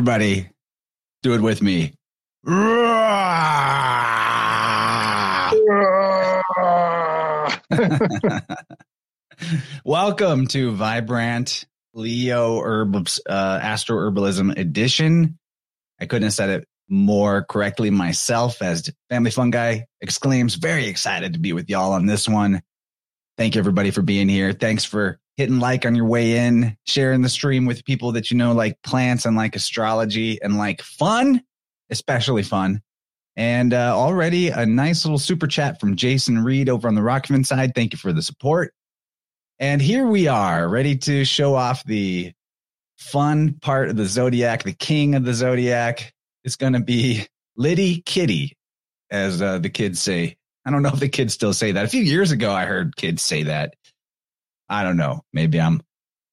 Everybody, do it with me. Welcome to Vibe Rant Leo Herbs uh, Astro Herbalism Edition. I couldn't have said it more correctly myself, as Family Fun Guy exclaims. Very excited to be with y'all on this one. Thank you, everybody, for being here. Thanks for hitting like on your way in, sharing the stream with people that you know like plants and like astrology and like fun, especially fun. And uh, already a nice little super chat from Jason Reed over on the Rockman side. Thank you for the support. And here we are, ready to show off the fun part of the zodiac, the king of the zodiac. It's going to be Liddy Kitty, as uh, the kids say. I don't know if the kids still say that. A few years ago, I heard kids say that. I don't know. Maybe I'm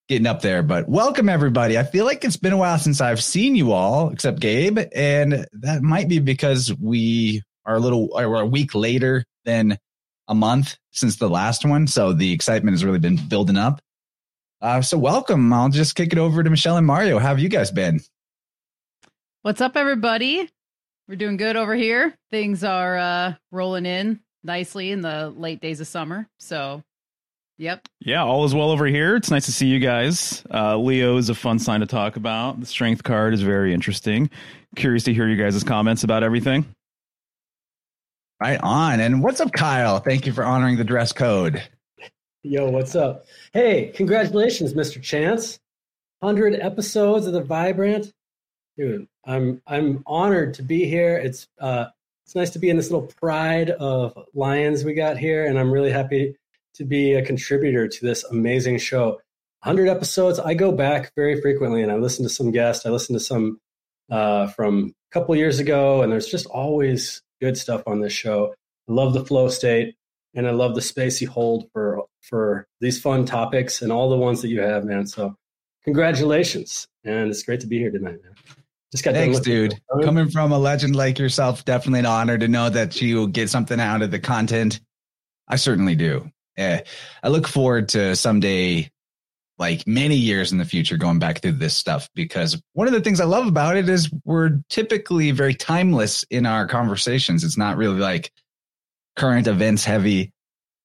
getting up there, but welcome everybody. I feel like it's been a while since I've seen you all, except Gabe, and that might be because we are a little, or a week later than a month since the last one. So the excitement has really been building up. Uh, so welcome. I'll just kick it over to Michelle and Mario. How have you guys been? What's up, everybody? We're doing good over here. Things are uh, rolling in nicely in the late days of summer. So Yep. Yeah, all is well over here. It's nice to see you guys. Uh, Leo is a fun sign to talk about. The strength card is very interesting. Curious to hear you guys' comments about everything. Right on. And what's up, Kyle? Thank you for honoring the dress code. Yo, what's up? Hey, congratulations, Mr. Chance. 100 episodes of the Vibe Rant. Dude, I'm I'm honored to be here. It's uh it's nice to be in this little pride of lions we got here and I'm really happy to be a contributor to this amazing show. 100 episodes. I go back very frequently and I listen to some guests. I listen to some uh, from a couple years ago, and there's just always good stuff on this show. I love the flow state, and I love the space you hold for for these fun topics and all the ones that you have, man. So, congratulations, and it's great to be here tonight, man. Just got thanks, dude. Coming from a legend like yourself, definitely an honor to know that you get something out of the content. I certainly do eh, I look forward to someday, like many years in the future, going back through this stuff because one of the things I love about it is we're typically very timeless in our conversations. It's not really like current events heavy.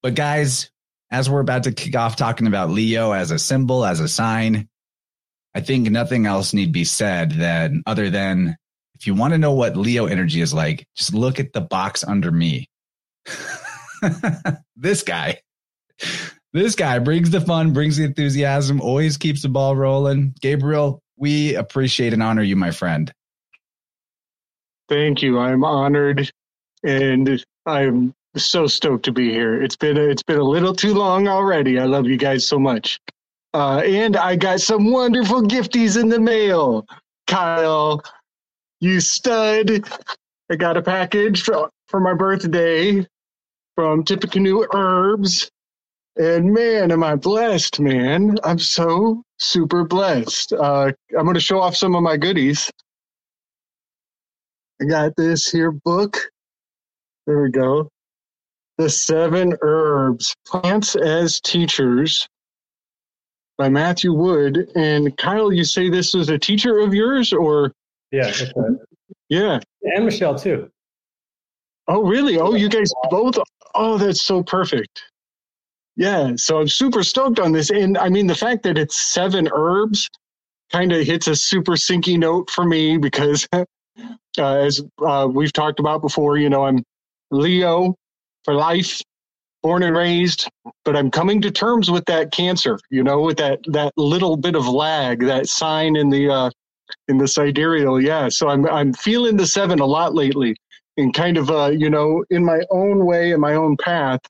But guys, as we're about to kick off talking about Leo as a symbol, as a sign, I think nothing else need be said than other than if you want to know what Leo energy is like, just look at the box under me. this guy this guy brings the fun, brings the enthusiasm, always keeps the ball rolling. Gabriel, we appreciate and honor you, my friend. Thank you. I'm honored and I'm so stoked to be here. It's been a, it's been a little too long already. I love you guys so much. Uh, and I got some wonderful gifties in the mail. Kyle, you stud. I got a package for, for my birthday from Tippecanoe Herbs. And man, am I blessed, man. I'm so super blessed. Uh, I'm going to show off some of my goodies. I got this here book. There we go. The Seven Herbs Plants as Teachers by Matthew Wood. And Kyle, you say this is a teacher of yours or? Yeah. Yeah. And Michelle, too. Oh, really? Oh, you guys both? Oh, that's so perfect. Yeah, so I'm super stoked on this. And I mean, the fact that it's seven herbs kind of hits a super syncy note for me because, uh, as uh, we've talked about before, you know, I'm Leo for life, born and raised, but I'm coming to terms with that cancer, you know, with that, that little bit of lag, that sign in the, uh, in the sidereal. Yeah. So I'm, I'm feeling the seven a lot lately and kind of, uh, you know, in my own way, in my own path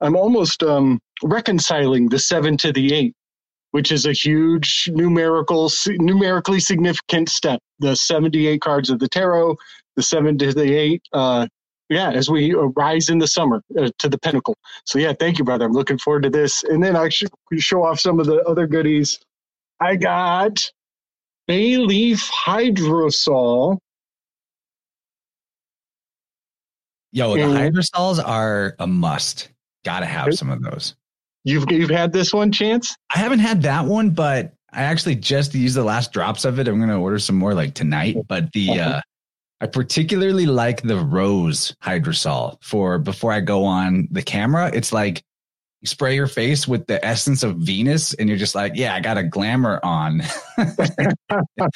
I'm almost um, reconciling the seven to the eight, which is a huge numerical, numerically significant step. The 78 cards of the tarot, the seven to the eight. Uh, yeah, as we rise in the summer uh, to the pinnacle. So yeah, thank you, brother. I'm looking forward to this. And then I should show off some of the other goodies. I got bay leaf hydrosol. Yo, the hydrosols are a must. Got to have some of those. You've you've had this one, Chance? I haven't had that one, but I actually just used the last drops of it. I'm going to order some more like tonight, but the, uh, I particularly like the rose hydrosol for before I go on the camera. It's like you spray your face with the essence of Venus and you're just like, yeah, I got a glamour on.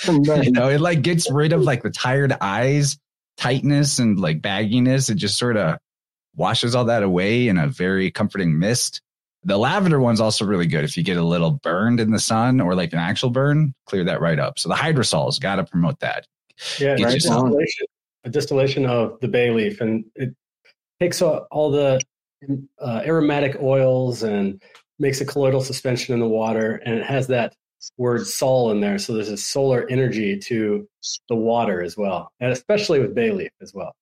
you know, it like gets rid of like the tired eyes, tightness and like bagginess. It just sort of washes all that away in a very comforting mist. The lavender one's also really good if you get a little burned in the sun or like an actual burn, clear that right up. So the hydrosol's got to promote that. Yeah, right. distillation, a distillation of the bay leaf, and it takes all the uh, aromatic oils and makes a colloidal suspension in the water, and it has that word "sol" in there. So there's a solar energy to the water as well, and especially with bay leaf as well.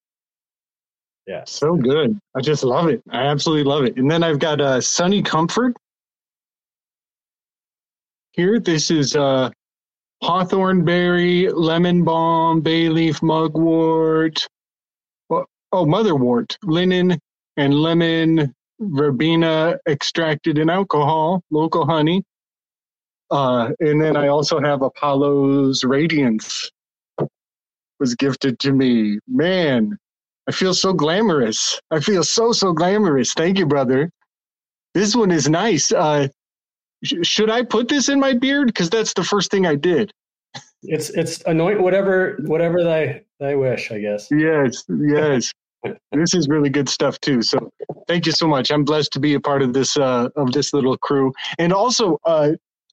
Yeah. So good. I just love it. I absolutely love it. And then I've got uh, Sunny Comfort here. This is uh, hawthorn berry, lemon balm, bay leaf, mugwort, oh, motherwort, linden, and lemon verbena extracted in alcohol, local honey. Uh, and then I also have Apollo's Radiance was gifted to me. Man, I feel so glamorous. I feel so so glamorous. Thank you, brother. This one is nice. Uh, sh- should I put this in my beard? Because that's the first thing I did. It's it's anoint whatever whatever they they wish, I guess. Yes, yes. this is really good stuff too. So thank you so much. I'm blessed to be a part of this uh, of this little crew. And also, uh,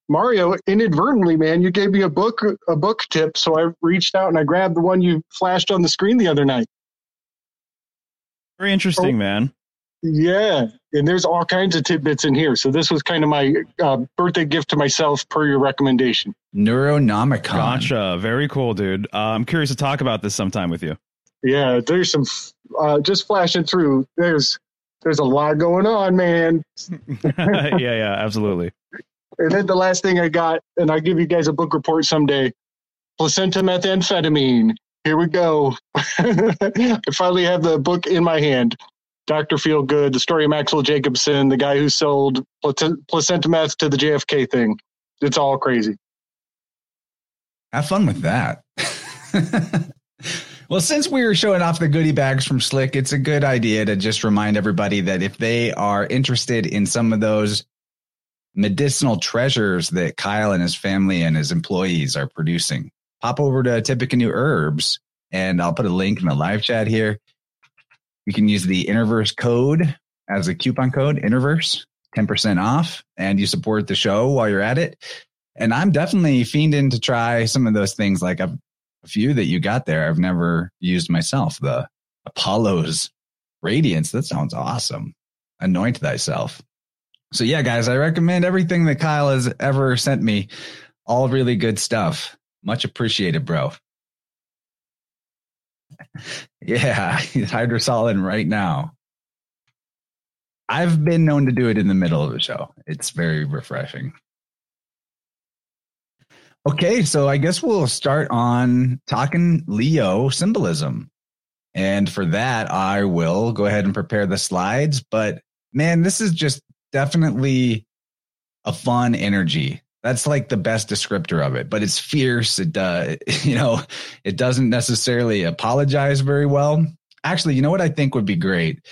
Mario, inadvertently, man, you gave me a book a book tip, so I reached out and I grabbed the one you flashed on the screen the other night. Very interesting, Oh. man. Yeah, and there's all kinds of tidbits in here. So this was kind of my uh, birthday gift to myself per your recommendation. Neuronomicon. Gotcha. Very cool, dude. Uh, I'm curious to talk about this sometime with you. Yeah, there's some uh, just flashing through. There's there's a lot going on, man. yeah, yeah, absolutely. And then the last thing I got, and I'll give you guys a book report someday. Placenta methamphetamine. Here we go. I finally have the book in my hand. Dr. Feel Good, the story of Maxwell Jacobson, the guy who sold placenta meth to the JFK thing. It's all crazy. Have fun with that. well, since we were showing off the goodie bags from Slick, it's a good idea to just remind everybody that if they are interested in some of those medicinal treasures that Kyle and his family and his employees are producing, pop over to Tippecanoe New Herbs and I'll put a link in the live chat here. You can use the InnerVerse code as a coupon code, InnerVerse, 10% off, and you support the show while you're at it. And I'm definitely fiending to try some of those things like a, a few that you got there. I've never used myself. The Apollo's Radiance. That sounds awesome. Anoint thyself. So yeah, guys, I recommend everything that Kyle has ever sent me. All really good stuff. Much appreciated, bro. Yeah, he's hydrosolid right now. I've been known to do it in the middle of the show. It's very refreshing. Okay, so I guess we'll start on talking Leo symbolism. And for that, I will go ahead and prepare the slides. But man, this is just definitely a fun energy. That's like the best descriptor of it. But it's fierce. It uh, you know, it doesn't necessarily apologize very well. Actually, you know what I think would be great?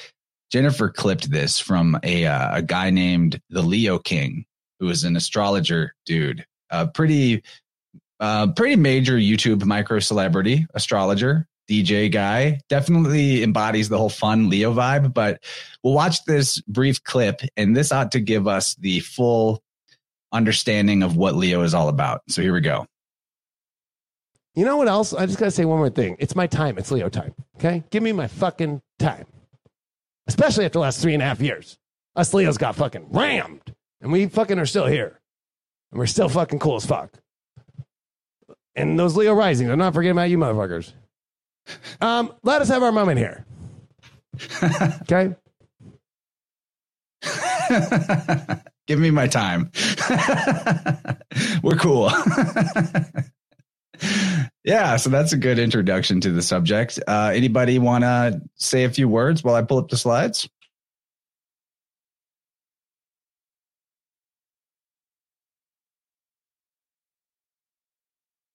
Jennifer clipped this from a uh, a guy named the Leo King, who is an astrologer dude, a pretty uh, pretty major YouTube micro celebrity astrologer. DJ guy definitely embodies the whole fun Leo vibe, but we'll watch this brief clip and this ought to give us the full understanding of what Leo is all about. So here we go. You know what else? I just gotta say one more thing. It's my time. It's Leo time. Okay, give me my fucking time. Especially after the last three and a half years, us Leos got fucking rammed, and we fucking are still here, and we're still fucking cool as fuck. And those Leo risings, I'm not forgetting about you, motherfuckers. Um, let us have our moment here. Okay. Give me my time. We're cool. yeah, so that's a good introduction to the subject. Uh, anybody want to say a few words while I pull up the slides?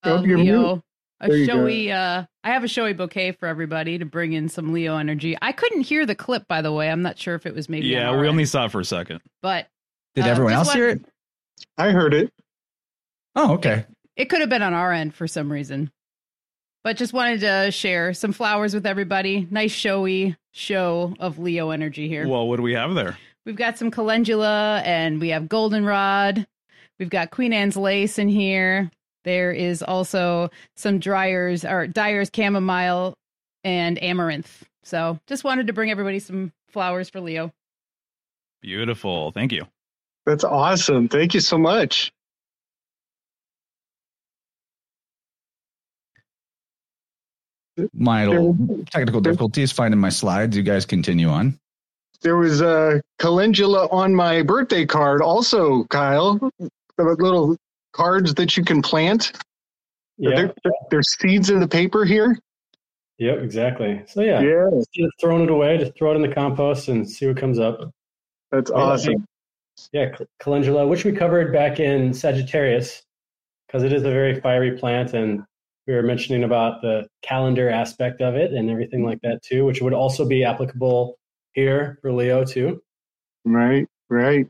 Oh, Leo. A There go. showy uh I have a showy bouquet for everybody to bring in some Leo energy. I couldn't hear the clip by the way. I'm not sure if it was maybe yeah, we only saw it for a second. but Did Uh, everyone just else hear it? I heard it. Oh, okay. it could have been on our end for some reason. But just wanted to share some flowers with everybody. Nice showy show of Leo energy here. Well, what do we have there? We've got some calendula and we have goldenrod. We've got Queen Anne's lace in here. There is also some dryers or dyers chamomile and amaranth. So just wanted to bring everybody some flowers for Leo. Beautiful. Thank you. That's awesome. Thank you so much. My little technical difficulties finding my slides. You guys continue on. There was a calendula on my birthday card, also, Kyle. The little cards that you can plant. Yeah. There, there's seeds in the paper here. Yep. Exactly. So yeah, Yeah, instead of throwing it away, just throw it in the compost and see what comes up. that's awesome. Yeah, calendula, which we covered back in Sagittarius, because it is a very fiery plant, and we were mentioning about the calendar aspect of it and everything like that too, which would also be applicable here for Leo too. Right, right.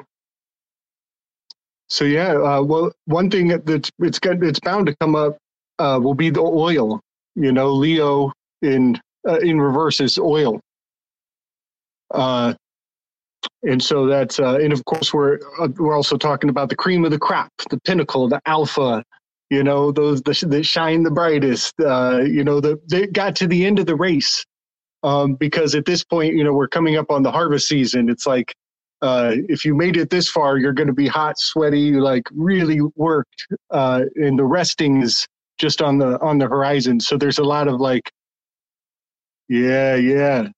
So yeah, uh, well, one thing that- that's it's it's bound to come up uh, will be the oil. You know, Leo in uh, in reverse is oil. Uh, and so that's uh, and of course we're uh, we're also talking about the cream of the crop, the pinnacle, the alpha. You know, those that that shine the brightest. Uh, you know, the they got to the end of the race. Um, because at this point, you know, we're coming up on the harvest season. It's like uh, if you made it this far, you're going to be hot, sweaty, like really worked, uh, and the resting is just on the on the horizon. So there's a lot of like, yeah, yeah,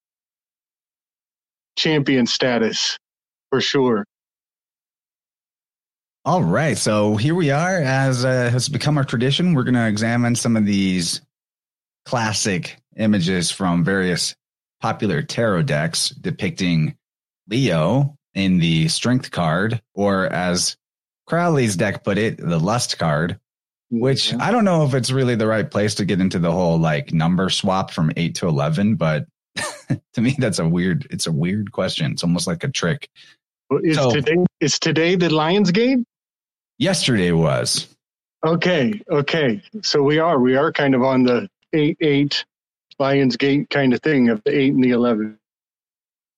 champion status for sure. All right. So here we are. As uh, has become our tradition, we're going to examine some of these classic images from various popular tarot decks depicting Leo in the strength card, or as Crowley's deck put it, the lust card, which I don't know if it's really the right place to get into the whole like number swap from eight to 11, but to me, that's a weird, it's a weird question. It's almost like a trick. is So- today is today the Lionsgate? Yesterday was. Okay, okay. So we are we are kind of on the eight eight Lions Gate kind of thing of the eight and the eleven.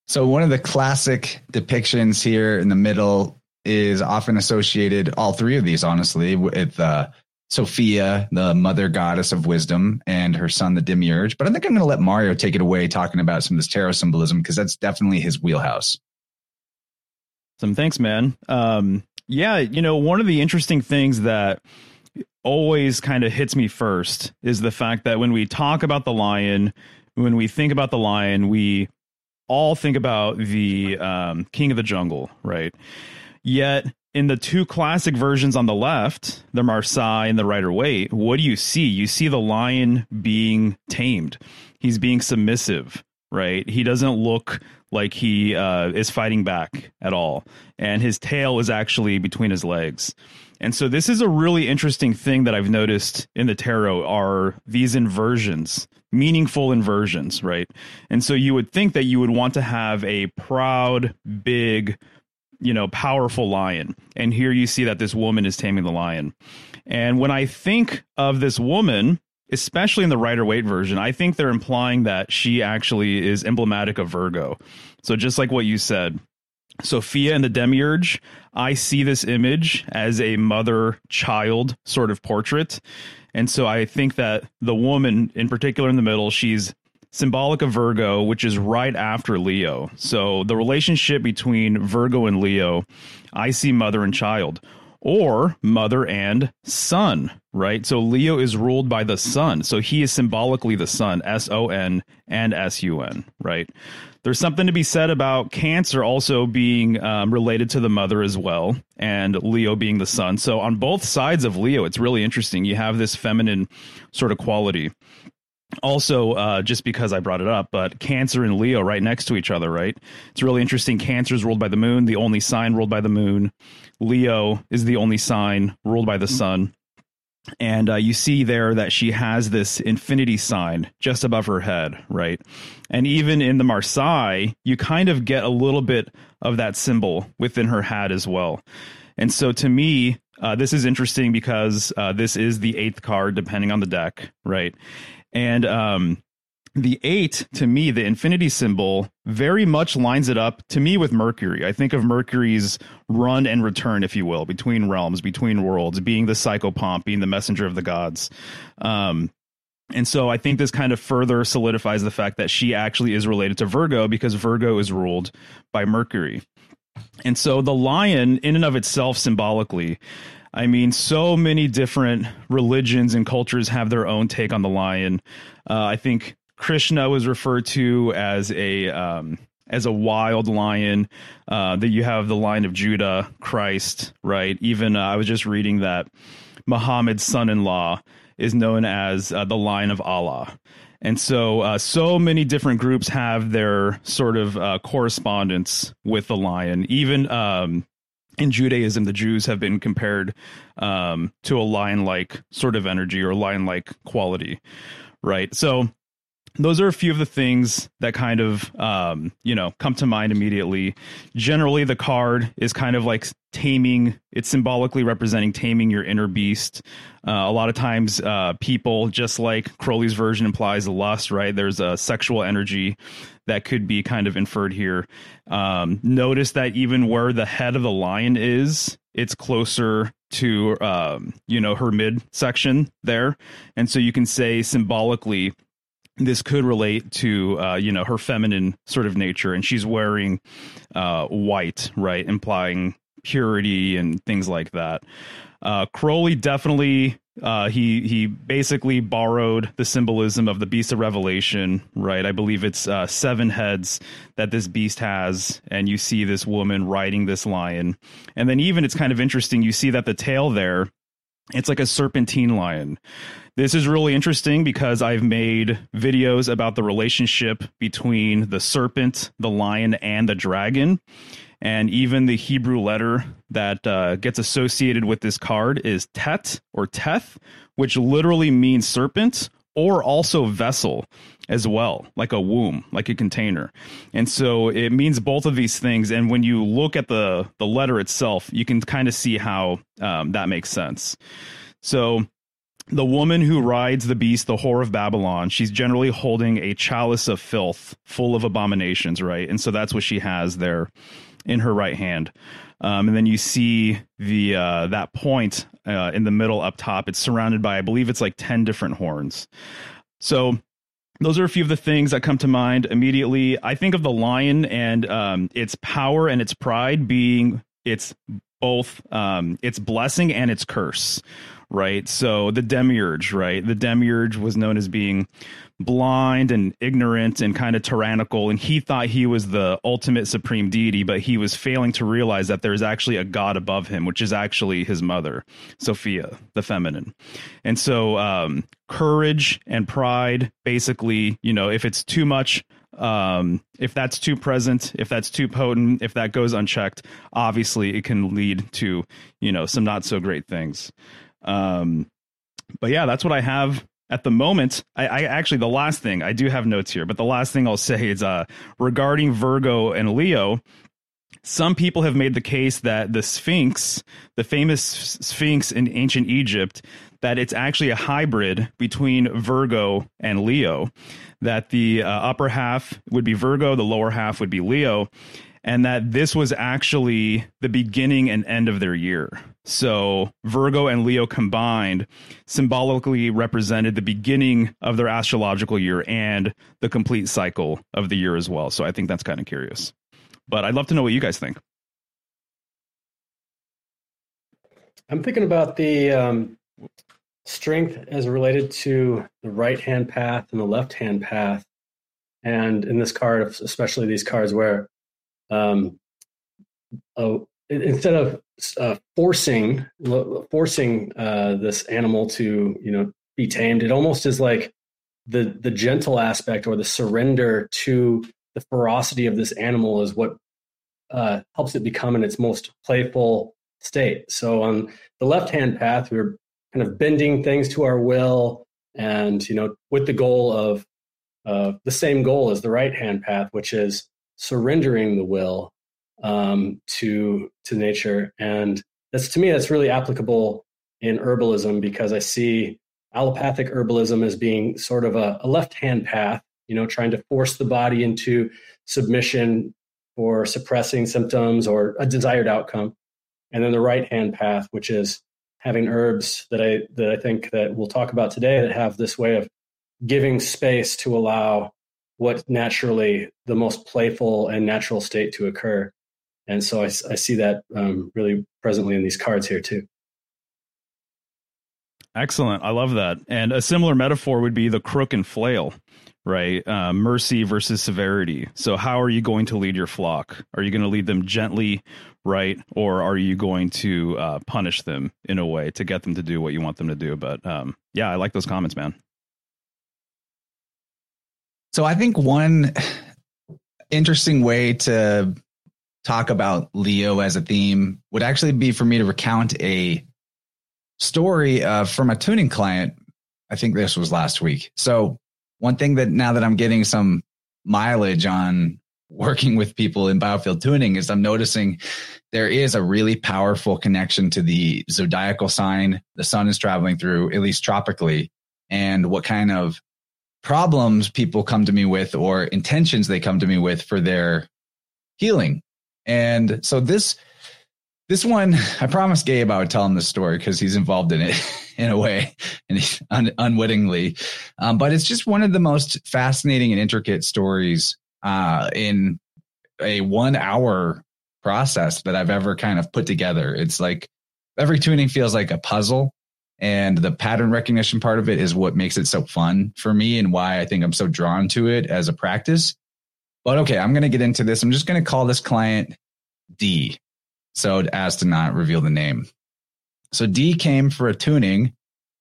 So one of the classic depictions here in the middle is often associated, all three of these, honestly, with uh, Sophia, the mother goddess of wisdom, and her son, the demiurge. But I think I'm going to let Mario take it away talking about some of this tarot symbolism because that's definitely his wheelhouse. Some thanks, man. Um, yeah, you know, one of the interesting things that always kind of hits me first is the fact that when we talk about the lion, when we think about the lion, we all think about the um, king of the jungle, right? Yet in the two classic versions on the left, the Marseille and the Rider Waite, what do you see? You see the lion being tamed. He's being submissive, right? He doesn't look like he uh, is fighting back at all. And his tail is actually between his legs. And so this is a really interesting thing that I've noticed in the tarot are these inversions, meaningful inversions, right? And so you would think that you would want to have a proud, big, you know, powerful lion. And here you see that this woman is taming the lion. And when I think of this woman, especially in the Rider Waite version, I think they're implying that she actually is emblematic of Virgo. So just like what you said, Sophia and the Demiurge, I see this image as a mother child sort of portrait. And so I think that the woman, in particular in the middle, she's symbolic of Virgo, which is right after Leo. So the relationship between Virgo and Leo, I see mother and child, or mother and son, right? So Leo is ruled by the sun. So he is symbolically the sun, S O N and S U N, right? There's something to be said about Cancer also being um, related to the mother as well, and Leo being the son. So on both sides of Leo, it's really interesting. You have this feminine sort of quality also uh, just because i brought it up but cancer and leo right next to each other right it's really interesting cancer is ruled by the moon the only sign ruled by the moon leo is the only sign ruled by the sun and uh, you see there that she has this infinity sign just above her head, right? And even in the Marseille, you kind of get a little bit of that symbol within her hat as well. And so to me, uh, this is interesting because uh, this is the eighth card, depending on the deck, right? And um, the eight, to me, the infinity symbol, very much lines it up to me with Mercury. I think of Mercury's run and return, if you will, between realms, between worlds, being the psychopomp, being the messenger of the gods. Um, and so I think this kind of further solidifies the fact that she actually is related to Virgo because Virgo is ruled by Mercury. And so the lion, in and of itself, symbolically, I mean, so many different religions and cultures have their own take on the lion. Uh, I think Krishna was referred to as a um, as a wild lion. Uh, that you have the Lion of Judah, Christ, right? Even uh, I was just reading that Muhammad's son-in-law is known as uh, the Lion of Allah. And so, uh, so many different groups have their sort of uh, correspondence with the lion. Even um, in Judaism, the Jews have been compared um, to a lion like sort of energy or lion like quality, right? So, those are a few of the things that kind of um, you know come to mind immediately. Generally the card is kind of like taming it's symbolically representing taming your inner beast. Uh, a lot of times uh, people just like crowley's version implies lust right? There's a sexual energy that could be kind of inferred here. Um, notice that even where the head of the lion is it's closer to um, you know her midsection there. And so you can say symbolically this could relate to uh, you know her feminine sort of nature and she's wearing uh, white right implying purity and things like that. Uh, crowley definitely uh, he he basically borrowed the symbolism of the beast of revelation right? I believe it's uh, seven heads that this beast has and you see this woman riding this lion. And then even it's kind of interesting you see that the tail there it's like a serpentine lion this is really interesting because I've made videos about the relationship between the serpent, the lion, and the dragon. And even the Hebrew letter that uh, gets associated with this card is Tet or Teth, which literally means serpent or also vessel as well, like a womb, like a container. And so it means both of these things. And when you look at the, the letter itself, you can kind of see how um, that makes sense. So the woman who rides the beast, the whore of Babylon, she's generally holding a chalice of filth full of abominations, right? And so that's what she has there in her right hand. Um, and then you see the uh, that point uh, in the middle up top. It's surrounded by, I believe, it's like ten different horns. So those are a few of the things that come to mind immediately. I think of the lion and um, its power and its pride being its both um, its blessing and its curse right? So the demiurge, right? The demiurge was known as being blind and ignorant and kind of tyrannical and he thought he was the ultimate supreme deity but he was failing to realize that there's actually a god above him which is actually his mother sophia the feminine. And so um, courage and pride basically you know if it's too much um, if that's too present if that's too potent if that goes unchecked obviously it can lead to you know some not so great things. Um, but yeah, that's what I have at the moment. I, I, actually the last thing I do have notes here, but the last thing I'll say is uh, regarding Virgo and Leo. Some people have made the case that the Sphinx, the famous Sphinx in ancient Egypt, that it's actually a hybrid between Virgo and Leo. That the uh, upper half would be Virgo, the lower half would be Leo, and that this was actually the beginning and end of their year. So Virgo and Leo combined symbolically represented the beginning of their astrological year and the complete cycle of the year as well. So I think that's kind of curious. But I'd love to know what you guys think. I'm thinking about the um, strength as related to the right hand path and the left hand path. And in this card, especially these cards where um, oh, instead of uh, forcing forcing uh, this animal to you know be tamed, it almost is like the the gentle aspect or the surrender to the ferocity of this animal is what uh, helps it become in its most playful state. So on the left hand path, we're kind of bending things to our will, and you know, with the goal of uh, the same goal as the right hand path, which is surrendering the will um, to to nature. And that's to me, that's really applicable in herbalism because I see allopathic herbalism as being sort of a, a left hand path, you know, trying to force the body into submission or suppressing symptoms or a desired outcome. And then the right hand path, which is having herbs that I that I think that we'll talk about today that have this way of giving space to allow what naturally the most playful and natural state to occur. And so I, I see that um, really presently in these cards here too. Excellent. I love that. And a similar metaphor would be the crook and flail, right? Uh, mercy versus severity. So, how are you going to lead your flock? Are you going to lead them gently, right? Or are you going to uh, punish them in a way to get them to do what you want them to do? But um, yeah, I like those comments, man. So, I think one interesting way to talk about Leo as a theme would actually be for me to recount a story uh, from a tuning client. I think this was last week. So one thing that now that I'm getting some mileage on working with people in biofield tuning is I'm noticing there is a really powerful connection to the zodiacal sign the sun is traveling through, at least tropically, and what kind of problems people come to me with or intentions they come to me with for their healing. And so this this one, I promised Gabe I would tell him the story because he's involved in it in a way and un- unwittingly. Um, but it's just one of the most fascinating and intricate stories uh, in a one hour process that I've ever kind of put together. It's like every tuning feels like a puzzle. And the pattern recognition part of it is what makes it so fun for me and why I think I'm so drawn to it as a practice. But okay, I'm going to get into this. I'm just going to call this client D so as to not reveal the name. So D came for a tuning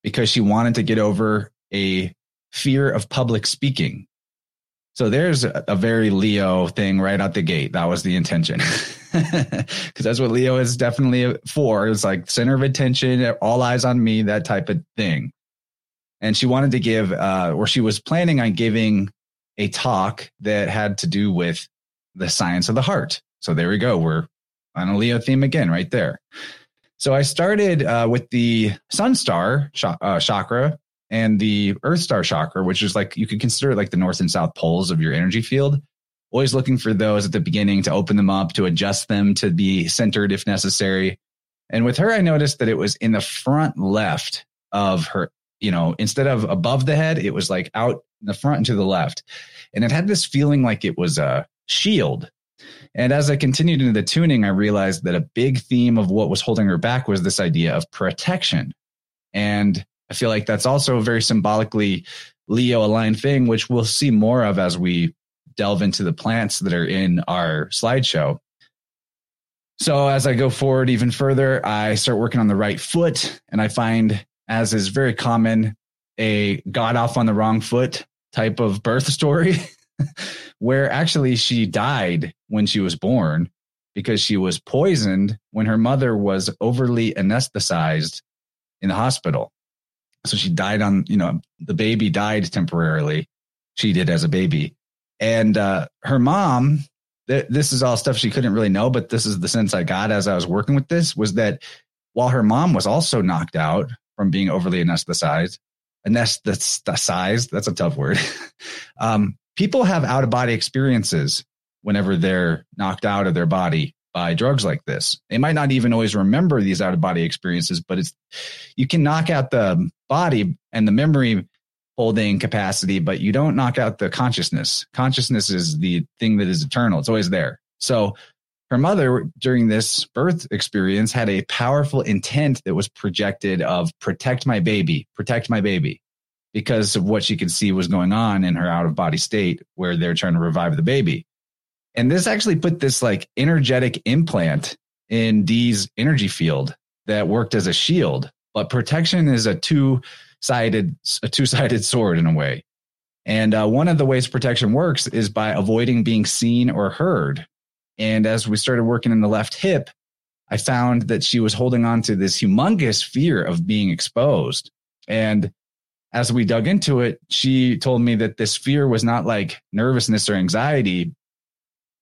because she wanted to get over a fear of public speaking. So there's a, very Leo thing right out the gate. That was the intention. Because that's what Leo is definitely for. It's like center of attention, all eyes on me, that type of thing. And she wanted to give, uh, or she was planning on giving a talk that had to do with the science of the heart. So there we go. We're on a Leo theme again, right there. So I started uh, with the Sun Star ch- uh, chakra and the Earth Star chakra, which is like you could consider like the north and south poles of your energy field. Always looking for those at the beginning to open them up, to adjust them, to be centered if necessary. And with her, I noticed that it was in the front left of her, you know, instead of above the head, it was like out in the front and to the left. And it had this feeling like it was a shield and as I continued into the tuning, I realized that a big theme of what was holding her back was this idea of protection. And I feel like that's also a very symbolically Leo aligned thing, which we'll see more of as we delve into the plants that are in our slideshow. So as I go forward even further, I start working on the right foot and I find, as is very common, a got off on the wrong foot type of birth story. where actually she died when she was born because she was poisoned when her mother was overly anesthetized in the hospital. So she died on, you know, the baby died temporarily. She did as a baby. And uh, her mom, th- this is all stuff she couldn't really know, but this is the sense I got as I was working with this was that while her mom was also knocked out from being overly anesthetized, anesthetized, that's a tough word. um, people have out of body experiences whenever they're knocked out of their body by drugs like this. They might not even always remember these out of body experiences, but it's you can knock out the body and the memory holding capacity, but you don't knock out the consciousness. Consciousness is the thing that is eternal. It's always there. So her mother during this birth experience had a powerful intent that was projected of protect my baby, protect my baby because of what she could see was going on in her out of body state where they're trying to revive the baby. And this actually put this like energetic implant in Dee's energy field that worked as a shield. But protection is a two sided, a two sided sword in a way. And uh, one of the ways protection works is by avoiding being seen or heard. And as we started working in the left hip, I found that she was holding on to this humongous fear of being exposed. And as we dug into it, she told me that this fear was not like nervousness or anxiety.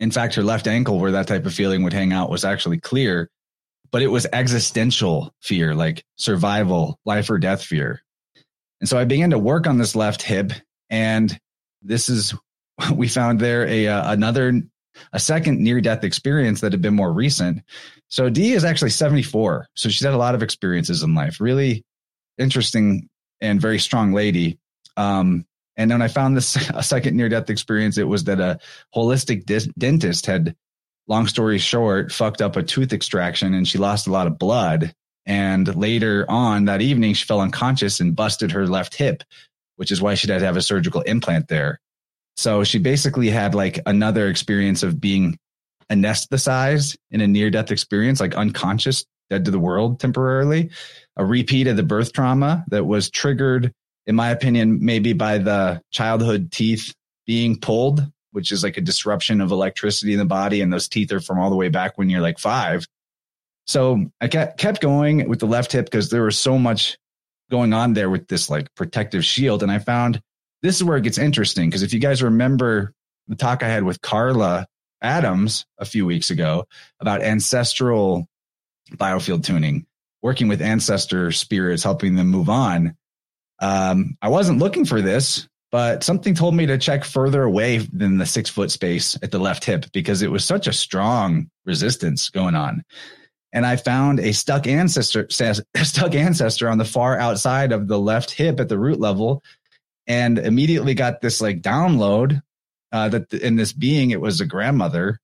In fact, her left ankle, where that type of feeling would hang out, was actually clear, but it was existential fear, like survival, life or death fear. And so I began to work on this left hip, and this is we found there a uh, another a second near death experience that had been more recent. So Dee is actually 74. So she's had a lot of experiences in life. Really interesting and very strong lady. Um, and when I found this a second near death experience, it was that a holistic dis- dentist had, long story short, fucked up a tooth extraction and she lost a lot of blood. And later on that evening, she fell unconscious and busted her left hip, which is why she had to have a surgical implant there. So she basically had like another experience of being anesthetized in a near death experience, like unconscious, dead to the world temporarily, a repeat of the birth trauma that was triggered, in my opinion, maybe by the childhood teeth being pulled, which is like a disruption of electricity in the body. And those teeth are from all the way back when you're like five. So I kept going with the left hip because there was so much going on there with this like protective shield. And I found this is where it gets interesting because if you guys remember the talk I had with Carla Adams a few weeks ago about ancestral biofield tuning, working with ancestor spirits, helping them move on. Um, I wasn't looking for this, but something told me to check further away than the six foot space at the left hip because it was such a strong resistance going on. And I found a stuck ancestor, stuck ancestor on the far outside of the left hip at the root level and immediately got this like download uh, that in this being it was a grandmother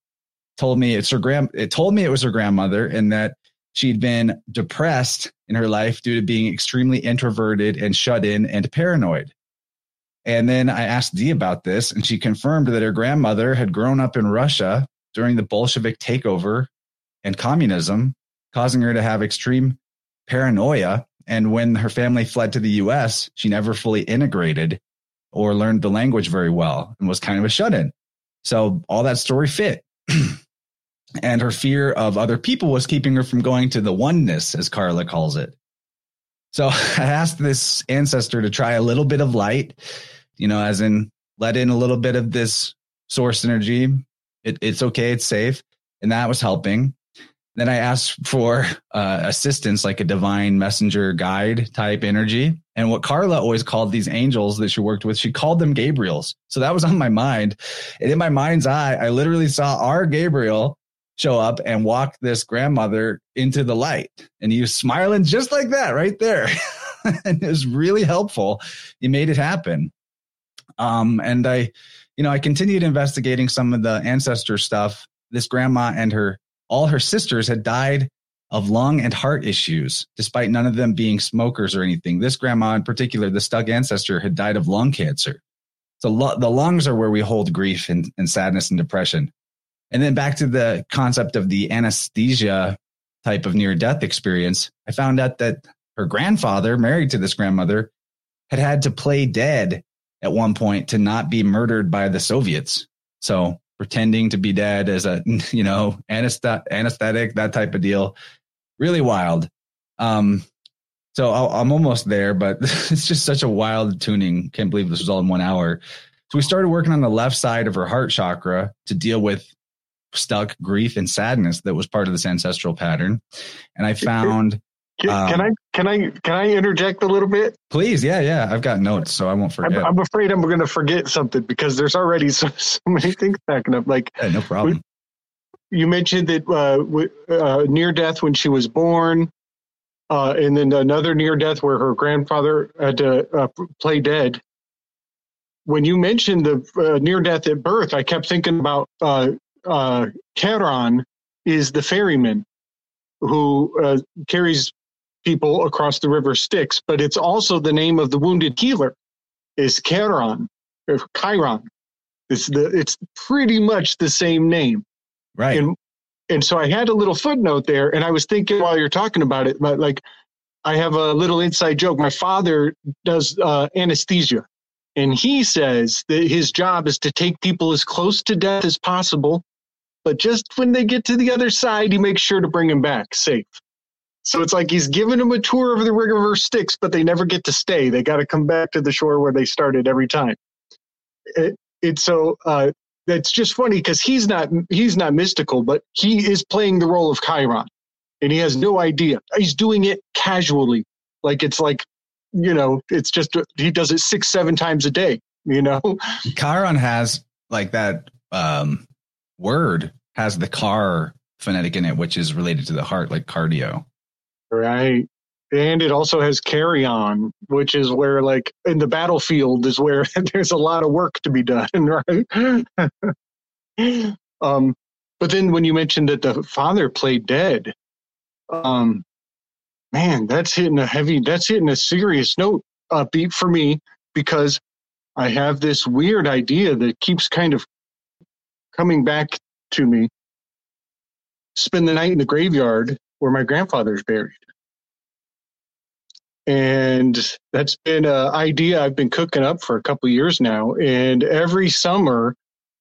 told me it's her grand it told me it was her grandmother and that she'd been depressed in her life due to being extremely introverted and shut in and paranoid and then i asked dee about this and she confirmed that her grandmother had grown up in russia during the bolshevik takeover and communism causing her to have extreme paranoia and when her family fled to the US, she never fully integrated or learned the language very well and was kind of a shut in. So all that story fit. and her fear of other people was keeping her from going to the oneness, as Carla calls it. So I asked this ancestor to try a little bit of light, you know, as in let in a little bit of this source energy. It, it's okay, it's safe. And that was helping. Then I asked for uh, assistance, like a divine messenger guide type energy. And what Carla always called these angels that she worked with, she called them Gabriels. So that was on my mind. And in my mind's eye, I literally saw our Gabriel show up and walk this grandmother into the light. And he was smiling just like that right there. and it was really helpful. He made it happen. Um, and I, you know, I continued investigating some of the ancestor stuff. This grandma and her all her sisters had died of lung and heart issues, despite none of them being smokers or anything. This grandma, in particular, the Stug ancestor, had died of lung cancer. So lo- the lungs are where we hold grief and, and sadness and depression. And then back to the concept of the anesthesia type of near death experience, I found out that her grandfather, married to this grandmother, had had to play dead at one point to not be murdered by the Soviets. So pretending to be dead as a you know anesthetic that type of deal. Really wild. Um so i am almost there but it's just such a wild tuning. Can't believe this was all in one hour. So we started working on the left side of her heart chakra to deal with stuck grief and sadness that was part of this ancestral pattern and i found can, um, can, I can I can I interject a little bit? Please, yeah, yeah. I've got notes, so I won't forget. I'm, I'm afraid I'm going to forget something because there's already so, so many things backing up. Like, yeah, no problem. We, you mentioned that uh, uh, near death when she was born, uh, and then another near death where her grandfather had to uh, play dead. When you mentioned the uh, near death at birth, I kept thinking about uh, Charon is the ferryman who carries people across the river Styx, but it's also the name of the wounded healer, is Chiron or Chiron. It's the it's pretty much the same name. Right. And and so I had a little footnote there, and I was thinking while you're talking about it, but like I have a little inside joke. My father does uh, anesthesia, and he says that his job is to take people as close to death as possible but just when they get to the other side, he makes sure to bring him back safe. So it's like he's giving them a tour of the river Styx, but they never get to stay. They got to come back to the shore where they started every time. It, it's so uh, it's just funny because he's not he's not mystical, but he is playing the role of Chiron, and he has no idea. He's doing it casually, like it's like you know, it's just he does it six seven times a day. You know, Chiron has like that um, word has the car phonetic in it, which is related to the heart, like cardio. Right. And it also has carry on, which is where, like, in the battlefield, is where there's a lot of work to be done, right? um, but then when you mentioned that the father played dead, um, man, that's hitting a heavy, that's hitting a serious note uh, beat for me because I have this weird idea that keeps kind of coming back to me. Spend the night in the graveyard where my grandfather's buried. And that's been an idea I've been cooking up for a couple years now. And every summer,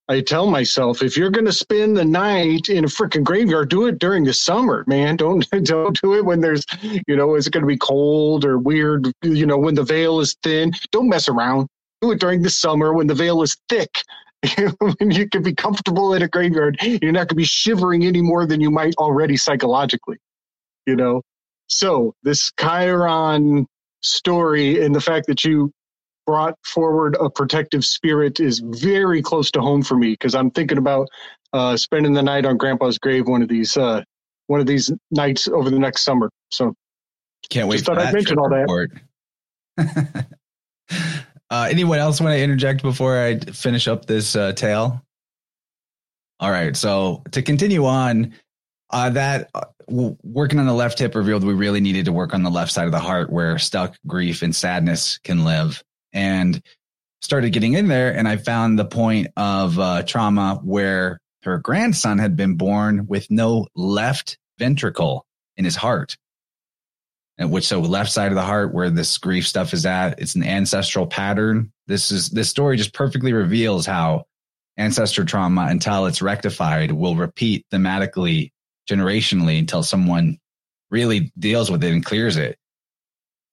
I tell myself, if you're going to spend the night in a freaking graveyard, do it during the summer, man. Don't don't do it when there's, you know, is it going to be cold or weird? You know, when the veil is thin. Don't mess around. Do it during the summer when the veil is thick. When you can be comfortable in a graveyard, you're not going to be shivering any more than you might already psychologically you know? So this chiron story and the fact that you brought forward a protective spirit is very close to home for me because i'm thinking about uh, spending the night on grandpa's grave one of these uh, one of these nights over the next summer. So can't wait just thought i'd mention all that uh, anyone else want to interject before i finish up this uh, tale? All right so to continue on uh, that uh, working on the left hip revealed we really needed to work on the left side of the heart where stuck grief and sadness can live. And started getting in there and i found the point of uh, trauma where her grandson had been born with no left ventricle in his heart which so left side of the heart where this grief stuff is at it's an ancestral pattern this is this story just perfectly reveals how ancestor trauma until it's rectified will repeat thematically generationally until someone really deals with it and clears it.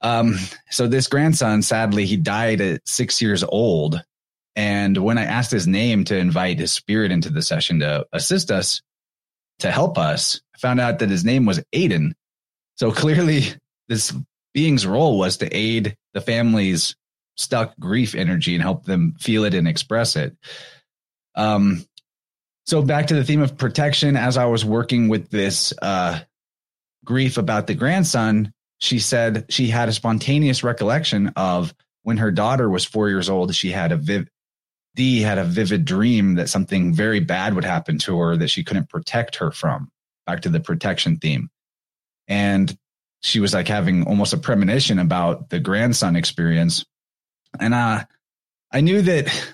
Um, so this grandson, sadly, he died at six years old. And when I asked his name to invite his spirit into the session to assist us, to help us, I found out that his name was Aiden. So clearly, this being's role was to aid the family's stuck grief energy and help them feel it and express it. Um, so back to the theme of protection, as I was working with this uh, grief about the grandson, she said she had a spontaneous recollection of when her daughter was four years old. She had a had a vivid dream that something very bad would happen to her that she couldn't protect her from. Back to the protection theme, and she was like having almost a premonition about the grandson experience, and uh, I knew that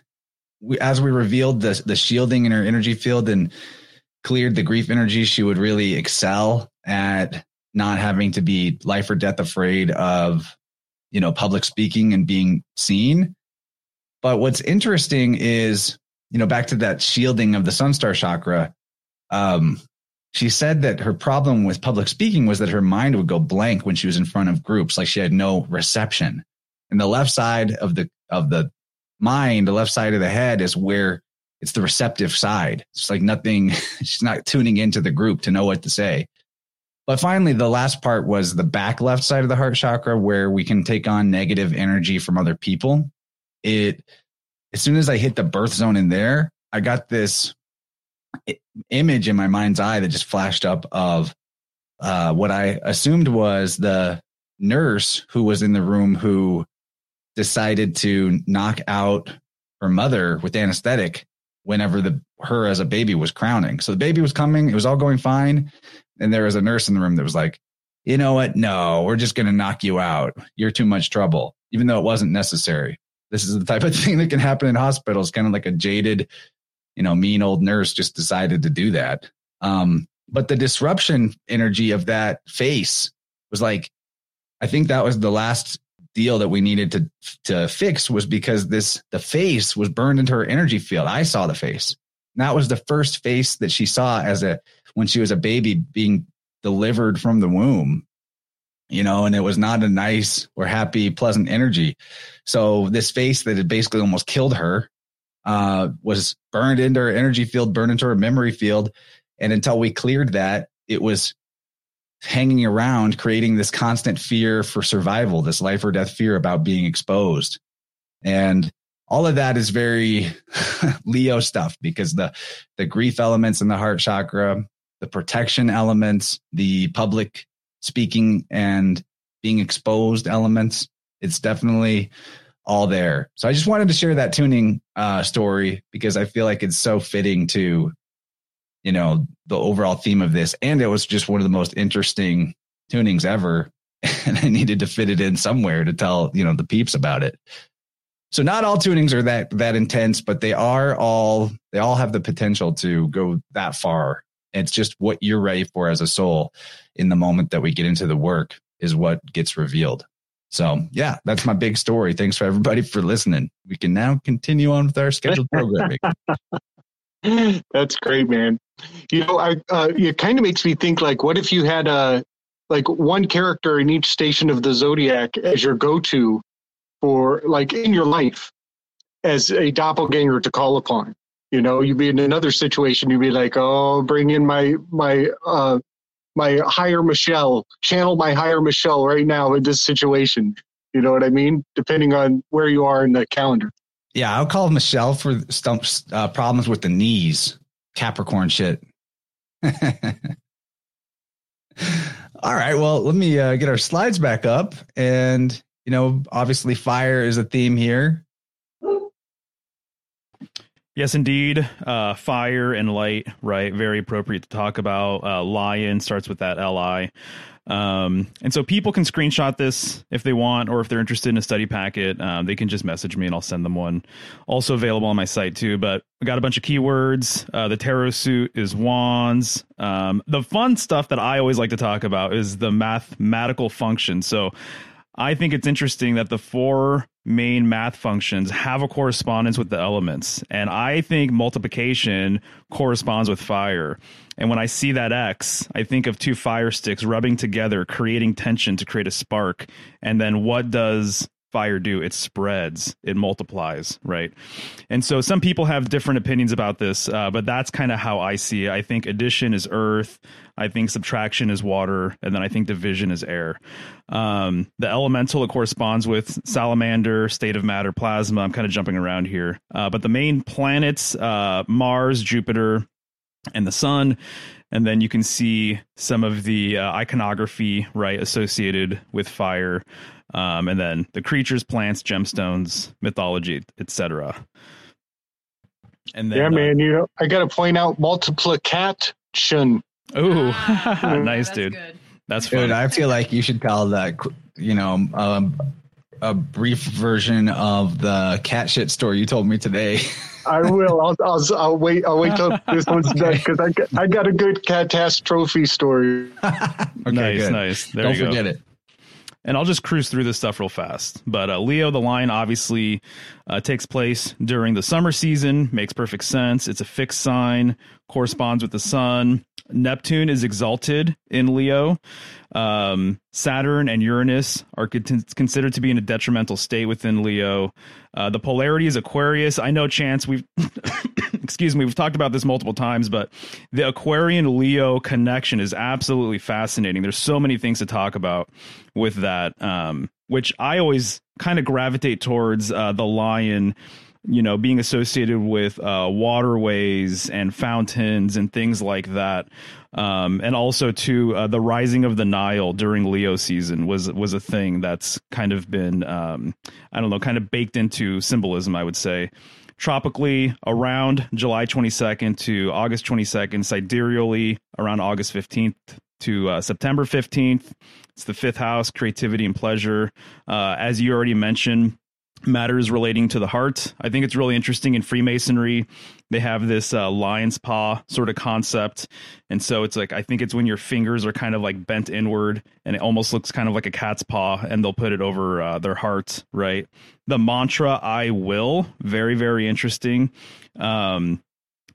we, as we revealed the the shielding in her energy field and cleared the grief energy, she would really excel at not having to be life or death afraid of you know public speaking and being seen. But what's interesting is you know back to that shielding of the sun star chakra. Um, she said that her problem with public speaking was that her mind would go blank when she was in front of groups, like she had no reception. And the left side of the of the mind, the left side of the head is where it's the receptive side. It's like nothing, she's not tuning into the group to know what to say. But finally, the last part was the back left side of the heart chakra where we can take on negative energy from other people. It, as soon as I hit the birth zone in there, I got this image in my mind's eye that just flashed up of uh, what I assumed was the nurse who was in the room who decided to knock out her mother with anesthetic whenever the her as a baby was crowning. So the baby was coming, it was all going fine, and there was a nurse in the room that was like, "You know what? No, we're just going to knock you out. You're too much trouble." Even though it wasn't necessary. This is the type of thing that can happen in hospitals, kind of like a jaded, you know, mean old nurse just decided to do that. Um, but the disruption energy of that face was like, I think that was the last deal that we needed to to fix was because this the face was burned into her energy field. I saw the face. that was the first face that she saw as a when she was a baby being delivered from the womb you know and it was not a nice or happy pleasant energy so this face that had basically almost killed her uh, was burned into her energy field burned into her memory field. And until we cleared that it was hanging around creating this constant fear for survival this life or death fear about being exposed. And all of that is very leo stuff because the the grief elements in the heart chakra the protection elements the public speaking and being exposed elements it's definitely all there. So i just wanted to share that tuning uh, story because i feel like it's so fitting to you know the overall theme of this. And it was just one of the most interesting tunings ever. And i needed to fit it in somewhere to tell you know the peeps about it. So not all tunings are that that intense but they are all they all have the potential to go that far. It's just what you're ready for as a soul in the moment that we get into the work is what gets revealed so yeah that's my big story thanks for everybody for listening we can now continue on with our scheduled programming That's great, man. You know, I uh, it kind of makes me think like, what if you had a like one character in each station of the zodiac as your go-to for like in your life as a doppelganger to call upon. You know, you'd be in another situation, you'd be like, oh, bring in my my uh my higher Michelle, channel my higher Michelle right now in this situation. You know what I mean? Depending on where you are in the calendar. yeah i'll call michelle for stumps uh, problems with the knees capricorn shit all right well let me uh, get our slides back up and you know obviously fire is a theme here Yes, indeed. Uh, fire and light, right? Very appropriate to talk about. Uh, lion starts with that li. Um, and so people can screenshot this if they want, or if they're interested in a study packet, um, they can just message me and I'll send them one. Also available on my site too. But I got a bunch of keywords. Uh, the tarot suit is wands. Um, the fun stuff that I always like to talk about is the mathematical function. So I think it's interesting that the four main math functions have a correspondence with the elements. And I think multiplication corresponds with fire. And when I see that X, I think of two fire sticks rubbing together, creating tension to create a spark. And then what does fire do? It spreads, it multiplies, right? And so some people have different opinions about this, uh, but that's kind of how I see it. I think addition is earth, I think subtraction is water, and then I think division is air. Um, the elemental it corresponds with salamander, state of matter, plasma. I'm kind of jumping around here, uh, but the main planets: uh, Mars, Jupiter, and the Sun. And then you can see some of the uh, iconography right associated with fire, um, and then the creatures, plants, gemstones, mythology, etc. And then, yeah, uh, man. You know, I got to point out multiplication. Ooh, Ah, nice, that's dude. good. That's fun. Dude, I feel like you should tell that, you know, um, a brief version of the cat shit story you told me today. I will. I'll, I'll, I'll wait. I'll wait till this one's done because I, got- I got a good catastrophe story. okay, nice, good. nice. There Don't you go. forget it. And I'll just cruise through this stuff real fast. But uh, Leo, the line obviously uh, takes place during the summer season. Makes perfect sense. It's a fixed sign, corresponds with the sun. Neptune is exalted in Leo. Um, Saturn and Uranus are con- considered to be in a detrimental state within Leo. Uh, the polarity is Aquarius. I know, Chance, we've excuse me, we've talked about this multiple times, but the Aquarian Leo connection is absolutely fascinating. There's so many things to talk about with that, um, which I always kind of gravitate towards uh, the lion. You know, being associated with uh, waterways and fountains and things like that, um, and also to uh, the rising of the Nile during Leo season was was a thing that's kind of been um, I don't know, kind of baked into symbolism. I would say tropically around July 22nd to August 22nd, sidereally around August 15th to uh, September 15th. It's the fifth house, creativity and pleasure. Uh, as you already mentioned, matters relating to the heart. I think it's really interesting in Freemasonry. They have this uh, lion's paw sort of concept. And so it's like, I think it's when your fingers are kind of like bent inward and it almost looks kind of like a cat's paw and they'll put it over uh, their heart, right? The mantra, I will, very, very interesting. Um,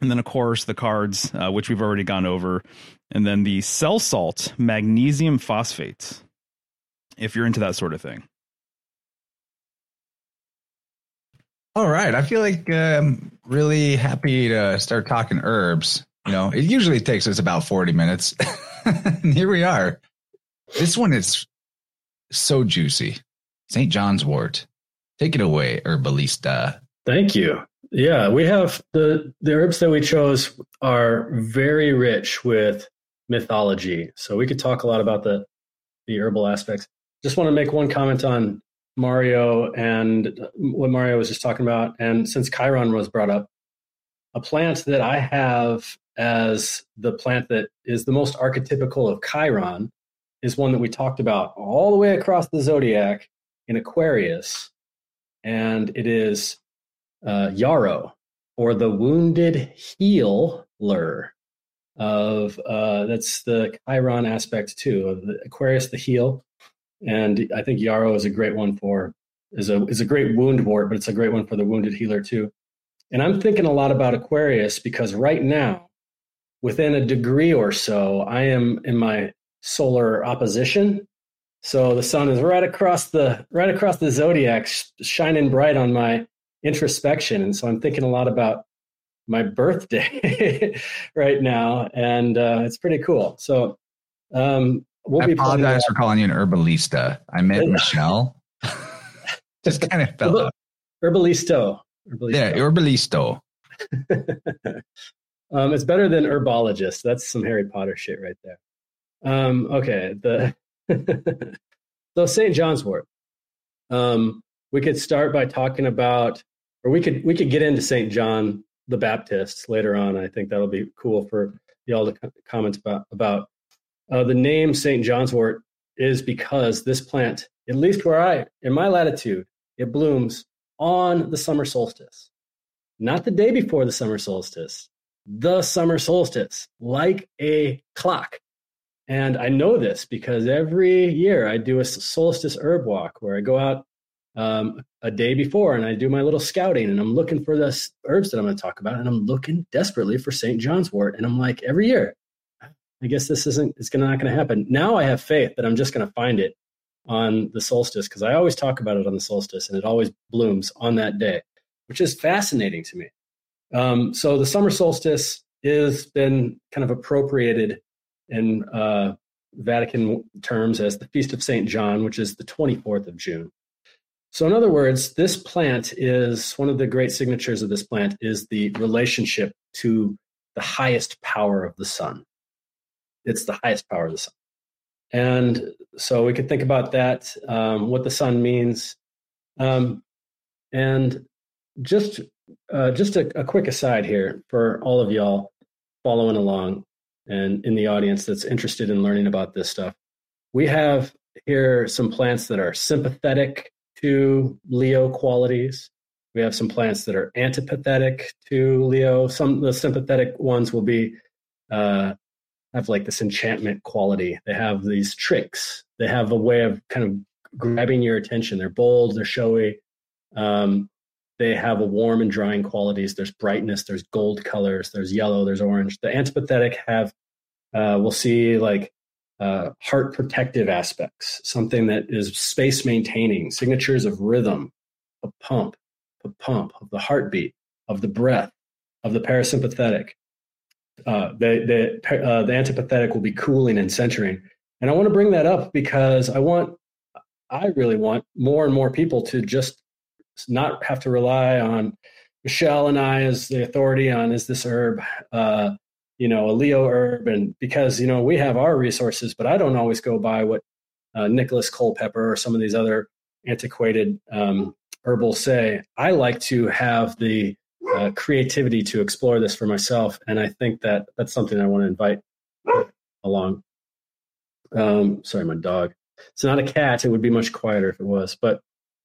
And then, of course, the cards, uh, which we've already gone over. And then the cell salt magnesium phosphate, if you're into that sort of thing. All right. I feel like uh, I'm really happy to start talking herbs. You know, it usually takes us about 40 minutes. here we are. This one is so juicy. St. John's wort. Take it away, herbalista. Thank you. Yeah, we have the the herbs that we chose are very rich with mythology. So we could talk a lot about the the herbal aspects. Just want to make one comment on Mario and what Mario was just talking about. And since Chiron was brought up, a plant that I have as the plant that is the most archetypical of Chiron is one that we talked about all the way across the zodiac in Aquarius. And it is uh, yarrow or the wounded healer of uh, that's the Chiron aspect too of the Aquarius, the heel, and I think yarrow is a great one for is a is a great wound wort, but it's a great one for the wounded healer too. And I'm thinking a lot about Aquarius because right now, within a degree or so, I am in my solar opposition. So the sun is right across the right across the zodiac, shining bright on my introspection. And so I'm thinking a lot about my birthday right now, and uh, it's pretty cool. So um, we'll I apologize for calling you an herbalista. I meant Michelle. Just kind of fell out. Herbalisto. Herbalisto. Yeah, herbalisto. um, it's better than herbologist. That's some Harry Potter shit right there. Um, okay, the so St. John's Wort. Um, we could start by talking about, or we could we could get into St. John the Baptist later on. I think that'll be cool for y'all to comment about. About uh, the name St. John's Wort is because this plant, at least where I in my latitude, it blooms on the summer solstice, not the day before the summer solstice, the summer solstice, like a clock. And I know this because every year I do a solstice herb walk where I go out um, a day before and I do my little scouting and I'm looking for the herbs that I'm going to talk about and I'm looking desperately for St. John's wort and I'm like every year, I guess this isn't it's gonna not going to happen. Now I have faith that I'm just going to find it on the solstice because I always talk about it on the solstice and it always blooms on that day, which is fascinating to me. Um, so the summer solstice has been kind of appropriated in uh, Vatican terms as the Feast of St. John, which is the 24th of June. So, in other words, this plant is one of the great signatures of this plant is the relationship to the highest power of the sun. It's the highest power of the sun. And so we could think about that, um, what the sun means. Um, and just uh, just a, a quick aside here for all of y'all following along and in the audience that's interested in learning about this stuff. We have here some plants that are sympathetic to Leo qualities. We have some plants that are antipathetic to Leo. Some of the sympathetic ones will be uh, have like this enchantment quality. They have these tricks. They have a way of kind of grabbing your attention. They're bold. They're showy. Um, they have a warm and drying qualities. There's brightness. There's gold colors. There's yellow. There's orange. The antipathetic have uh, we'll see like uh, heart protective aspects, something that is space maintaining, signatures of rhythm, a pump, a pump of the heartbeat, of the breath, of the parasympathetic. Uh, the the uh, the antipathetic will be cooling and centering, and I want to bring that up because I want, I really want more and more people to just not have to rely on Michelle and I as the authority on is this herb uh, you know, a Leo herb, and because you know we have our resources, but I don't always go by what uh, Nicholas Culpeper or some of these other antiquated um, herbals say. I like to have the uh, creativity to explore this for myself, and I think that that's something I want to invite along. Um, sorry, my dog. It's not a cat. It would be much quieter if it was. But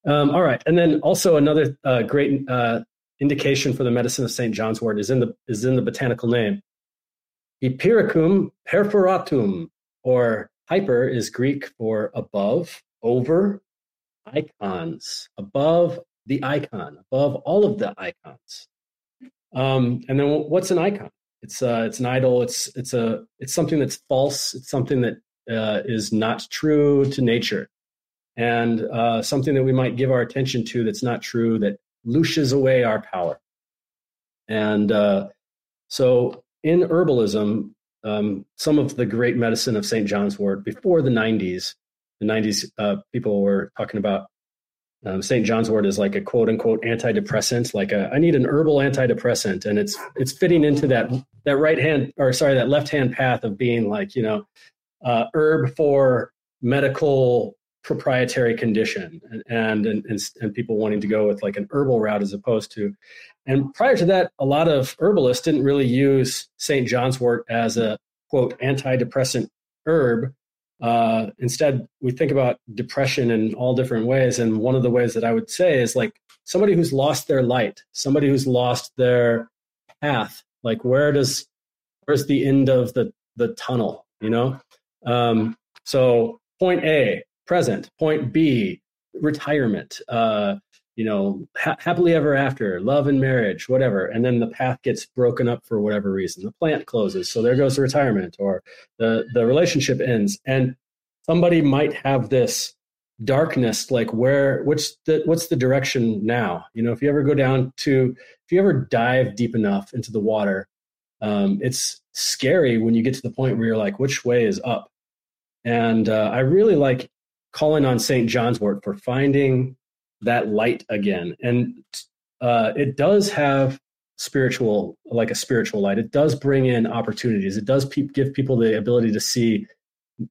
um, all right, and then also another uh, great uh, indication for the medicine of Saint John's wort is in the is in the botanical name. Hypericum perforatum, or hyper is Greek for above, over, icons, above the icon, above all of the icons. Um, and then what's an icon? It's uh, it's an idol. It's it's a it's something that's false. It's something that uh, is not true to nature, and uh, something that we might give our attention to that's not true that looshes away our power. And uh, so in herbalism, um, some of the great medicine of St. John's wort before the 90s, the 90s, uh, people were talking about um, St. John's wort is like a quote unquote antidepressant, like a, I need an herbal antidepressant. And it's, it's fitting into that, that right hand or sorry, that left hand path of being like, you know, uh, herb for medical proprietary condition and, and, and, and people wanting to go with like an herbal route as opposed to and prior to that, a lot of herbalists didn't really use St. John's wort as a quote antidepressant herb. Uh, instead, we think about depression in all different ways. And one of the ways that I would say is like somebody who's lost their light, somebody who's lost their path. Like where does where's the end of the the tunnel? You know. Um, so point A, present. Point B, retirement. Uh, you know, ha- happily ever after, love and marriage, whatever. And then the path gets broken up for whatever reason. The plant closes, so there goes the retirement, or the the relationship ends. And somebody might have this darkness, like where, what's the what's the direction now? You know, if you ever go down to, if you ever dive deep enough into the water, um, it's scary when you get to the point where you're like, which way is up? And uh, I really like calling on St. John's wort for finding that light again. And uh, it does have spiritual, like a spiritual light. It does bring in opportunities. It does pe- give people the ability to see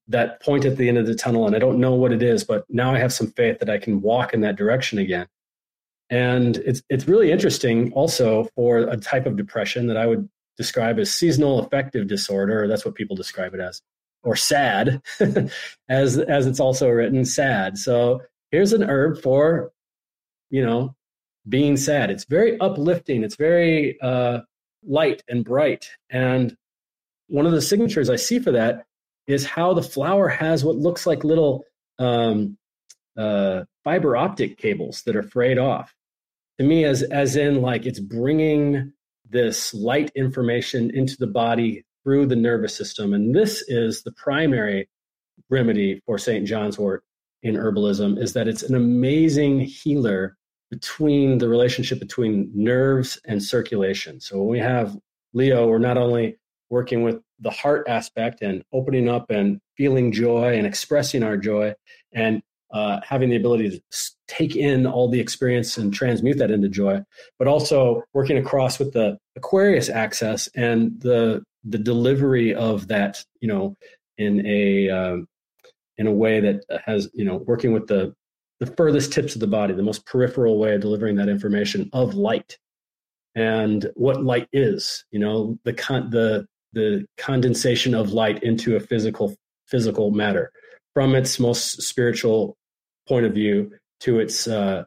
that point at the end of the tunnel. And I don't know what it is, but now I have some faith that I can walk in that direction again. And it's it's really interesting also for a type of depression that I would describe as seasonal affective disorder, that's what people describe it as, or sad, as as it's also written, sad. So here's an herb for you know, being sad. It's very uplifting. It's very uh, light and bright. And one of the signatures I see for that is how the flower has what looks like little um, uh, fiber optic cables that are frayed off. To me, as as in like it's bringing this light information into the body through the nervous system, and this is the primary remedy for St. John's wort in herbalism. Is that it's an amazing healer between the relationship between nerves and circulation. So when we have Leo, we're not only working with the heart aspect and opening up and feeling joy and expressing our joy and uh, having the ability to take in all the experience and transmute that into joy, but also working across with the Aquarius axis and the the delivery of that, you know, in a um, in a way that has, you know, working with the the furthest tips of the body, the most peripheral way of delivering that information of light and what light is. You know, the con- the the condensation of light into a physical physical matter from its most spiritual point of view to its uh,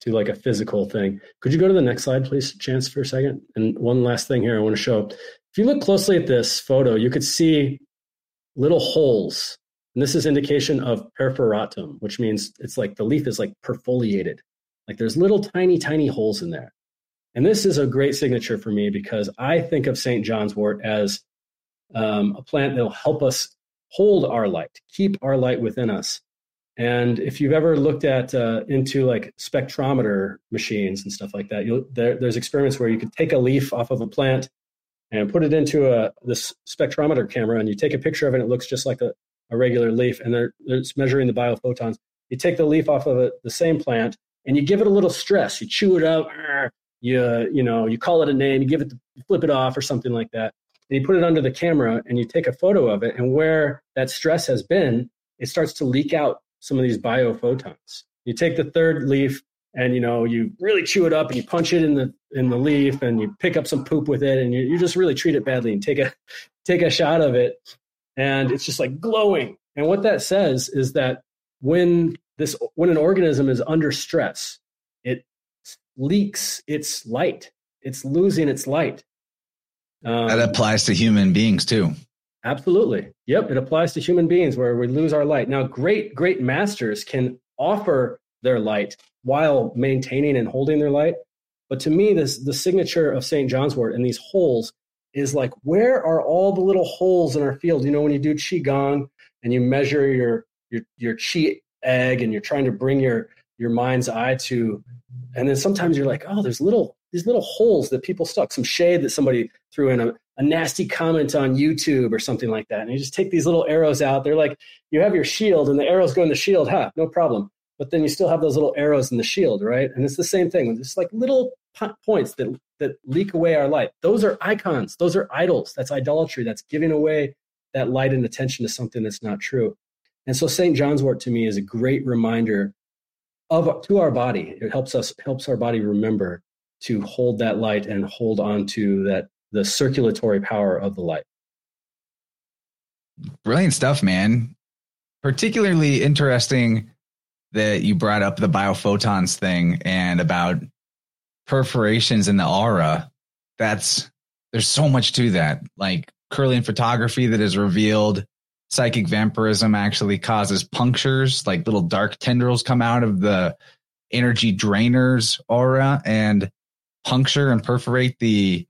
to like a physical thing. Could you go to the next slide, please, Chance, for a second? And one last thing here I want to show. If you look closely at this photo, you could see little holes and this is indication of perforatum, which means it's like the leaf is like perfoliated. Like there's little tiny, tiny holes in there. And this is a great signature for me because I think of St. John's wort as um, a plant that will help us hold our light, keep our light within us. And if you've ever looked at uh, into like spectrometer machines and stuff like that, there, there's experiments where you could take a leaf off of a plant and put it into a this spectrometer camera, and you take a picture of it. And it looks just like a, a regular leaf, and they're, they're measuring the biophotons. You take the leaf off of a, the same plant, and you give it a little stress. You chew it up, you you know, you call it a name, you give it, you flip it off or something like that, and you put it under the camera, and you take a photo of it, and where that stress has been, it starts to leak out some of these biophotons. You take the third leaf, and you know you really chew it up and you punch it in the in the leaf and you pick up some poop with it and you, you just really treat it badly and take a take a shot of it and it's just like glowing. And what that says is that when this when an organism is under stress, it leaks its light. It's losing its light. Um, that applies to human beings too. Absolutely. Yep, it applies to human beings where we lose our light. Now, great great masters can offer their light while maintaining and holding their light. But to me, this the signature of St. John's wort and these holes is like where are all the little holes in our field? You know, when you do qigong and you measure your your your chi egg and you're trying to bring your your mind's eye to, and then sometimes you're like, oh, there's little these little holes that people stuck, some shade that somebody threw in, a, a nasty comment on YouTube or something like that. And you just take these little arrows out. They're like, you have your shield and the arrows go in the shield. Huh, no problem. But then you still have those little arrows in the shield, right? And it's the same thing. It's like little points that, that leak away our light. Those are icons. Those are idols. That's idolatry. That's giving away that light and attention to something that's not true. And so St. John's wort to me is a great reminder of to our body. It helps us helps our body remember to hold that light and hold on to that the circulatory power of the light. Brilliant stuff, man. Particularly interesting that you brought up the biophotons thing and about perforations in the aura. That's there's so much to that. Like Kirlian photography that is revealed psychic vampirism actually causes punctures, like little dark tendrils come out of the energy drainers aura and puncture and perforate the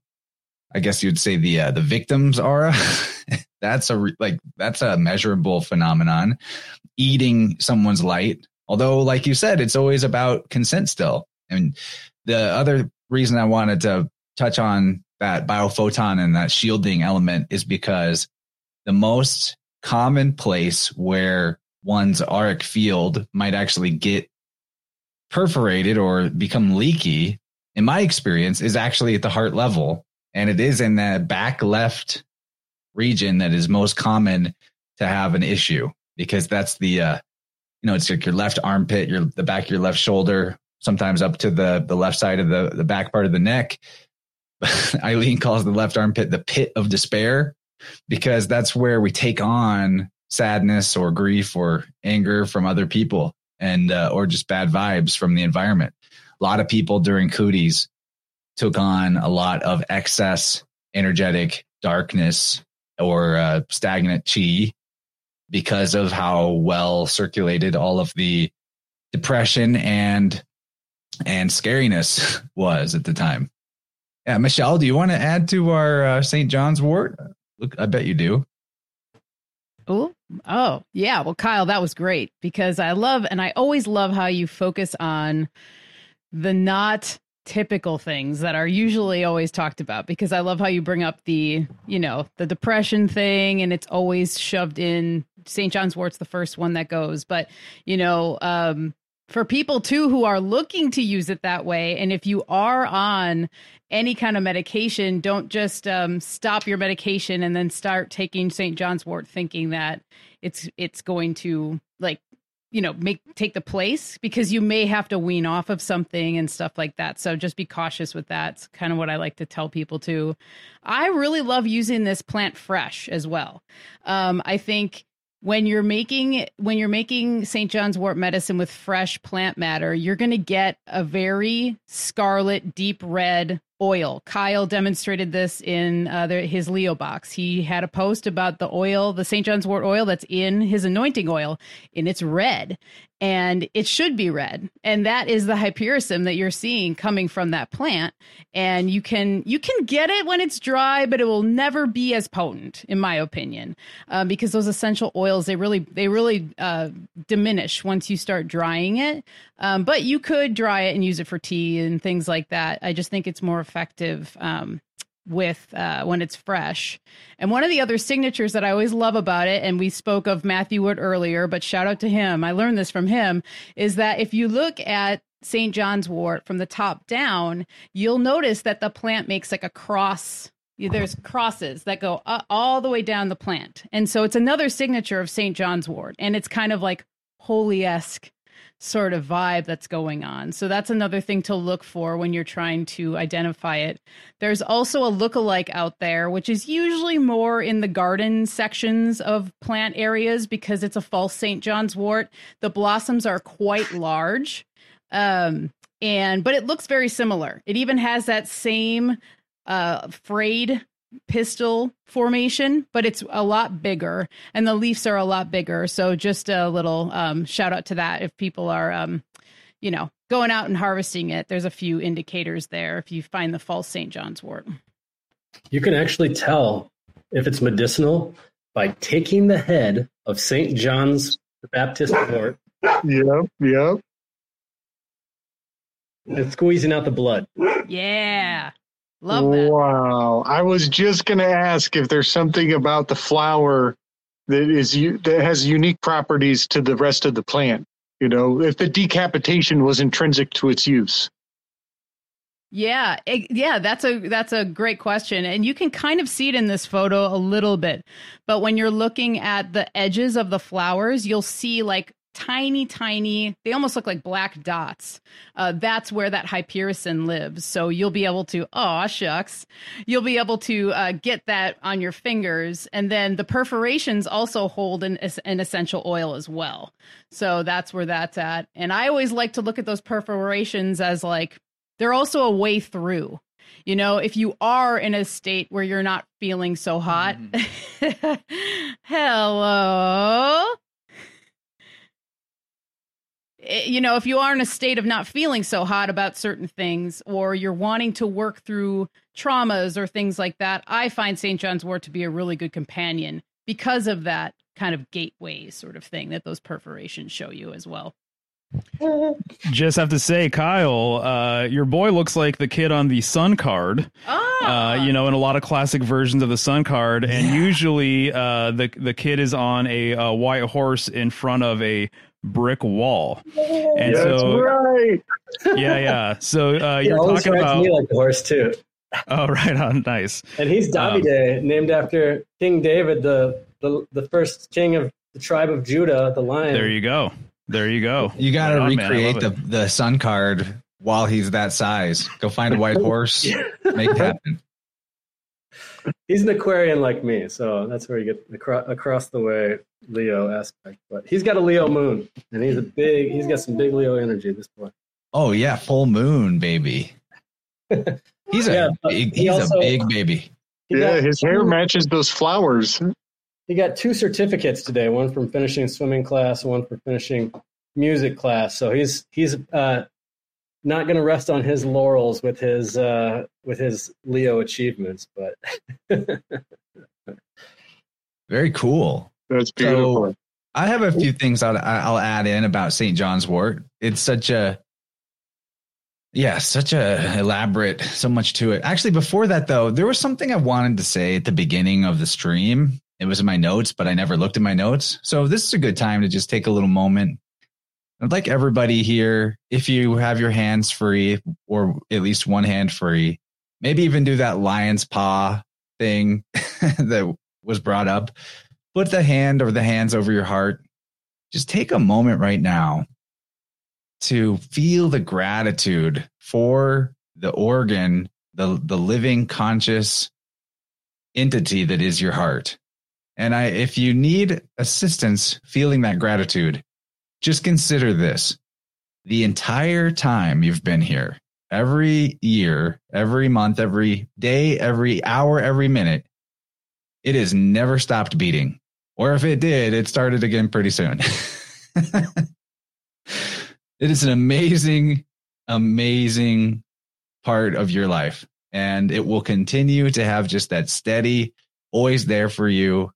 I guess you'd say the uh, the victim's aura. that's a re- like that's a measurable phenomenon. Eating someone's light, although like you said, it's always about consent still. And the other reason I wanted to touch on that biophoton and that shielding element is because the most common place where one's auric field might actually get perforated or become leaky in my experience, is actually at the heart level. And it is in the back left region that is most common to have an issue because that's the, uh, you know, it's like your left armpit, your the back of your left shoulder, sometimes up to the the left side of the the back part of the neck. Eileen calls the left armpit the pit of despair because that's where we take on sadness or grief or anger from other people and uh, or just bad vibes from the environment a lot of people during cooties took on a lot of excess energetic darkness or uh, stagnant chi because of how well circulated all of the depression and and scariness was at the time. Yeah, Michelle, do you want to add to our uh, St. John's wort? Look, I bet you do. Oh, oh, yeah. Well, Kyle, that was great because I love and I always love how you focus on the not typical things that are usually always talked about because I love how you bring up the, you know, the depression thing and it's always shoved in St. John's wort's the first one that goes, but you know, um for people too who are looking to use it that way. And if you are on any kind of medication don't just um, stop your medication and then start taking st john's wort thinking that it's it's going to like you know make take the place because you may have to wean off of something and stuff like that. So just be cautious with that. It's kind of what i like to tell people too. I really love using this plant fresh as well. Um, i think when you're making when you're making st john's wort medicine with fresh plant matter you're going to get a very scarlet deep red oil. Kyle demonstrated this in uh, the, his Leo box. He had a post about the oil, the St. John's wort oil that's in his anointing oil, and it's red and it should be red and that is the hypericum that you're seeing coming from that plant and you can you can get it when it's dry but it will never be as potent in my opinion uh, because those essential oils they really they really uh, diminish once you start drying it um, but you could dry it and use it for tea and things like that i just think it's more effective um, with uh, when it's fresh. And one of the other signatures that I always love about it, and we spoke of Matthew Wood earlier, but shout out to him. I learned this from him, is that if you look at St. John's wort from the top down, you'll notice that the plant makes like a cross. There's crosses that go all the way down the plant. And so it's another signature of St. John's wort. And it's kind of like holy esque sort of vibe that's going on. So that's another thing to look for when you're trying to identify it. There's also a look-alike out there, which is usually more in the garden sections of plant areas because it's a false St. John's wort. The blossoms are quite large. Um, and but it looks very similar. It even has that same uh frayed pistil formation, but it's a lot bigger and the leaves are a lot bigger. So just a little um, shout out to that if people are, um, you know, going out and harvesting it, there's a few indicators there if you find the false St. John's wort. You can actually tell if it's medicinal by taking the head of St. John's the Baptist wort Yep, yep. and squeezing out the blood. Yeah. Love that. Wow. I was just going to ask if there's something about the flower that is that has unique properties to the rest of the plant. You know, if the decapitation was intrinsic to its use. Yeah, it- yeah, that's a that's a great question, and you can kind of see it in this photo a little bit. But when you're looking at the edges of the flowers, you'll see like tiny, tiny. They almost look like black dots. Uh, that's where that hypericin lives. So you'll be able to. Oh shucks, you'll be able to uh, get that on your fingers, and then the perforations also hold an, an essential oil as well. So that's where that's at. And I always like to look at those perforations as like they're also a way through. You know, if you are in a state where you're not feeling so hot, hello. Eh, You know, if you are in a state of not feeling so hot about certain things, or you're wanting to work through traumas or things like that, I find St. John's wort to be a really good companion because of that kind of gateway sort of thing that those perforations show you as well. Just have to say, Kyle, uh, your boy looks like the kid on the Sun card. Ah, Uh, you know, in a lot of classic versions of the Sun card, and usually uh, the the kid is on a, uh white horse in front of a brick wall. And That's so, right. yeah, yeah. So uh, He you're always talking about. me like the horse too. Oh, right on, nice. And he's Um, Davide, named after King David, the, the the first king of the tribe of Judah, the lion. There you go. There you go. You got to Right on, man. Recreate the, it. the sun card while he's that size. Go find a white horse, make it happen. He's an Aquarian like me, so that's where you get the cro- across the way Leo aspect. But he's got a Leo moon, and he's a big. He's got some big Leo energy. This boy. Oh yeah, full moon, baby. He's a Yeah, but big, he he's also- a big baby. Yeah, got his hair two- matches those flowers. He got two certificates today. One from finishing swimming class, one for finishing music class. So he's he's uh, not going to rest on his laurels with his uh, with his Leo achievements, but Very cool. That's beautiful. I have a few things I'll, I'll add in about St. John's wort. It's such a, yeah, such a elaborate, so much to it. Actually, before that though, there was something I wanted to say at the beginning of the stream. It was in my notes, but I never looked at my notes. So this is a good time to just take a little moment. I'd like everybody here, if you have your hands free or at least one hand free, maybe even do that lion's paw thing that was brought up put the hand or the hands over your heart. Just take a moment right now to feel the gratitude for the organ, the, the living conscious entity that is your heart. And I, if you need assistance feeling that gratitude, just consider this. The entire time you've been here, every year, every month, every day, every hour, every minute, it has never stopped beating. Or if it did, it started again pretty soon. it is an amazing, amazing part of your life. And it will continue to have just that steady, always there for you,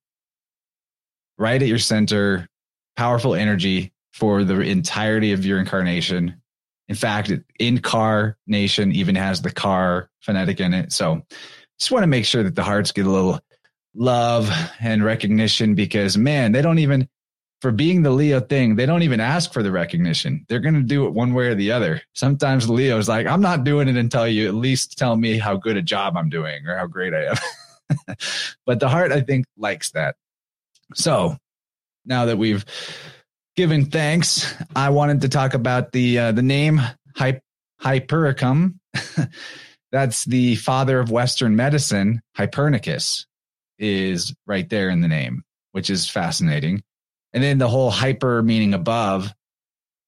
right at your center, powerful energy for the entirety of your incarnation. In fact, incarnation even has the car phonetic in it. So just want to make sure that the hearts get a little love and recognition because man, they don't even for being the Leo thing, they don't even ask for the recognition. They're going to do it one way or the other. Sometimes Leo's like, I'm not doing it until you at least tell me how good a job I'm doing or how great I am. but the heart, I think, likes that. So now that we've given thanks, I wanted to talk about the uh, the name Hy- Hypericum. That's the father of Western medicine, Hypernicus is right there in the name, which is fascinating. And then the whole hyper meaning above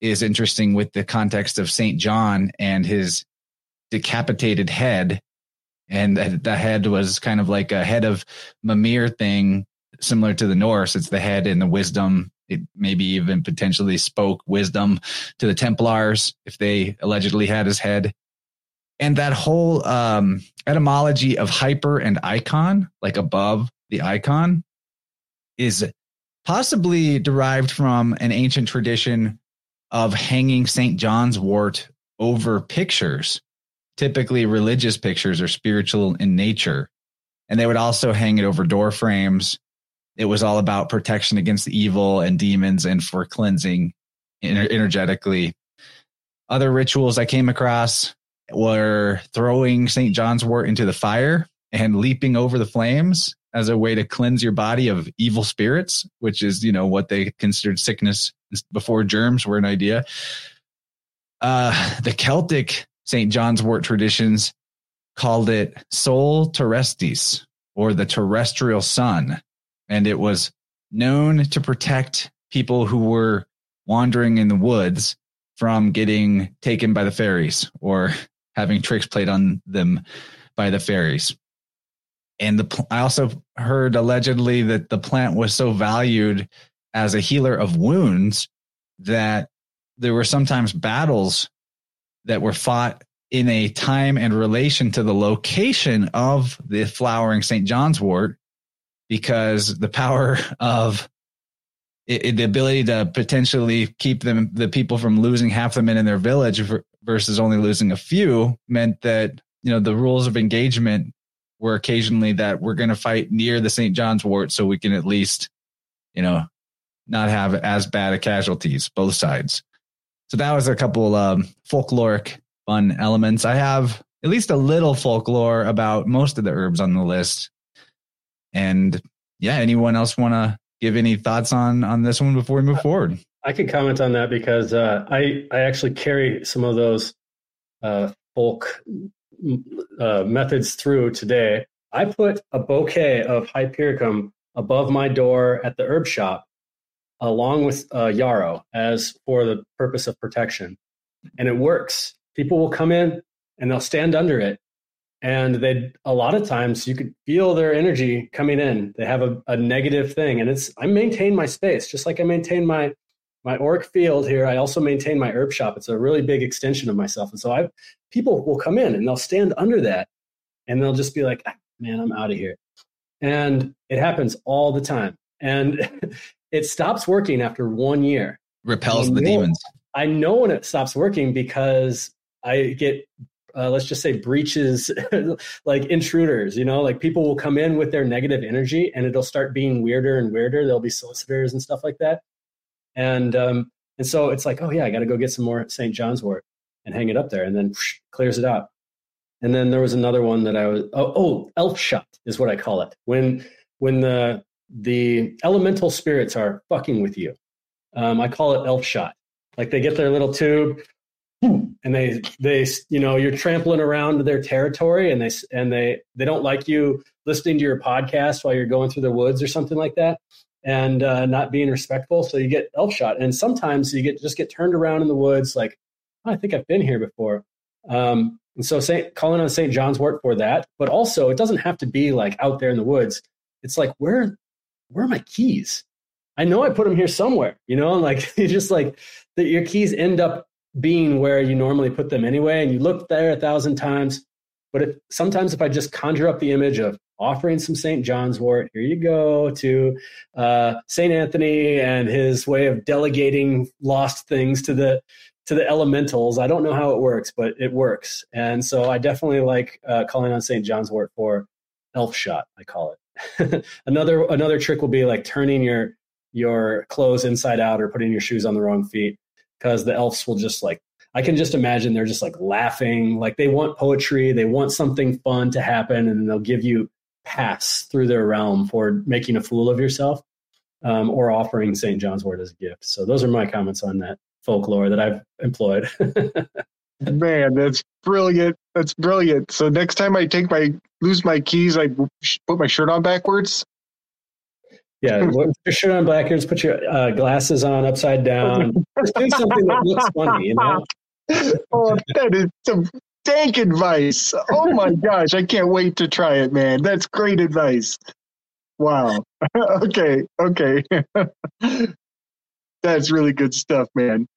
is interesting with the context of St. John and his decapitated head. And the, the head was kind of like a head of Mimir thing, similar to the Norse. It's the head and the wisdom It maybe even potentially spoke wisdom to the Templars if they allegedly had his head. And that whole um, etymology of hyper and icon, like above the icon, is possibly derived from an ancient tradition of hanging St. John's wort over pictures, typically religious pictures or spiritual in nature. And they would also hang it over door frames. It was all about protection against evil and demons and for cleansing energetically. Other rituals I came across were throwing St. John's wort into the fire and leaping over the flames as a way to cleanse your body of evil spirits, which is, you know, what they considered sickness before germs were an idea. Uh, the Celtic St. John's wort traditions called it Sol Terrestris or the terrestrial sun. And it was known to protect people who were wandering in the woods from getting taken by the fairies or having tricks played on them by the fairies. And the I also heard allegedly that the plant was so valued as a healer of wounds that there were sometimes battles that were fought in a time and relation to the location of the flowering St. John's wort because the power of it, it, the ability to potentially keep them the people from losing half the men in their village versus only losing a few meant that you know the rules of engagement were occasionally that we're going to fight near the St. John's wort so we can at least you know not have as bad a casualties both sides so that was a couple um, folkloric fun elements. I have at least a little folklore about most of the herbs on the list. And yeah, anyone else want to give any thoughts on on this one before we move forward? I can comment on that because uh, I I actually carry some of those uh, folk uh, methods through today. I put a bouquet of hypericum above my door at the herb shop, along with uh, yarrow, as for the purpose of protection, and it works people will come in and they'll stand under it and they a lot of times you could feel their energy coming in. They have a, a negative thing and it's i maintain my space just like i maintain my my auric field here. I also maintain my herb shop. It's a really big extension of myself. And so i people will come in and they'll stand under that and they'll just be like ah, man i'm out of here. And it happens all the time. And it stops working after one year. Repels the demons. I know when it stops working because I get uh, let's just say breaches like intruders you know like people will come in with their negative energy and it'll start being weirder and weirder. There'll be solicitors and stuff like that. And um and so it's like oh yeah i got to go get some more st john's wort and hang it up there. And then whoosh, clears it out and then there was another one that i was oh, oh elf shot is what i call it. When when the the elemental spirits are fucking with you. Um, i call it elf shot. Like they get their little tube and they they you know you're trampling around their territory and they and they they don't like you listening to your podcast while you're going through the woods or something like that and uh, not being respectful. So you get elf shot. And sometimes you get just get turned around in the woods like oh, i think i've been here before. Um, and so Saint, calling on st john's wort for that but also it doesn't have to be like out there in the woods. It's like where where are my keys? I know i put them here somewhere you know like you just like that your keys end up being where you normally put them anyway, and you look there a thousand times. But if, sometimes if I just conjure up the image of offering some St. John's wort, here you go to uh, St. Anthony and his way of delegating lost things to the to the elementals. I don't know how it works, but it works. And so I definitely like uh, calling on St. John's wort for elf shot. I call it. another another trick will be like turning your your clothes inside out or putting your shoes on the wrong feet because the elves will just like I can just imagine they're just like laughing, like they want poetry, they want something fun to happen, and they'll give you pass through their realm for making a fool of yourself um, or offering St. John's wort as a gift. So those are my comments on that folklore that I've employed. Man, that's brilliant. That's brilliant. So next time I take my lose my keys, I put my shirt on backwards yeah, put your shirt on backwards, put your uh, glasses on upside down. Just do something that looks funny, you know. oh, that is some dank advice. Oh my gosh, I can't wait to try it, man. That's great advice. Wow. okay, okay. That's really good stuff, man.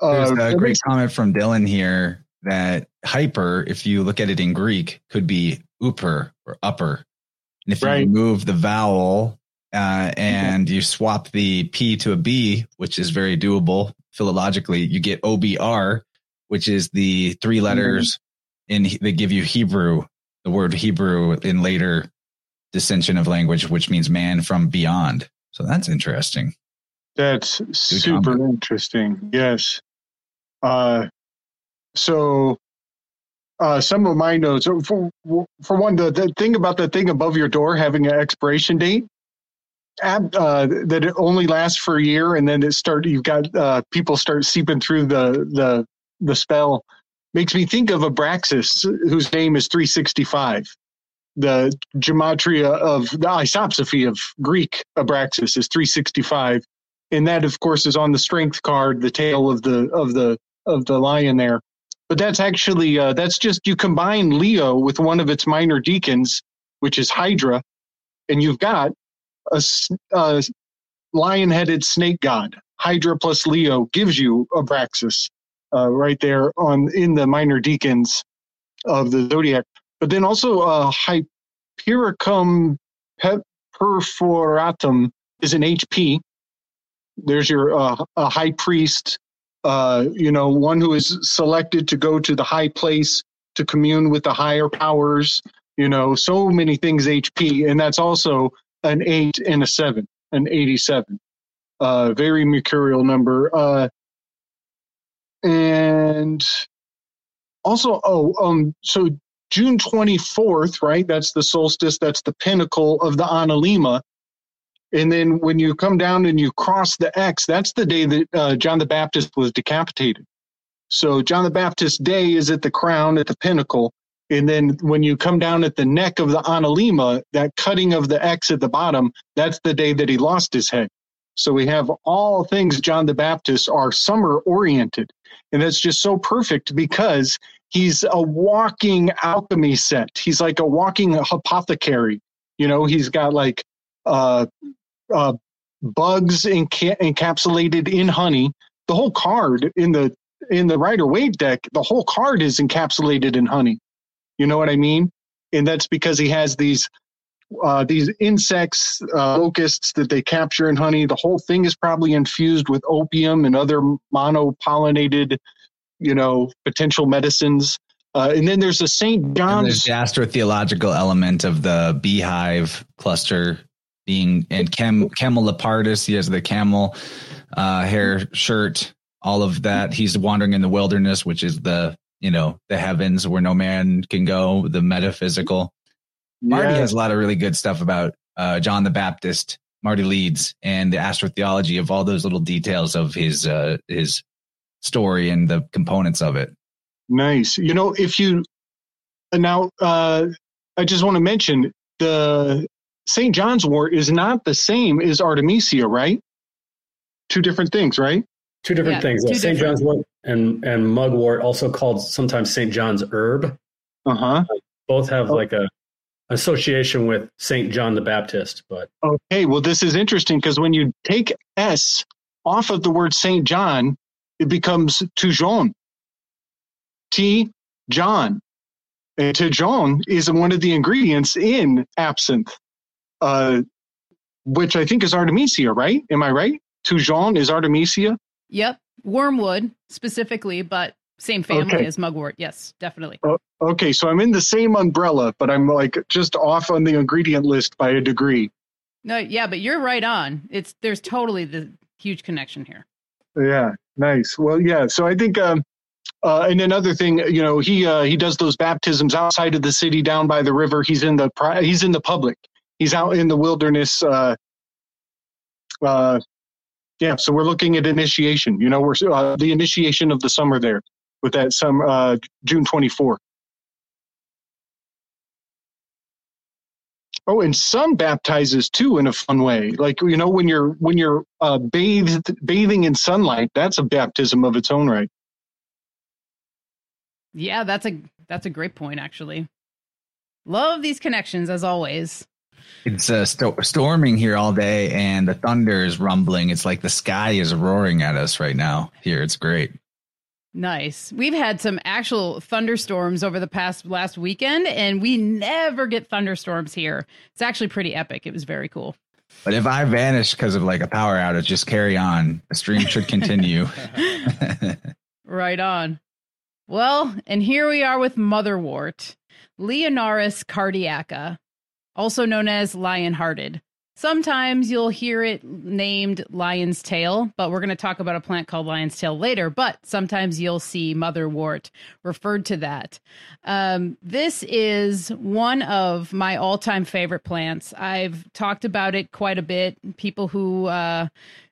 There's Uh, a great makes- comment from Dylan here that hyper, if you look at it in Greek, could be upper or upper. And if Right. you remove the vowel uh, and you swap the P to a B, which is very doable philologically, you get OBR, which is the three letters in they give you Hebrew, the word Hebrew in later dissension of language, which means man from beyond. So that's interesting. That's super interesting. Yes. Uh, so, uh, some of my notes for for one, the, the thing about the thing above your door having an expiration date, uh, that it only lasts for a year, and then it start. You've got uh, people start seeping through the the the spell. Makes me think of Abraxas, whose name is three sixty five. The gematria of the isopsephy of Greek Abraxas is three sixty five and that of course is on the strength card the tail of the of the of the lion there but that's actually uh, that's just you combine leo with one of its minor decans which is hydra and you've got a, a lion-headed snake god hydra plus leo gives you abraxas uh, right there on in the minor decans of the zodiac. But then also uh, hypericum pe- perforatum is an hp there's your uh, a high priest uh, you know one who is selected to go to the high place to commune with the higher powers you know so many things hp and that's also an 8 and a 7 an 87 uh, very mercurial number uh, and also oh um so june 24th right that's the solstice that's the pinnacle of the analemma and then when you come down and you cross the X, that's the day that uh, John the Baptist was decapitated. So John the Baptist Day is at the crown, at the pinnacle. And then when you come down at the neck of the Analemma, that cutting of the X at the bottom, that's the day that he lost his head. So we have all things John the Baptist are summer oriented. And that's just so perfect because he's a walking alchemy set. He's like a walking apothecary. You know, he's got like uh, uh, bugs enca- encapsulated in honey. The whole card in the in the Rider Waite deck, the whole card is encapsulated in honey. You know what I mean? And that's because he has these uh, these insects, uh, locusts that they capture in honey. The whole thing is probably infused with opium and other monopollinated, you know, potential medicines. Uh, and then there's a St. John's. the astrotheological element of the beehive cluster being and Cam Camelopardus. He has the camel uh, hair shirt. All of that. He's wandering in the wilderness, which is the you know the heavens where no man can go. The metaphysical. Marty Yeah. has a lot of really good stuff about uh, John the Baptist. Marty Leeds and the astrotheology of all those little details of his uh, his story and the components of it. Nice. You know, if you now, uh, I just want to mention the St. John's Wort is not the same as Artemisia, right? Two different things, right? Two different Yeah, things. two St. different- John's wort and and mugwort, also called sometimes St. John's herb. Uh huh. Both have Oh. like a association with St. John the Baptist, but Okay. Well, this is interesting because when you take S off of the word St. John, it becomes thujone. T. John. And thujone is one of the ingredients in absinthe, uh, which I think is Artemisia, right? Am I right? thujone is Artemisia. Yep. Wormwood specifically, but same family Okay. as mugwort. Yes, definitely. Okay, so I'm in the same umbrella, but I'm like just off on the ingredient list by a degree. No, yeah, but you're right on. It's there's totally the huge connection here. Yeah, nice. Well, yeah. So I think, um, uh, and another thing, you know, he uh, he does those baptisms outside of the city, down by the river. He's in the pri- he's in the public. He's out in the wilderness. Uh, uh, yeah. So we're looking at initiation. You know, we're uh, the initiation of the summer there with that some uh, June 24. Oh, and sun baptizes too in a fun way. Like you know, when you're when you're uh, bathed bathing in sunlight, that's a baptism of its own right. Yeah, that's a that's a great point actually. Love these connections as always. It's uh, sto- storming here all day, and the thunder is rumbling. It's like the sky is roaring at us right now. Here, it's great. Nice. We've had some actual thunderstorms over the past last weekend, and we never get thunderstorms here. It's actually pretty epic. It was very cool. But if I vanish because of like a power outage, just carry on. The stream should continue. Right on. Well, and here we are with motherwort, Leonurus cardiaca, also known as lion-hearted. Sometimes you'll hear it named lion's tail, but we're going to talk about a plant called lion's tail later. But sometimes you'll see motherwort referred to that. Um, this is one of my all time favorite plants. I've talked about it quite a bit. People who uh,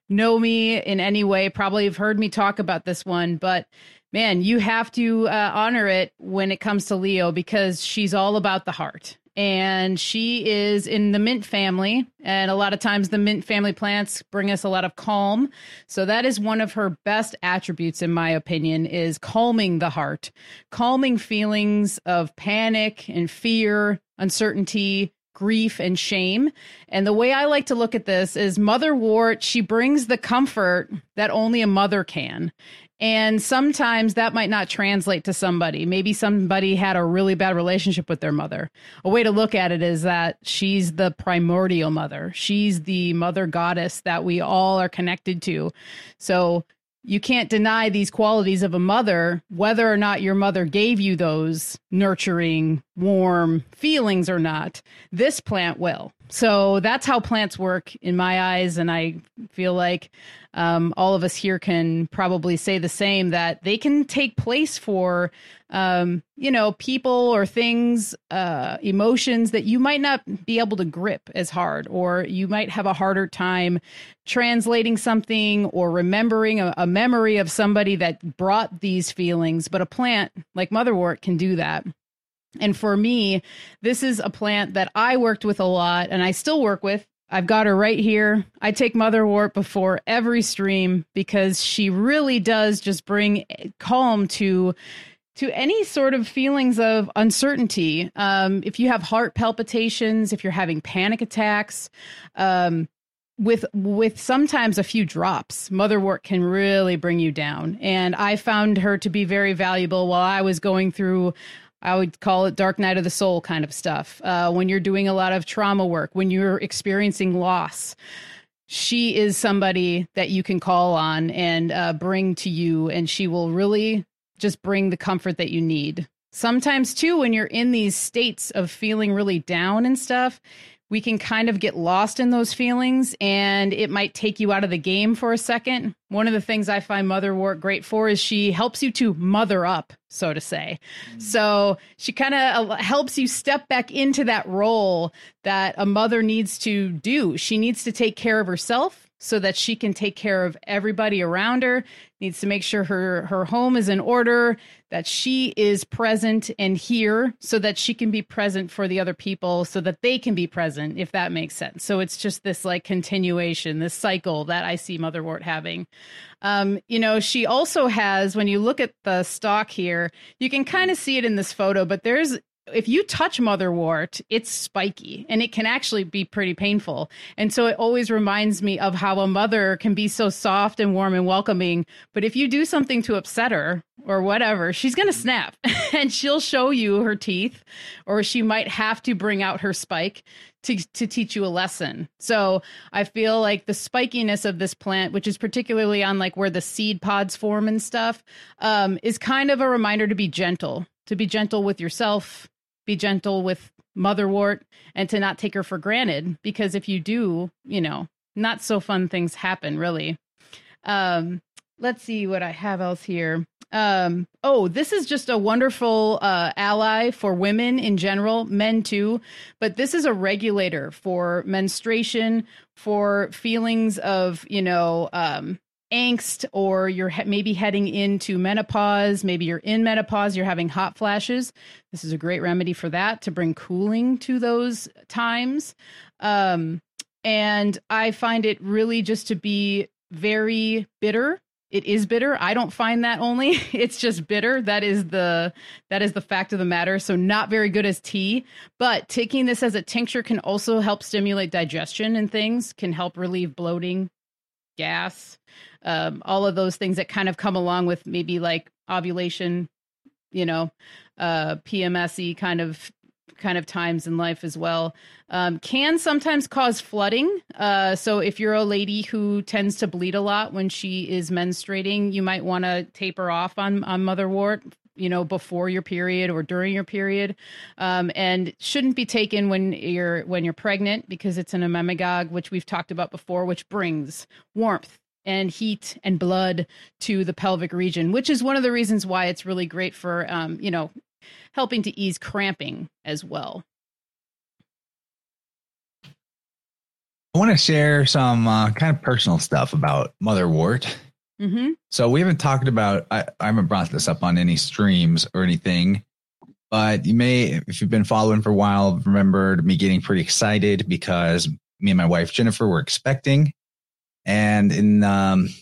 know me in any way probably have heard me talk about this one, but man, you have to uh, honor it when it comes to Leo because she's all about the heart and she is in the mint family. And a lot of times the mint family plants bring us a lot of calm. So that is one of her best attributes in my opinion is calming the heart calming feelings of panic and fear uncertainty grief and shame. And the way i like to look at this is motherwort she brings the comfort that only a mother can and sometimes that might not translate to somebody. Maybe somebody had a really bad relationship with their mother. A way to look at it is that she's the primordial mother. She's the mother goddess that we all are connected to. So you can't deny these qualities of a mother, whether or not your mother gave you those nurturing, warm feelings or not. This plant will. So that's how plants work in my eyes. And I feel like um, all of us here can probably say the same that they can take place for, um, you know, people or things, uh, emotions that you might not be able to grip as hard, or you might have a harder time translating something or remembering a, a memory of somebody that brought these feelings. But a plant like motherwort can do that. And for me, this is a plant that I worked with a lot and I still work with I've got her right here. I take motherwort before every stream because she really does just bring calm to to any sort of feelings of uncertainty. Um, if you have heart palpitations, if you're having panic attacks, um, with with sometimes a few drops, motherwort can really bring you down. And I found her to be very valuable while I was going through I would call it dark night of the soul kind of stuff. Uh, when you're doing a lot of trauma work, when you're experiencing loss, she is somebody that you can call on and uh, bring to you, and she will really just bring the comfort that you need. Sometimes, too, when you're in these states of feeling really down and stuff, we can kind of get lost in those feelings and it might take you out of the game for a second. One of the things I find Mother Motherwort great for is she helps you to mother up, so to say. Mm. So she kind of helps you step back into that role that a mother needs to do. She needs to take care of herself so that she can take care of everybody around her needs to make sure her her home is in order that she is present and here so that she can be present for the other people so that they can be present if that makes sense. So it's just this like continuation this cycle that i see motherwort having. Um, you know she also has when you look at the stalk here you can kind of see it in this photo but there's if you touch motherwort, it's spiky and it can actually be pretty painful. And so it always reminds me of how a mother can be so soft and warm and welcoming. But if you do something to upset her or whatever, she's going to snap and she'll show you her teeth or she might have to bring out her spike to, to teach you a lesson. So I feel like the spikiness of this plant, which is particularly on like where the seed pods form and stuff, um, is kind of a reminder to be gentle, to be gentle with yourself be gentle with motherwort and to not take her for granted because if you do, you know, not so fun things happen really. Um let's see what I have else here. Um oh, this is just a wonderful uh ally for women in general, men too, but this is a regulator for menstruation, for feelings of, you know, um angst or you're he- maybe heading into menopause, maybe you're in menopause, you're having hot flashes. This is a great remedy for that to bring cooling to those times. Um, and I find it really just to be very bitter it is bitter. I don't find that only. It's just bitter. That is the that is the fact of the matter. So not very good as tea, but taking this as a tincture can also help stimulate digestion and things, can help relieve bloating, gas, um, all of those things that kind of come along with maybe like ovulation, you know, uh, PMSy kind of kind of times in life as well. Um, can sometimes cause flooding. Uh, so if you're a lady who tends to bleed a lot when she is menstruating, you might want to taper off on on motherwort. You know, before your period or during your period, um, and shouldn't be taken when you're when you're pregnant because it's an emmenagogue, which we've talked about before, which brings warmth and heat and blood to the pelvic region, which is one of the reasons why it's really great for, um, you know, helping to ease cramping as well. I want to share some uh, kind of personal stuff about motherwort. Mm-hmm. So we haven't talked about. I, I haven't brought this up on any streams or anything, but you may, if you've been following for a while, remembered me getting pretty excited because me and my wife Jennifer were expecting, and in um, I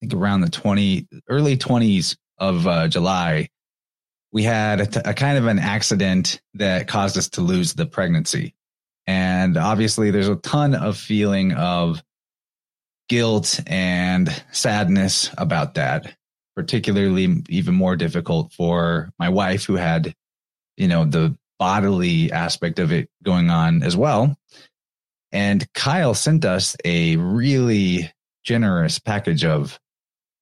think around the twenty early twenties of uh, July, we had a, t- a kind of an accident that caused us to lose the pregnancy. And obviously, there's a ton of feeling of guilt and sadness about that, particularly even more difficult for my wife, who had, you know, the bodily aspect of it going on as well. And Kyle sent us a really generous package of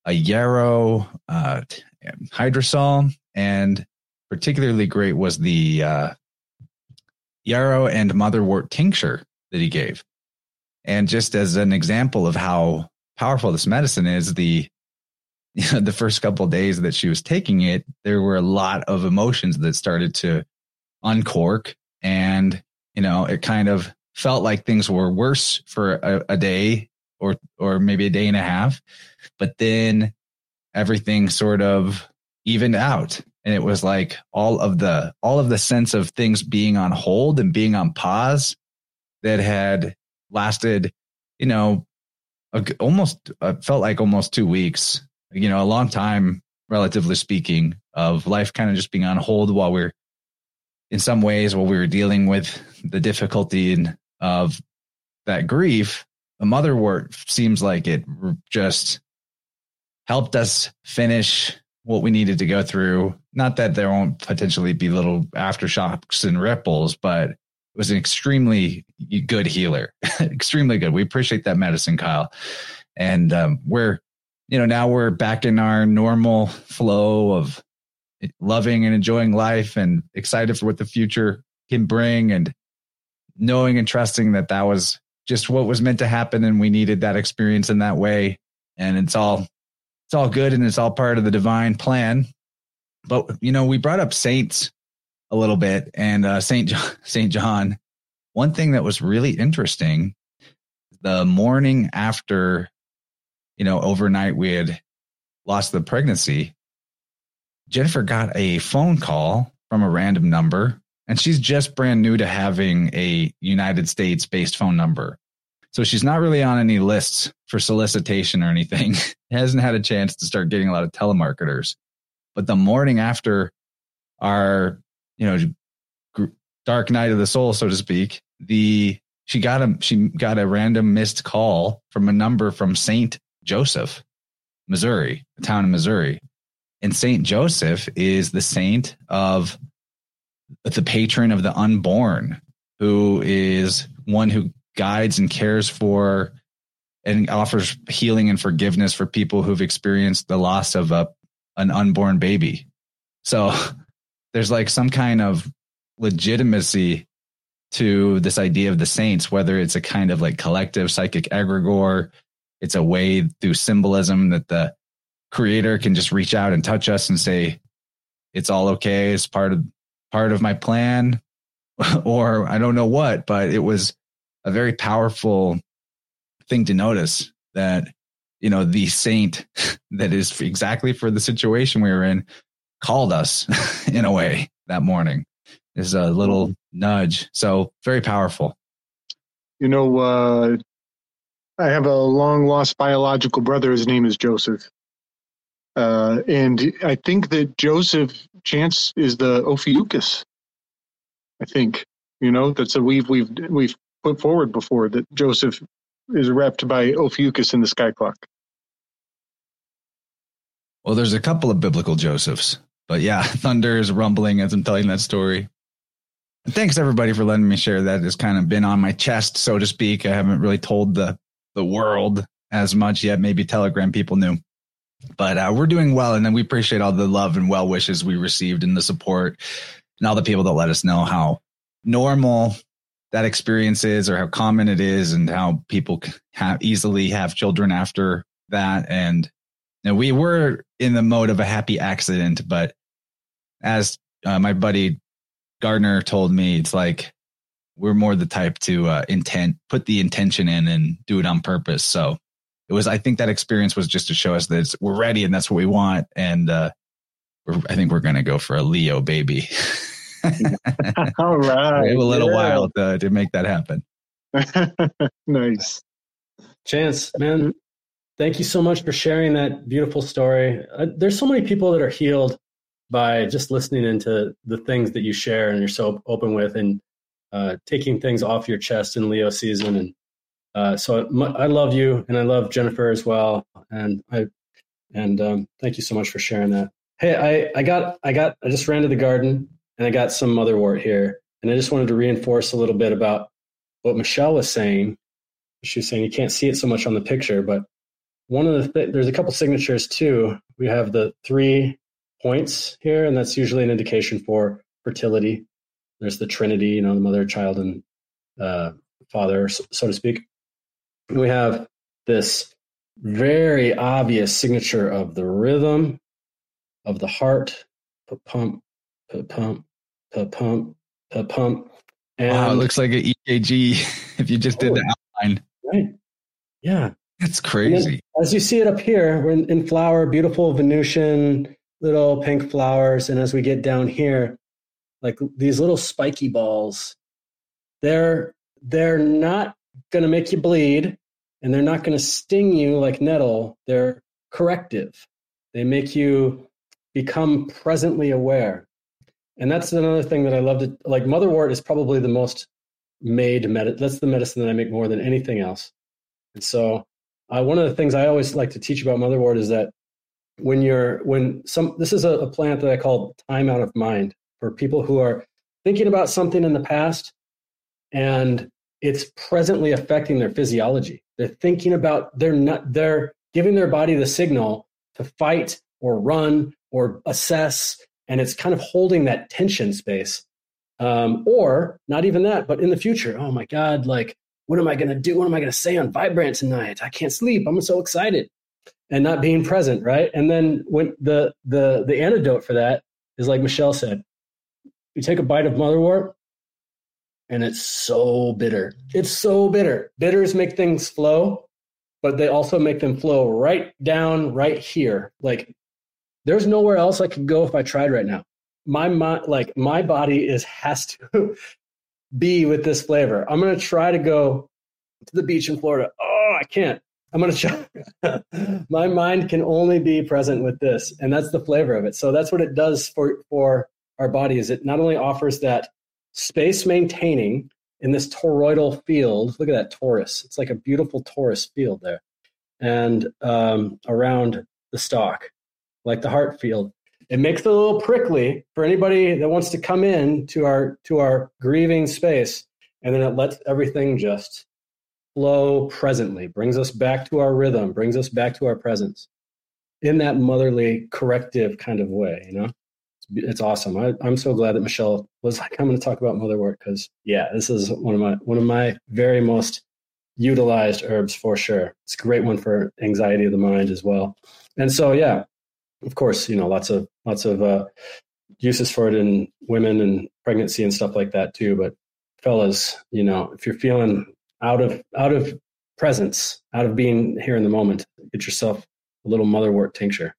a yarrow, uh, hydrosol, and particularly great was the uh, yarrow and motherwort tincture that he gave. And just as an example of how powerful this medicine is, the you know, the first couple days that she was taking it, there were a lot of emotions that started to uncork, and you know, it kind of felt like things were worse for a, a day or or maybe a day and a half, but then everything sort of evened out. And it was like all of the all of the sense of things being on hold and being on pause that had lasted you know a, almost uh, felt like almost two weeks you know a long time relatively speaking of life kind of just being on hold while we're in some ways while we were dealing with the difficulty in, of that grief a motherwort seems like it just helped us finish what we needed to go through. Not that there won't potentially be little aftershocks and ripples, but it was an extremely good healer. extremely good. We appreciate that medicine, Kyle. And um, we're, you know, now we're back in our normal flow of loving and enjoying life and excited for what the future can bring and knowing and trusting that that was just what was meant to happen and we needed that experience in that way and it's all it's all good and it's all part of the divine plan. But you know, we brought up saints a little bit and uh, Saint John, Saint John. One thing that was really interesting, the morning after, you know, overnight we had lost the pregnancy. Jennifer got a phone call from a random number, and she's just brand new to having a United States based phone number. So she's not really on any lists for solicitation or anything. hasn't had a chance to start getting a lot of telemarketers. But the morning after our, you know, dark night of the soul, so to speak, the she got a she got a random missed call from a number from Saint Joseph, Missouri, a town in Missouri. And Saint Joseph is the saint of the patron of the unborn, who is one who guides and cares for and offers healing and forgiveness for people who've experienced the loss of a an unborn baby. So there's like some kind of legitimacy to this idea of the saints, whether it's a kind of like collective psychic egregore, it's a way through symbolism that the creator can just reach out and touch us and say, it's all okay. It's part of part of my plan, or I don't know what, but it was a very powerful thing to notice that you know the saint that is exactly for the situation we were in called us in a way that morning is a little nudge so very powerful you know uh I have a long lost biological brother. His name is Joseph. Uh, and I think that Joseph Chance is the Ophiuchus. I think you know that's a we've we've we've put forward before that Joseph is repped by Ophiuchus in the Sky Clock. Well, there's a couple of biblical Josephs, but yeah, thunder is rumbling as I'm telling that story. Thanks everybody for letting me share that. It's kind of been on my chest, so to speak. I haven't really told the the world as much yet. Maybe Telegram people knew, but uh, we're doing well, and then we appreciate all the love and well wishes we received and the support, and all the people that let us know how normal that experience is, or how common it is, and how people have easily have children after that. And you know, we were in the mode of a happy accident, but as uh, my buddy Gardner told me, it's like we're more the type to uh, intent, put the intention in and do it on purpose. So it was, I think that experience was just to show us that we're ready and that's what we want. And uh, I think we're going to go for a Leo baby. All right. we have a little yeah. while to, to make that happen. nice. Chance, man, thank you so much for sharing that beautiful story. Uh, there's so many people that are healed by just listening into the things that you share and you're so open with and uh, taking things off your chest in Leo season. And uh, so I love you and I love Jennifer as well. And I, and um, thank you so much for sharing that. Hey, I, I got, I got, I just ran to the garden and I got some motherwort here. And I just wanted to reinforce a little bit about what Michelle was saying. She was saying you can't see it so much on the picture, but one of the th- there's a couple signatures too. We have the three points here, and that's usually an indication for fertility. There's the Trinity, you know, the mother, child, and uh, father, so to speak. We have this very obvious signature of the rhythm of the heart, pump, pump, pump, pump. And wow, it looks like an EKG if you just did the oh, outline. Right. Yeah. That's crazy. As you see it up here, we're in, in flower, beautiful Venusian little pink flowers. And as we get down here, like these little spiky balls, they're they're not gonna make you bleed and they're not gonna sting you like nettle. They're corrective. They make you become presently aware. And that's another thing that I love to like motherwort is probably the most made medicine. That's the medicine that I make more than anything else. And so uh, one of the things I always like to teach about motherwort is that when you're when some this is a, a plant that I call time out of mind for people who are thinking about something in the past and it's presently affecting their physiology. They're thinking about they're not they're giving their body the signal to fight or run or assess, and it's kind of holding that tension space. Um, or not even that, but in the future, oh my God, like what am I going to do? What am I going to say on Vibe Rant tonight? I can't sleep. I'm so excited and not being present, right? And then when the the the antidote for that is like Michelle said, you take a bite of motherwort and it's so bitter. It's so bitter. Bitters make things flow, but they also make them flow right down right here. Like there's nowhere else I could go if I tried right now. My mind like my body is has to be with this flavor. I'm to try to go to the beach in Florida. Oh, I can't. I'm to try. My mind can only be present with this, and that's the flavor of it. So that's what it does for for our body. Is it not only offers that space maintaining in this toroidal field? Look at that torus. It's like a beautiful torus field there, and um, around the stalk, like the heart field. It makes it a little prickly for anybody that wants to come in to our to our grieving space, and then it lets everything just flow presently, brings us back to our rhythm, brings us back to our presence in that motherly corrective kind of way, you know? It's, awesome. I, am so glad that Michelle was like, I'm going to talk about motherwort because yeah, this is one of my, one of my very most utilized herbs for sure. It's a great one for anxiety of the mind as well. And so, yeah, of course, you know, lots of, lots of, uh, uses for it in women and pregnancy and stuff like that too. But fellas, you know, if you're feeling out of out of presence, out of being here in the moment. Get yourself a little motherwort tincture.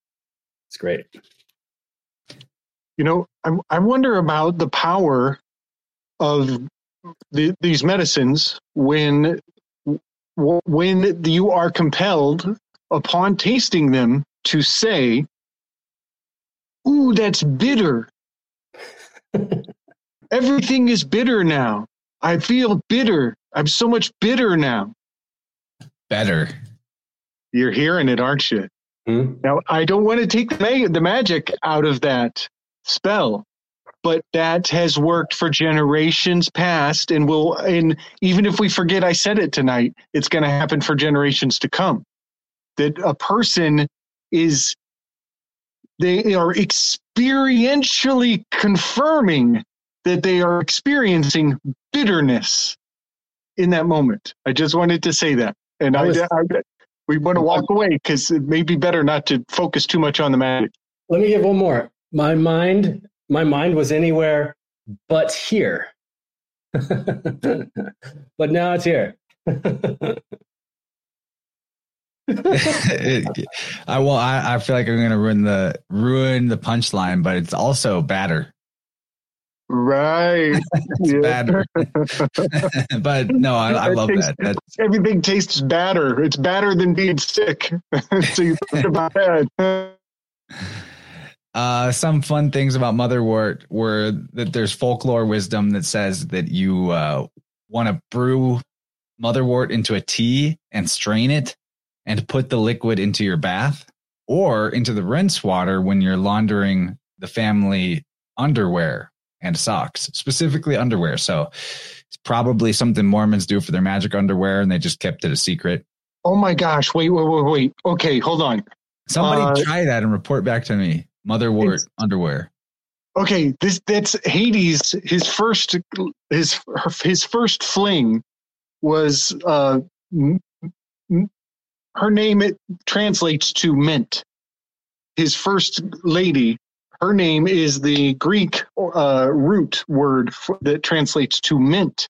It's great. You know, I, I wonder about the power of the, these medicines when when you are compelled upon tasting them to say, Ooh, that's bitter. Everything is bitter now. I feel bitter. I'm so much bitter now. Better. You're hearing it, aren't you? Hmm? Now, I don't want to take the, ma- the magic out of that spell, but that has worked for generations past and will, and even if we forget I said it tonight, it's going to happen for generations to come. That a person is, they are experientially confirming that they are experiencing bitterness in that moment. I just wanted to say that. And I I, was- I, we want to walk away because it may be better not to focus too much on the magic. Let me give one more. My mind, my mind was anywhere but here. but now it's here. It- I will. I, I feel like I'm gonna ruin the ruin the punchline, but it's also batter. Right. It's Yeah. batter. but no, I, I love that. That's Everything tastes batter. It's better than being sick. so you think about that. Uh, some fun things about motherwort were that there's folklore wisdom that says that you uh, want to brew motherwort into a tea and strain it and put the liquid into your bath or into the rinse water when you're laundering the family underwear and socks, specifically underwear. So it's probably something Mormons do for their magic underwear and they just kept it a secret. Oh my gosh. Wait, wait, wait, wait. Okay, hold on. Somebody Uh, try that and report back to me. Motherwort It's- underwear. Okay, this that's Hades. His first his her, his first fling was uh m- m- her name it translates to mint. His first lady, her name is the Greek uh, root word for, that translates to mint,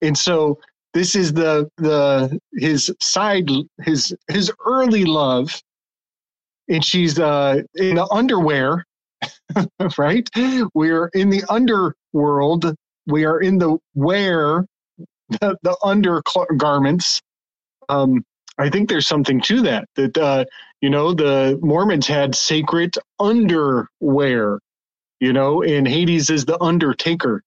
and so this is the the his side his his early love, and she's uh in the underwear right? We're in the underworld. We are in the wear, the, the undergarments. Um, I think there's something to that. That uh, you know, the Mormons had sacred underwear. You know, and Hades is the undertaker.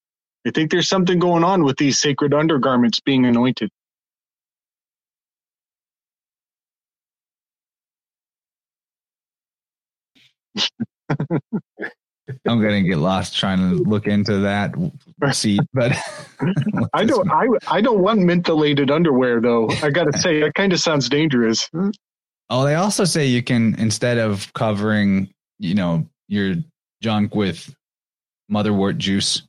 I think there's something going on with these sacred undergarments being anointed. I'm gonna get lost trying to look into that seat, but I don't. I I don't want mentholated underwear though. I gotta say, that kind of sounds dangerous. Oh, they also say you can instead of covering, you know, your junk with motherwort juice,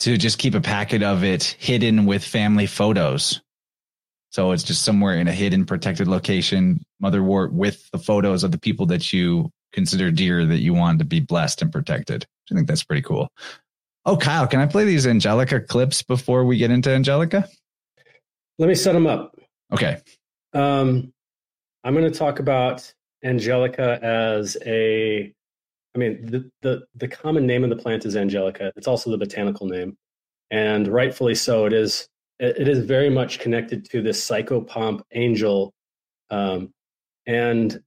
to just keep a packet of it hidden with family photos. So it's just somewhere in a hidden, protected location, motherwort with the photos of the people that you consider dear that you want to be blessed and protected. I think that's pretty cool. Oh, Kyle, can I play these Angelica clips before we get into Angelica? Let me set them up. Okay. Um, I'm going to talk about Angelica as a. I mean, the, the the common name of the plant is Angelica. It's also the botanical name, and rightfully so. It is it it is very much connected to this psychopomp angel, um, and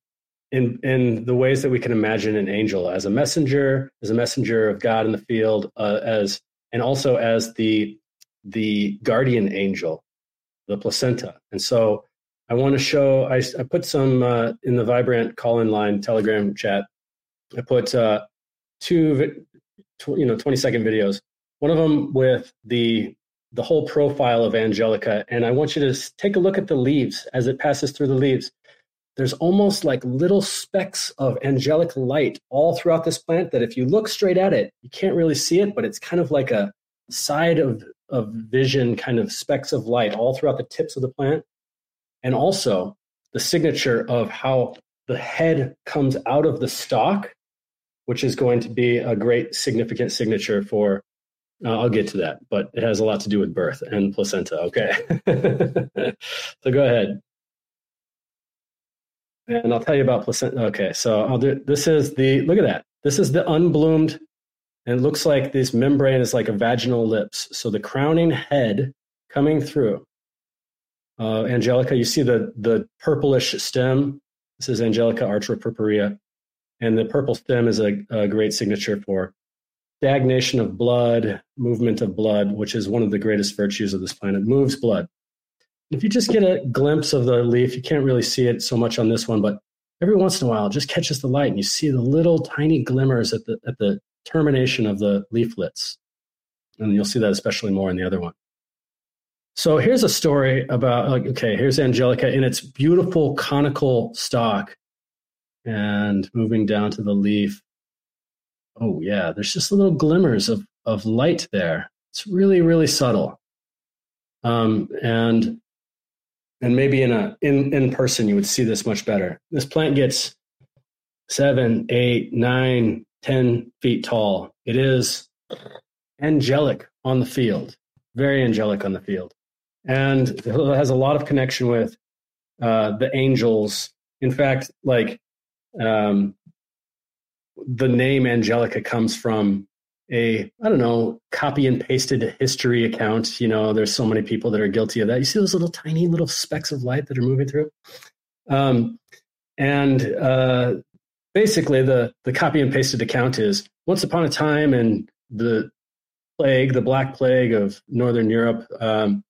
in in the ways that we can imagine an angel as a messenger, as a messenger of God in the field, uh, as and also as the the guardian angel, the placenta. And so I want to show. I, I put some uh, in the Vibe Rant call-in line Telegram chat. I put uh, two, tw- you know, twenty second videos. One of them with the the whole profile of Angelica, and I want you to take a look at the leaves as it passes through the leaves. There's almost like little specks of angelic light all throughout this plant. That if you look straight at it, you can't really see it, but it's kind of like a side of of vision, kind of specks of light all throughout the tips of the plant and also the signature of how the head comes out of the stalk, which is going to be a great significant signature for. Uh, I'll get to that, but it has a lot to do with birth and placenta. Okay, so go ahead, and I'll tell you about placenta. Okay, so I'll do. This is the look at that. This is the unbloomed, and it looks like this membrane is like a vaginal lips. So the crowning head coming through uh, Angelica. You see the the purplish stem. This is Angelica atropurpurea, and the purple stem is a, a great signature for stagnation of blood, movement of blood, which is one of the greatest virtues of this planet. Moves blood. If you just get a glimpse of the leaf, you can't really see it so much on this one, but every once in a while, it just catches the light and you see the little tiny glimmers at the at the termination of the leaflets. And you'll see that especially more in the other one. So here's a story about like, okay, here's Angelica in its beautiful conical stalk and moving down to the leaf. Oh yeah, there's just little glimmers of, of light there. It's really, really subtle. Um, and and maybe in a in in person you would see this much better. This plant gets seven, eight, nine, ten feet tall. It is angelic on the field, very angelic on the field, and it has a lot of connection with uh, the angels. In fact, like um, the name Angelica comes from a I don't know copy and pasted history account. You know, there's so many people that are guilty of that. You see those little tiny little specks of light that are moving through, um, and uh, basically the the copy and pasted account is once upon a time and the plague, the Black Plague of Northern Europe, um,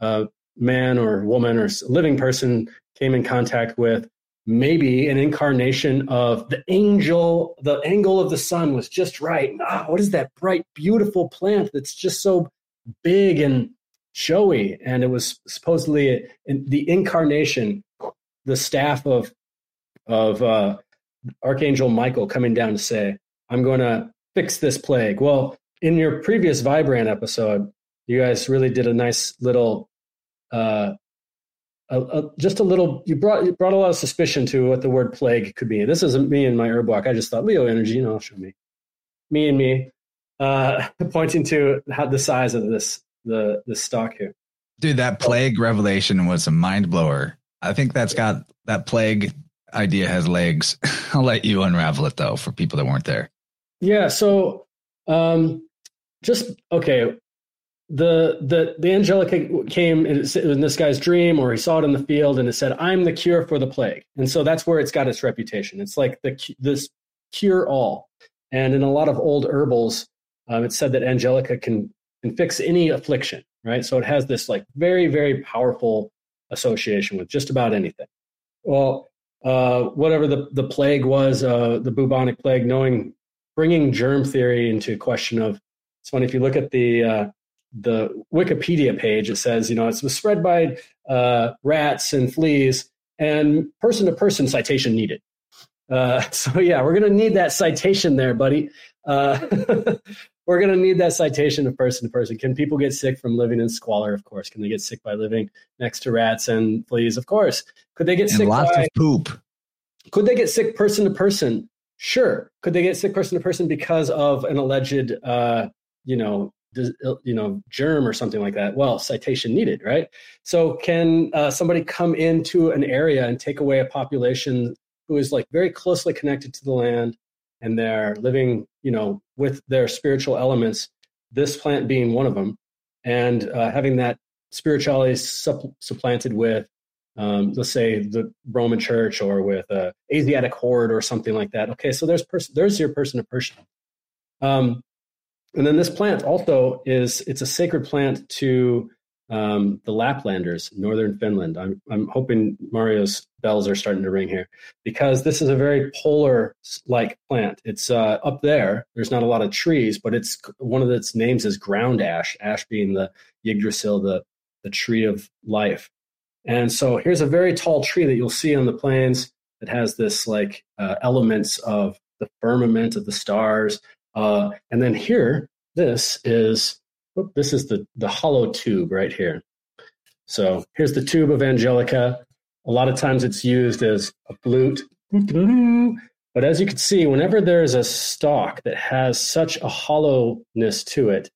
a man or woman or living person came in contact with maybe an incarnation of the angel, the angle of the sun was just right. Ah, what is that bright, beautiful plant that's just so big and showy? And it was supposedly the incarnation, the staff of of uh, Archangel Michael coming down to say, "I'm going to fix this plague." Well, in your previous Vibe Rant episode, you guys really did a nice little uh, a, a, just a little you brought you brought a lot of suspicion to what the word plague could be. This isn't me and my herb walk. I just thought Leo energy, you know, show me, me and me, uh, pointing to how the size of this the the stock here. Dude, that plague revelation was a mind blower. I think that's got that plague idea has legs. I'll let you unravel it though for people that weren't there. Yeah. So, um, just okay the the the angelica came in this guy's dream or he saw it in the field and it said i'm the cure for the plague. And so that's where it's got its reputation. It's like the this cure all and in a lot of old herbals um, it's said that angelica can can fix any affliction right? So it has this like very very powerful association with just about anything. Well uh, whatever the, the plague was uh, the bubonic plague knowing bringing germ theory into question of it's funny if you look at the uh, the Wikipedia page, it says, you know, it was spread by uh, rats and fleas and person to person citation needed. Uh, so, yeah, we're going to need that citation there, buddy. Uh, we're going to need that citation of person to person. Can people get sick from living in squalor? Of course. Can they get sick by living next to rats and fleas? Of course. Could they get and sick lots by, of poop? Could they get sick person to person? Sure. Could they get sick person to person because of an alleged, uh, you know, you know germ or something like that. Well citation needed right? So can uh, somebody come into an area and take away a population who is like very closely connected to the land and they're living you know with their spiritual elements this plant being one of them and uh, having that spirituality supp- supplanted with um, let's say the roman church or with a asiatic horde or something like that. Okay so there's person there's your person to person. Um, and then this plant also is it's a sacred plant to um, the Laplanders, northern Finland. I'm I'm hoping Mario's bells are starting to ring here because this is a very polar like plant. It's uh, up there. There's not a lot of trees, but it's one of its names is ground ash. Ash being the Yggdrasil, the the tree of life. And so here's a very tall tree that you'll see on the plains that has this like uh, elements of the firmament of the stars uh, and then here, this is this is the the hollow tube right here. So here's the tube of Angelica. A lot of times it's used as a flute. But as you can see, whenever there's a stalk that has such a hollowness to it,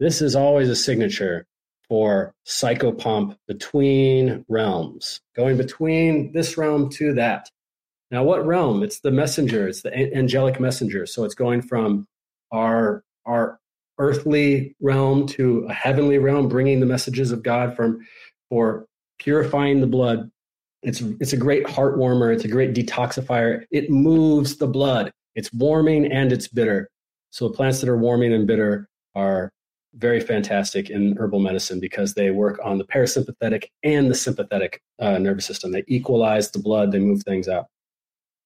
this is always a signature for psychopomp between realms, going between this realm to that. Now, what realm? It's the messenger, it's the angelic messenger. So it's going from our our earthly realm to a heavenly realm, bringing the messages of God from for purifying the blood. It's it's a great heart warmer. It's a great detoxifier. It moves the blood. It's warming and it's bitter. So plants that are warming and bitter are very fantastic in herbal medicine because they work on the parasympathetic and the sympathetic uh, nervous system. They equalize the blood. They move things out.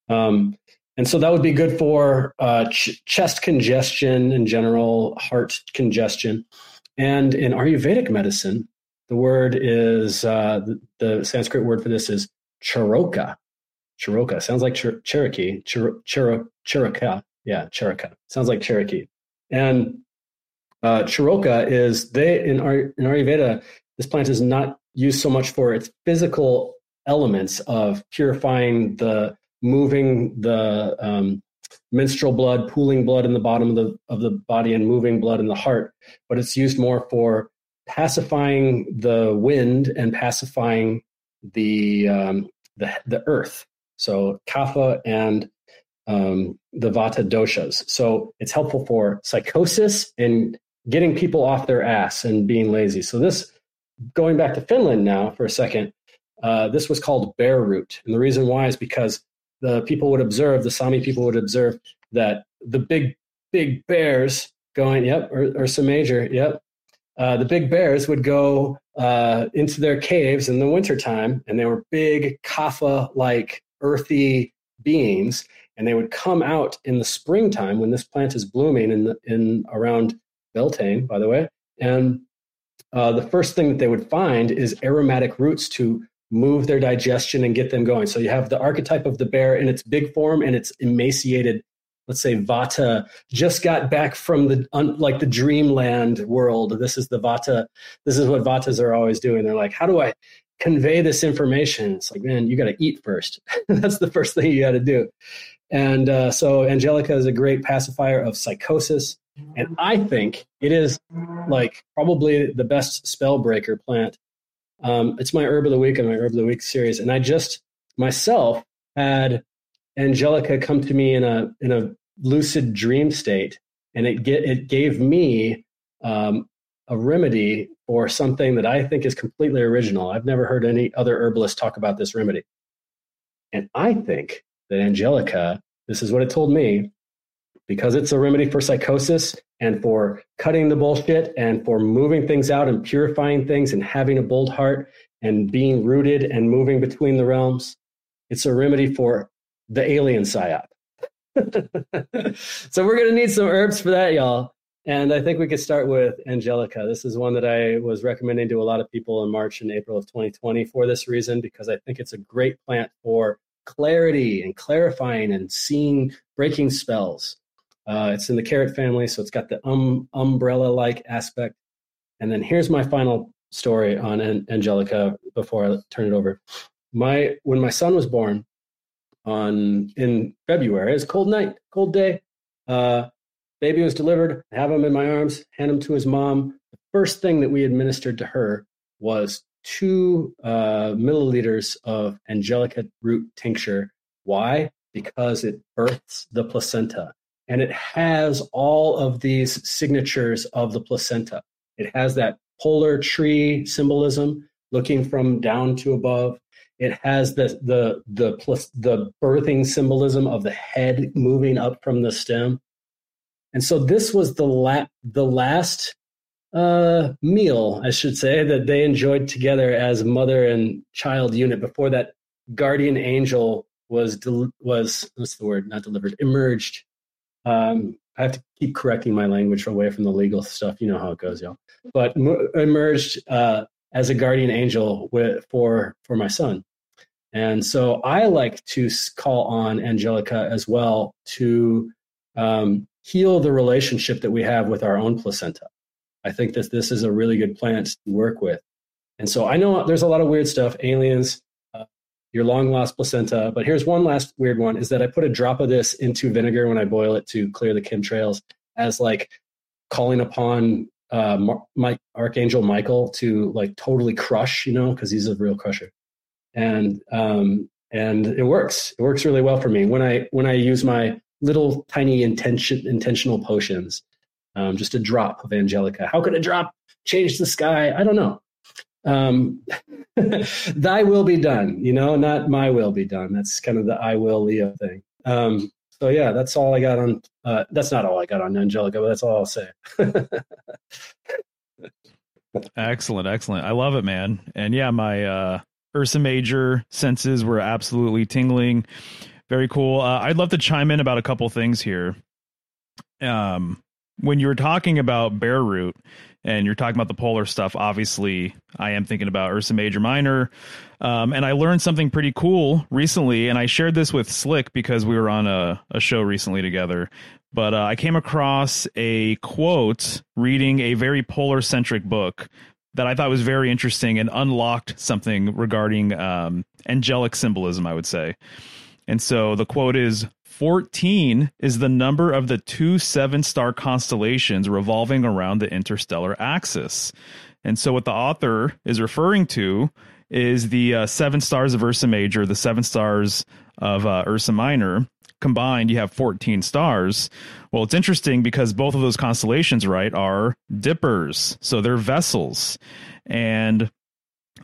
Um, and so that would be good for uh, ch- chest congestion in general, heart congestion. And in Ayurvedic medicine, the word is uh, the, the, Sanskrit word for this is charoka. Charoka sounds like Cher- Cherokee. Cher- Cher-. Yeah, Cherokee. Sounds like Cherokee. And uh, Charoka is they in, Ar- in Ayurveda, this plant is not used so much for its physical elements of purifying the moving the um, menstrual blood, pooling blood in the bottom of the of the body, and moving blood in the heart. But it's used more for pacifying the wind and pacifying the um, the the earth. So kapha and um, the vata doshas. So it's helpful for psychosis and getting people off their ass and being lazy. So this, going back to Finland now for a second, uh, this was called bear root, and the reason why is because the people would observe, the Sami people would observe that the big, big bears going, yep, or, some major, yep. Uh, the big bears would go uh, into their caves in the wintertime, and they were big, kapha like, earthy beings. And they would come out in the springtime when this plant is blooming in, the, in around Beltane, by the way. And uh, the first thing that they would find is aromatic roots to move their digestion and get them going. So you have the archetype of the bear in its big form and its emaciated, let's say Vata just got back from the un, like the dreamland world. This is the Vata. This is what Vatas are always doing. They're like, how do I convey this information? It's like, man, you got to eat first. That's the first thing you got to do. And uh, so Angelica is a great pacifier of psychosis. And I think it is like probably the best spell breaker plant um, it's my herb of the week and my herb of the week series, and I just myself had Angelica come to me in a in a lucid dream state, and it get it gave me um, a remedy for something that I think is completely original. I've never heard any other herbalist talk about this remedy, and I think that Angelica, this is what it told me, because it's a remedy for psychosis and for cutting the bullshit and for moving things out and purifying things and having a bold heart and being rooted and moving between the realms. It's a remedy for the alien psyop. so we're going to need some herbs for that, y'all. And I think we could start with Angelica. This is one that I was recommending to a lot of people in March and April of 2020 for this reason, because I think it's a great plant for clarity and clarifying and seeing breaking spells. Uh, it's in the carrot family, so it's got the um, umbrella-like aspect. And then here's my final story on An- Angelica before I turn it over. My when my son was born on in February, it it's cold night, cold day. Uh, baby was delivered. I have him in my arms, hand him to his mom. The first thing that we administered to her was two uh, milliliters of Angelica root tincture. Why? Because it births the placenta and it has all of these signatures of the placenta. It has that polar tree symbolism looking from down to above. It has the the the the birthing symbolism of the head moving up from the stem. And so this was the la- the last uh, meal, I should say, that they enjoyed together as mother and child unit before that guardian angel was del- was what's the word? Not delivered, emerged um, I have to keep correcting my language away from the legal stuff. You know how it goes, y'all. But emerged uh, as a guardian angel with, for for my son, and so I like to call on Angelica as well to um, heal the relationship that we have with our own placenta. I think that this is a really good plant to work with. And so I know there's a lot of weird stuff, aliens, your long lost placenta. But here's one last weird one is that I put a drop of this into vinegar when I boil it to clear the chemtrails as like calling upon uh, my Archangel Michael to like totally crush, you know, because he's a real crusher. And um, and it works. It works really well for me when I when I use my little tiny intention intentional potions. Um, just a drop of Angelica. How could a drop change the sky? I don't know. Um, thy will be done, you know, not my will be done. That's kind of the I will Leo thing. Um, so yeah, that's all I got on. Uh, that's not all I got on Angelica, but that's all I'll say. excellent, excellent. I love it, man. And yeah, my uh, Ursa Major senses were absolutely tingling. Very cool. Uh, I'd love to chime in about a couple things here. Um, when you were talking about Bear Root and you're talking about the polar stuff, obviously I am thinking about Ursa Major Minor. Um, and I learned something pretty cool recently, and I shared this with Slick because we were on a, a show recently together. But uh, I came across a quote reading a very polar centric book that I thought was very interesting and unlocked something regarding um, angelic symbolism, I would say. And so the quote is 14 is the number of the two seven star constellations revolving around the interstellar axis. And so, what the author is referring to is the uh, seven stars of Ursa Major, the seven stars of uh, Ursa Minor. Combined, you have 14 stars. Well, it's interesting because both of those constellations, right, are dippers. So they're vessels. And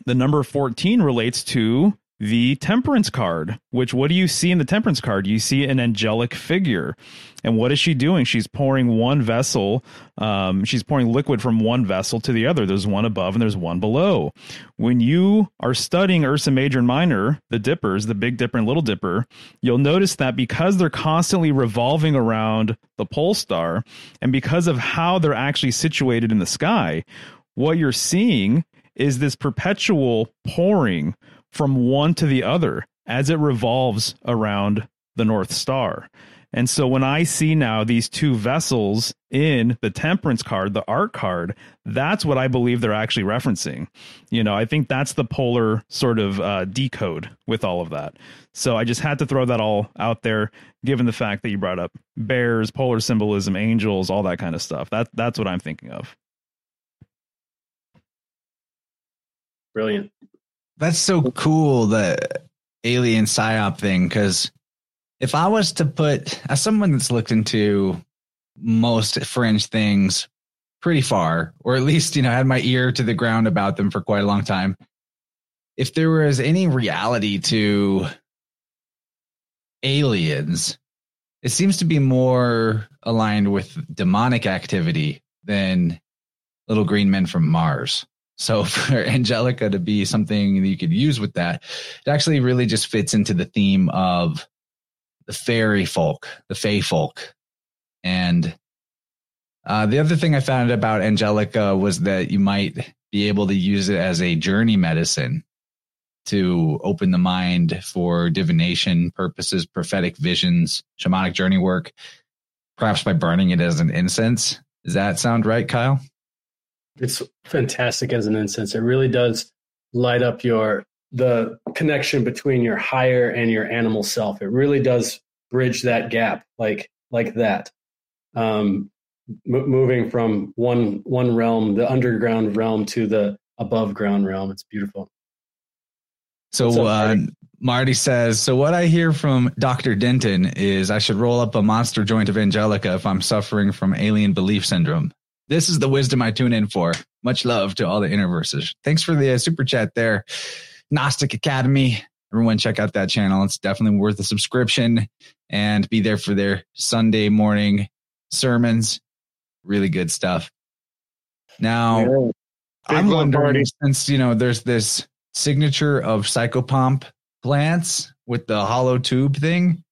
the number 14 relates to the temperance card which what do you see in the temperance card? You see an angelic figure. And what is she doing? She's pouring one vessel um, she's pouring liquid from one vessel to the other. There's one above and there's one below. When you are studying ursa major and minor the dippers the big dipper and little dipper you'll notice that because they're constantly revolving around the pole star and because of how they're actually situated in the sky what you're seeing is this perpetual pouring from one to the other as it revolves around the North Star. And so when I see now these two vessels in the temperance card, the art card, that's what I believe they're actually referencing. You know, I think that's the polar sort of uh, decode with all of that. So I just had to throw that all out there, given the fact that you brought up bears, polar symbolism, angels, all that kind of stuff. That that's what I'm thinking of. Brilliant. That's so cool, the alien psyop thing. Because if I was to put, as someone that's looked into most fringe things pretty far, or at least, you know, had my ear to the ground about them for quite a long time, if there was any reality to aliens, it seems to be more aligned with demonic activity than little green men from Mars. So for Angelica to be something that you could use with that, it actually really just fits into the theme of the fairy folk, the fae folk. And uh, the other thing I found about Angelica was that you might be able to use it as a journey medicine to open the mind for divination purposes, prophetic visions, shamanic journey work, perhaps by burning it as an incense. Does that sound right, Kyle? It's fantastic as an incense. It really does light up your the connection between your higher and your animal self. It really does bridge that gap, like like that. Um, m- moving from one one realm, the underground realm, to the above ground realm. It's beautiful. So up, uh, Marty says, so what I hear from Dr. Denton is I should roll up a monster joint of Angelica if I'm suffering from alien belief syndrome. This is the wisdom I tune in for. Much love to all the InnerVerses. Thanks for the uh, super chat there. Gnostic Academy. Everyone check out that channel. It's definitely worth a subscription and be there for their Sunday morning sermons. Really good stuff. Now, yeah. I'm wondering party. since, you know, there's this signature of psychopomp plants with the hollow tube thing.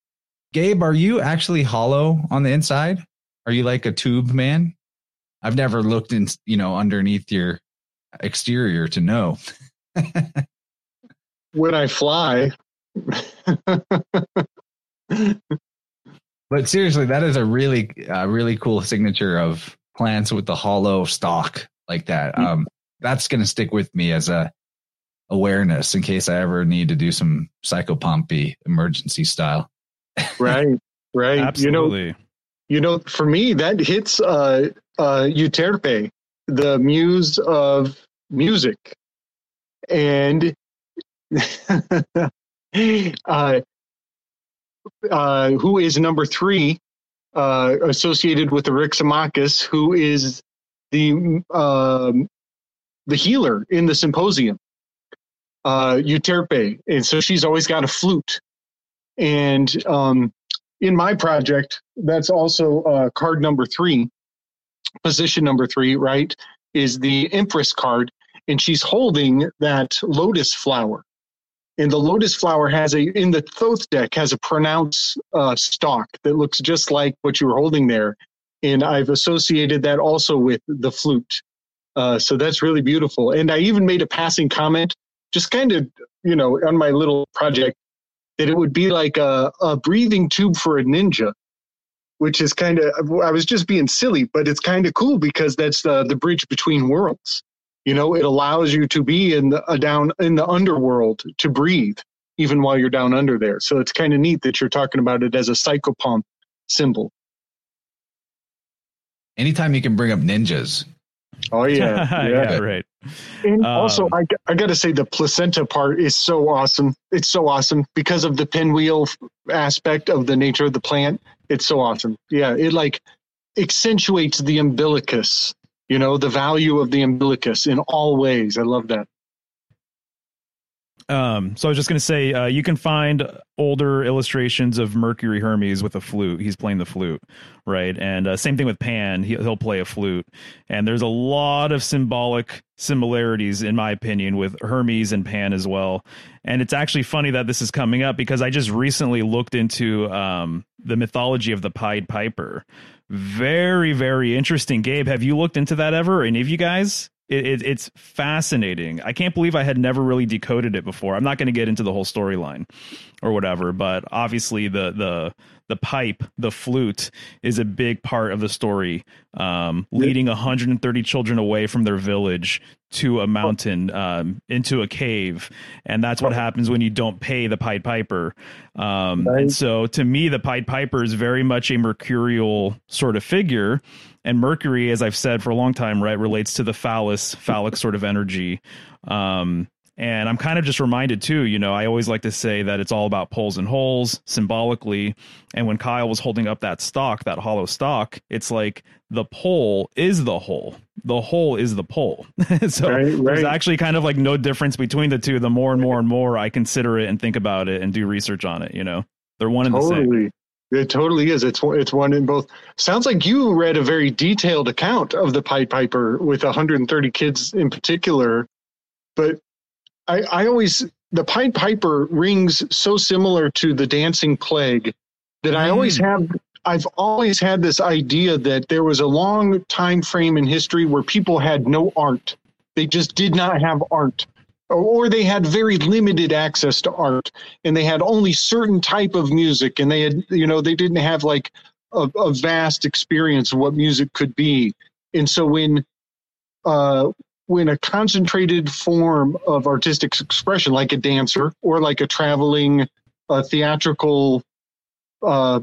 Gabe, are you actually hollow on the inside? Are you like a tube man? I've never looked in, you know, underneath your exterior to know. when I fly. but seriously, that is a really, uh, really cool signature of plants with the hollow stalk like that. Mm. Um, that's going to stick with me as a awareness in case I ever need to do some psychopompy emergency style. right, right. Absolutely. You know, you know, for me, that hits uh, uh, Euterpe, the muse of music. And uh, uh, who is number three uh, associated with Eryximachus, who is the um, the healer in the symposium, uh, Euterpe, and so she's always got a flute. And um, in my project, that's also uh, card number three, position number three, right? Is the Empress card, and she's holding that lotus flower. And the lotus flower has a in the Thoth deck has a pronounced uh, stalk that looks just like what you were holding there, and I've associated that also with the flute. Uh, so that's really beautiful. And I even made a passing comment, just kind of you know on my little project, that it would be like a, a breathing tube for a ninja, which is kind of I was just being silly, but it's kind of cool because that's the the bridge between worlds. You know, it allows you to be in the uh, down in the underworld to breathe even while you're down under there. So it's kind of neat that you're talking about it as a psychopomp symbol. Anytime you can bring up ninjas, Oh yeah, yeah, right. And also, Um, I, I got to say, the placenta part is so awesome. It's so awesome because of the pinwheel aspect of the nature of the plant. It's so awesome. Yeah, it like accentuates the umbilicus, you know, the value of the umbilicus in all ways. I love that. Um, so I was just going to say, uh, you can find older illustrations of Mercury Hermes with a flute. He's playing the flute, right? And uh, same thing with Pan. He, he'll play a flute. And there's a lot of symbolic similarities, in my opinion, with Hermes and Pan as well. And it's actually funny that this is coming up because I just recently looked into um, the mythology of the Pied Piper. Very, very interesting. Gabe, have you looked into that ever? Any of you guys? It, it, it's fascinating. I can't believe I had never really decoded it before. I'm not going to get into the whole storyline or whatever, but obviously the the the pipe, the flute, is a big part of the story, um, leading 130 children away from their village to a mountain, um, into a cave, and that's what happens when you don't pay the Pied Piper. Um, Right. And so, to me, the Pied Piper is very much a mercurial sort of figure. And mercury as i've said for a long time right relates to the phallus phallic sort of energy. Um and i'm kind of just reminded too you know i always like to say that it's all about poles and holes symbolically and when kyle was holding up that stock that hollow stock it's like the pole is the hole the hole is the pole so Right, there's actually kind of like no difference between the two the more and more and more i consider it and think about it and do research on it you know they're one and the same It totally is. It's it's one in both. Sounds like you read a very detailed account of the Pied Piper with 130 kids in particular. But I, I always the Pied Piper rings so similar to the Dancing Plague that I always have. I've always had this idea that there was a long time frame in history where people had no art. They just did not have art, or, or they had very limited access to art and they had only certain type of music and they had you know they didn't have like a, a vast experience of what music could be and so when uh when a concentrated form of artistic expression like a dancer or like a traveling uh, theatrical uh,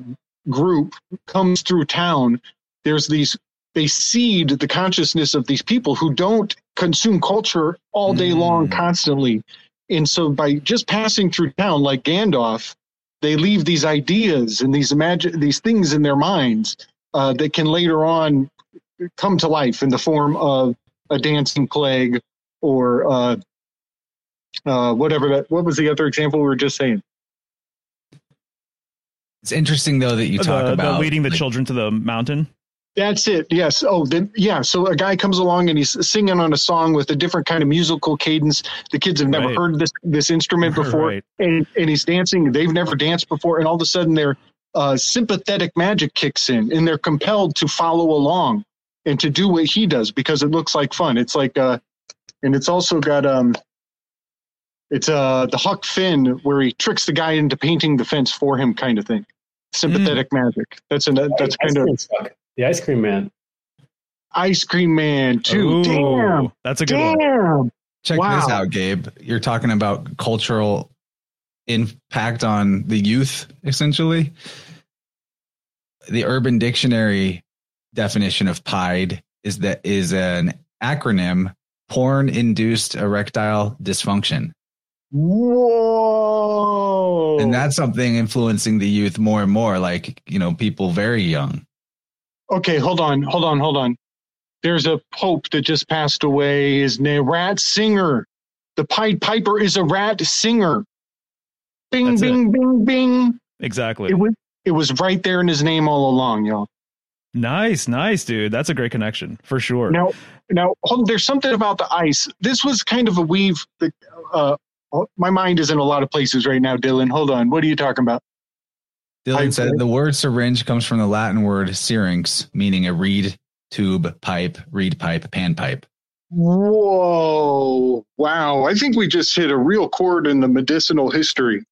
group comes through town there's these they seed the consciousness of these people who don't consume culture all day long Mm. constantly and so by just passing through town like Gandalf, they leave these ideas and these imagine these things in their minds uh, that can later on come to life in the form of a dancing plague or uh, uh, whatever that. What was the other example we were just saying? it's interesting though that you talk the, the about leading the like, children to the mountain That's it. Yes. Oh, then yeah. So a guy comes along and he's singing on a song with a different kind of musical cadence. The kids have never Right. heard this this instrument before, Right. and and he's dancing. They've never danced before, and all of a sudden their uh, sympathetic magic kicks in, and they're compelled to follow along and to do what he does because it looks like fun. It's like, uh, and it's also got um, it's uh the Huck Finn where he tricks the guy into painting the fence for him, kind of thing. Sympathetic magic. That's an that's kind of cream the ice cream man. Ice Cream Man too. Ooh, Damn. that's a good one. Check Wow. this out gabe you're talking about cultural impact on the youth essentially the urban dictionary definition of pied is that is an acronym porn induced erectile dysfunction Whoa. and that's something influencing the youth more and more like you know people very young okay. Hold on. Hold on. Hold on. There's a pope that just passed away. His name Ratzinger. The Pied Piper is a rat singer. Bing, That's it. bing, bing, bing. Exactly. It was it was right there in his name all along, y'all. Nice, nice, dude. That's a great connection for sure. Now, now hold on, there's something about the ice. This was kind of a weave. That, uh, oh, my mind is in a lot of places right now, Dylan. Hold on. What are you talking about? Dylan I- said the word syringe comes from the Latin word syrinx, meaning a reed tube pipe, reed pipe, pan pipe. Whoa! Wow! I think we just hit a real chord in the medicinal history.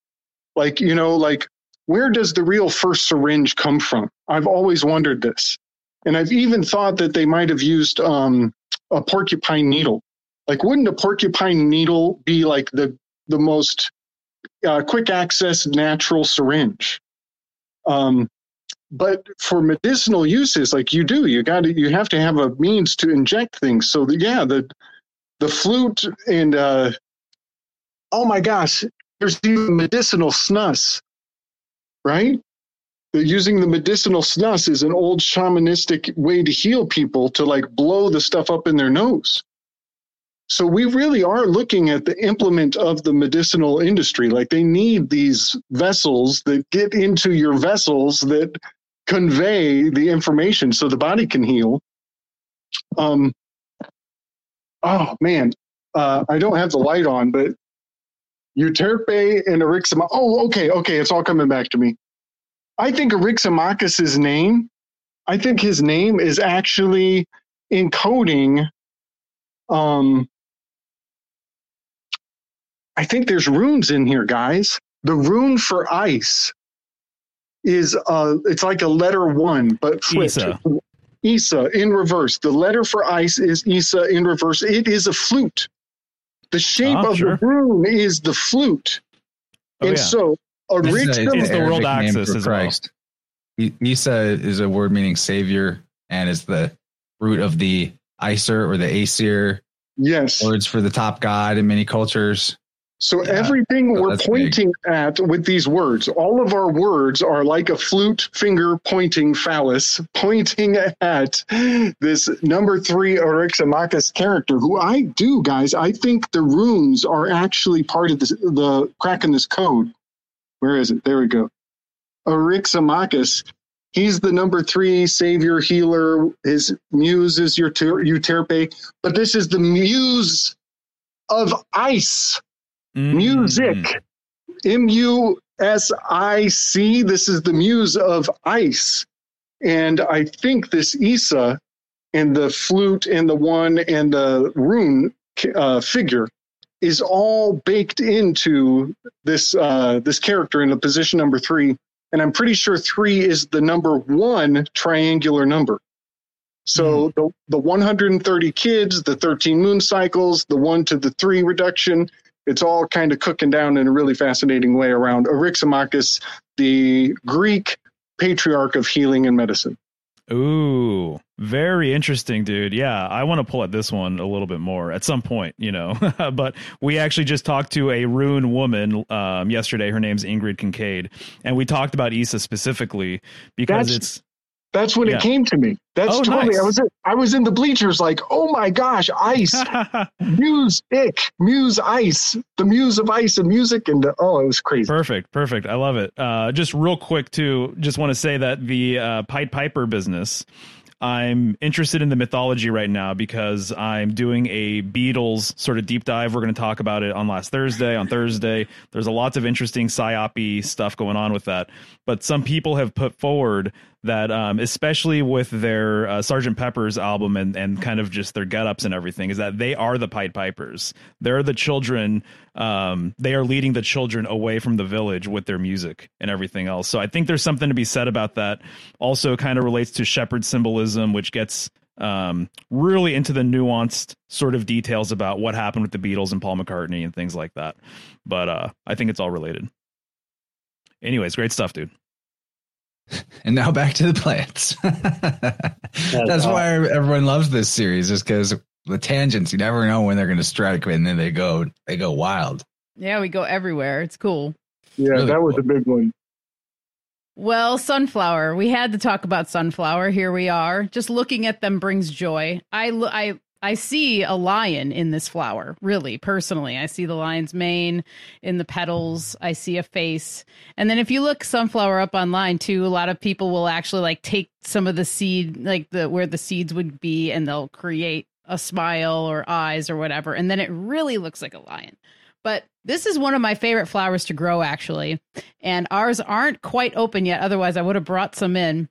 Like you know, like where does the real first syringe come from? I've always wondered this, and I've even thought that they might have used um, a porcupine needle. Like, wouldn't a porcupine needle be like the the most uh, quick access natural syringe? Um, but for medicinal uses, like you do, you got to you have to have a means to inject things. So the, yeah, the the flute and uh, oh my gosh, there's even medicinal snus, right? They're using the medicinal snus is an old shamanistic way to heal people to like blow the stuff up in their nose. So we really are looking at the implement of the medicinal industry. Like they need these vessels that get into your vessels that convey the information so the body can heal. Um, oh man, uh, I don't have the light on, but Euterpe and Eryximachus. Oh, okay, okay, it's all coming back to me. I think Eryximachus's name, I think his name is actually encoding. Um, I think there's runes in here, guys. The rune for ice is uh it's like a letter one, but flipped. Isa. Isa in reverse. The letter for ice is Isa in reverse. It is a flute. The shape Ah, of sure. the rune is the flute. Oh, and yeah. so a rich is a- It's the world name axis for as well. Christ. I- Isa is a word meaning savior and is the root of the Iser or the Aesir, yes. words for the top god in many cultures. So Yeah. everything So we're that's big. pointing at with these words, all of our words are like a flute finger pointing phallus, pointing at this number three Eryximachus character, who I do, guys. I think the runes are actually part of this, the crack in this code. Where is it? There we go. Eryximachus. He's the number three savior healer. His muse is your Euterpe, but this is the muse of ice Mm. music M U S I C. This is the muse of ice. And I think this Isa and the flute and the one and the rune uh, figure is all baked into this uh, this character in the position number three. And I'm pretty sure three is the number one triangular number. So the, the 130 kids, the 13 moon cycles, the one to the three reduction, it's all kind of cooking down in a really fascinating way around Eryximachus, the Greek patriarch of healing and medicine. Ooh, very interesting, dude. Yeah, I want to pull at this one a little bit more at some point, you know. but we actually just talked to a rune woman um, yesterday. Her name's Ingrid Kincaid, and we talked about Isa specifically because That's- That's when Yeah. it came to me. That's Oh, totally. nice. I was I was in the bleachers, like, oh my gosh, ice, muse, ick, muse, ice, the muse of ice and music, and oh, it was crazy. perfect, perfect. I love it. Uh, just real quick, too, just want to say that the uh, Pied Piper business. I'm interested in the mythology right now because I'm doing a Beatles sort of deep dive. We're going to talk about it on last Thursday. On Thursday, there's a lots of interesting psyopy stuff going on with that. But some people have put forward that, um, especially with their uh, Sergeant Pepper's album and and kind of just their get-ups and everything, is that they are the Pied Pipers. They're the children. Um, they are leading the children away from the village with their music and everything else. So I think there's something to be said about that. Also, kind of relates to shepherd symbolism, which gets um, really into the nuanced sort of details about what happened with the Beatles and Paul McCartney and things like that. But uh, I think it's all related. Anyways, great stuff, dude. And now back to the plants. That's why everyone loves this series, is because the tangents. You never know when they're going to strike, and then they go they go wild. Yeah, we go everywhere. It's cool. Yeah, Really that was cool. a big one. Well, sunflower. We had to talk about sunflower. Here we are. Just looking at them brings joy. I I I see a lion in this flower. Really, personally, I see the lion's mane in the petals. I see a face. And then if you look sunflower up online too, a lot of people will actually like take some of the seed, like the where the seeds would be, and they'll create a smile or eyes or whatever, and then it really looks like a lion. But this is one of my favorite flowers to grow, actually. And ours aren't quite open yet. Otherwise, I would have brought some in.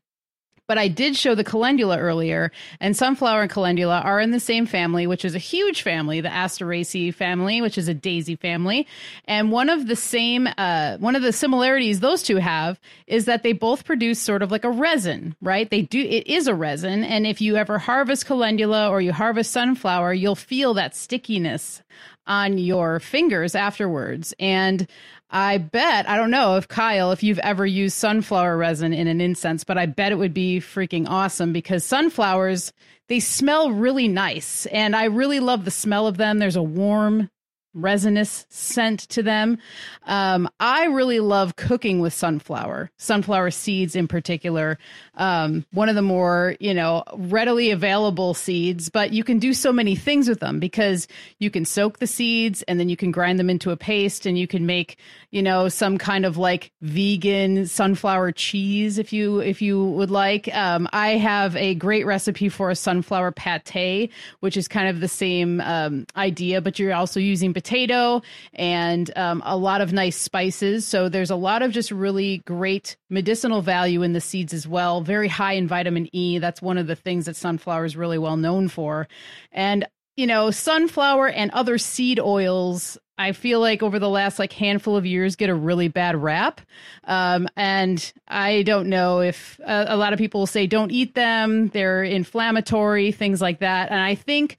But I did show the calendula earlier, and sunflower and calendula are in the same family, which is a huge family, the Asteraceae family, which is a daisy family. And one of the same, uh, one of the similarities those two have is that they both produce sort of like a resin, right? They do, it is a resin. And if you ever harvest calendula or you harvest sunflower, you'll feel that stickiness on your fingers afterwards. And I bet, I don't know if Kyle, if you've ever used sunflower resin in an incense, but I bet it would be freaking awesome because sunflowers, they smell really nice. And I really love the smell of them. There's a warm, resinous scent to them. Um, I really love cooking with sunflower, sunflower seeds in particular. Um, one of the more, you know, readily available seeds, but you can do so many things with them because you can soak the seeds and then you can grind them into a paste and you can make, you know, some kind of like vegan sunflower cheese if you if you would like. Um, I have a great recipe for a sunflower pate, which is kind of the same um, idea, but you're also using potato and um, a lot of nice spices. So there's a lot of just really great medicinal value in the seeds as well. Very high in vitamin E. That's one of the things that sunflower is really well known for. And you know, sunflower and other seed oils, I feel like over the last like handful of years get a really bad rap. Um, and I don't know if uh, a lot of people will say don't eat them, they're inflammatory, things like that. And I think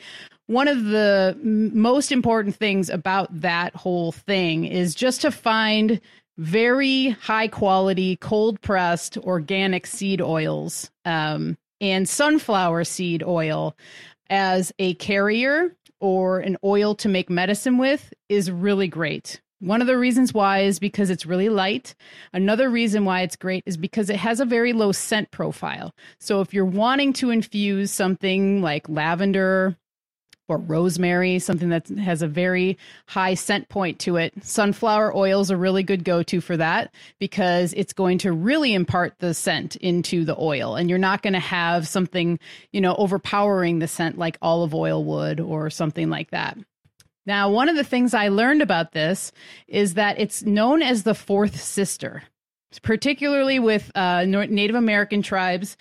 one of the most important things about that whole thing is just to find very high quality, cold pressed organic seed oils um, and sunflower seed oil as a carrier or an oil to make medicine with is really great. One of the reasons why is because it's really light. Another reason why it's great is because it has a very low scent profile. So if you're wanting to infuse something like lavender or rosemary, something that has a very high scent point to it. Sunflower oil is a really good go to for that because it's going to really impart the scent into the oil. And you're not going to have something, you know, overpowering the scent like olive oil would or something like that. Now, one of the things I learned about this is that it's known as the fourth sister, particularly with uh, Native American tribes.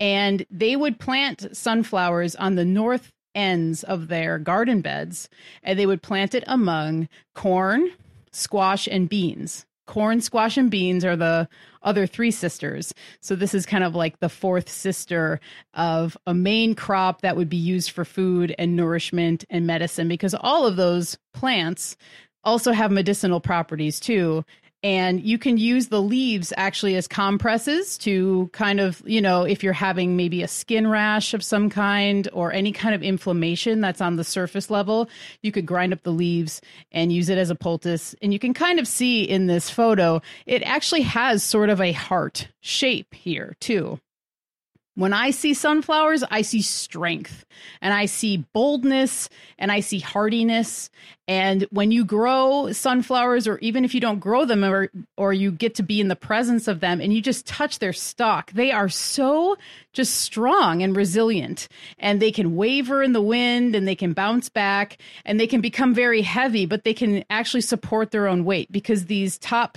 And they would plant sunflowers on the north ends of their garden beds and they would plant it among corn, squash, and beans. Corn, squash, and beans are the other three sisters. So this is kind of like the fourth sister of a main crop that would be used for food and nourishment and medicine because all of those plants also have medicinal properties too and you can use the leaves actually as compresses to kind of you know if you're having maybe a skin rash of some kind or any kind of inflammation that's on the surface level you could grind up the leaves and use it as a poultice. And you can kind of see in this photo it actually has sort of a heart shape here too when I see sunflowers, I see strength and I see boldness and I see hardiness. And when you grow sunflowers, or even if you don't grow them or, or you get to be in the presence of them and you just touch their stalk, they are so just strong and resilient. And they can waver in the wind and they can bounce back and they can become very heavy, but they can actually support their own weight because these top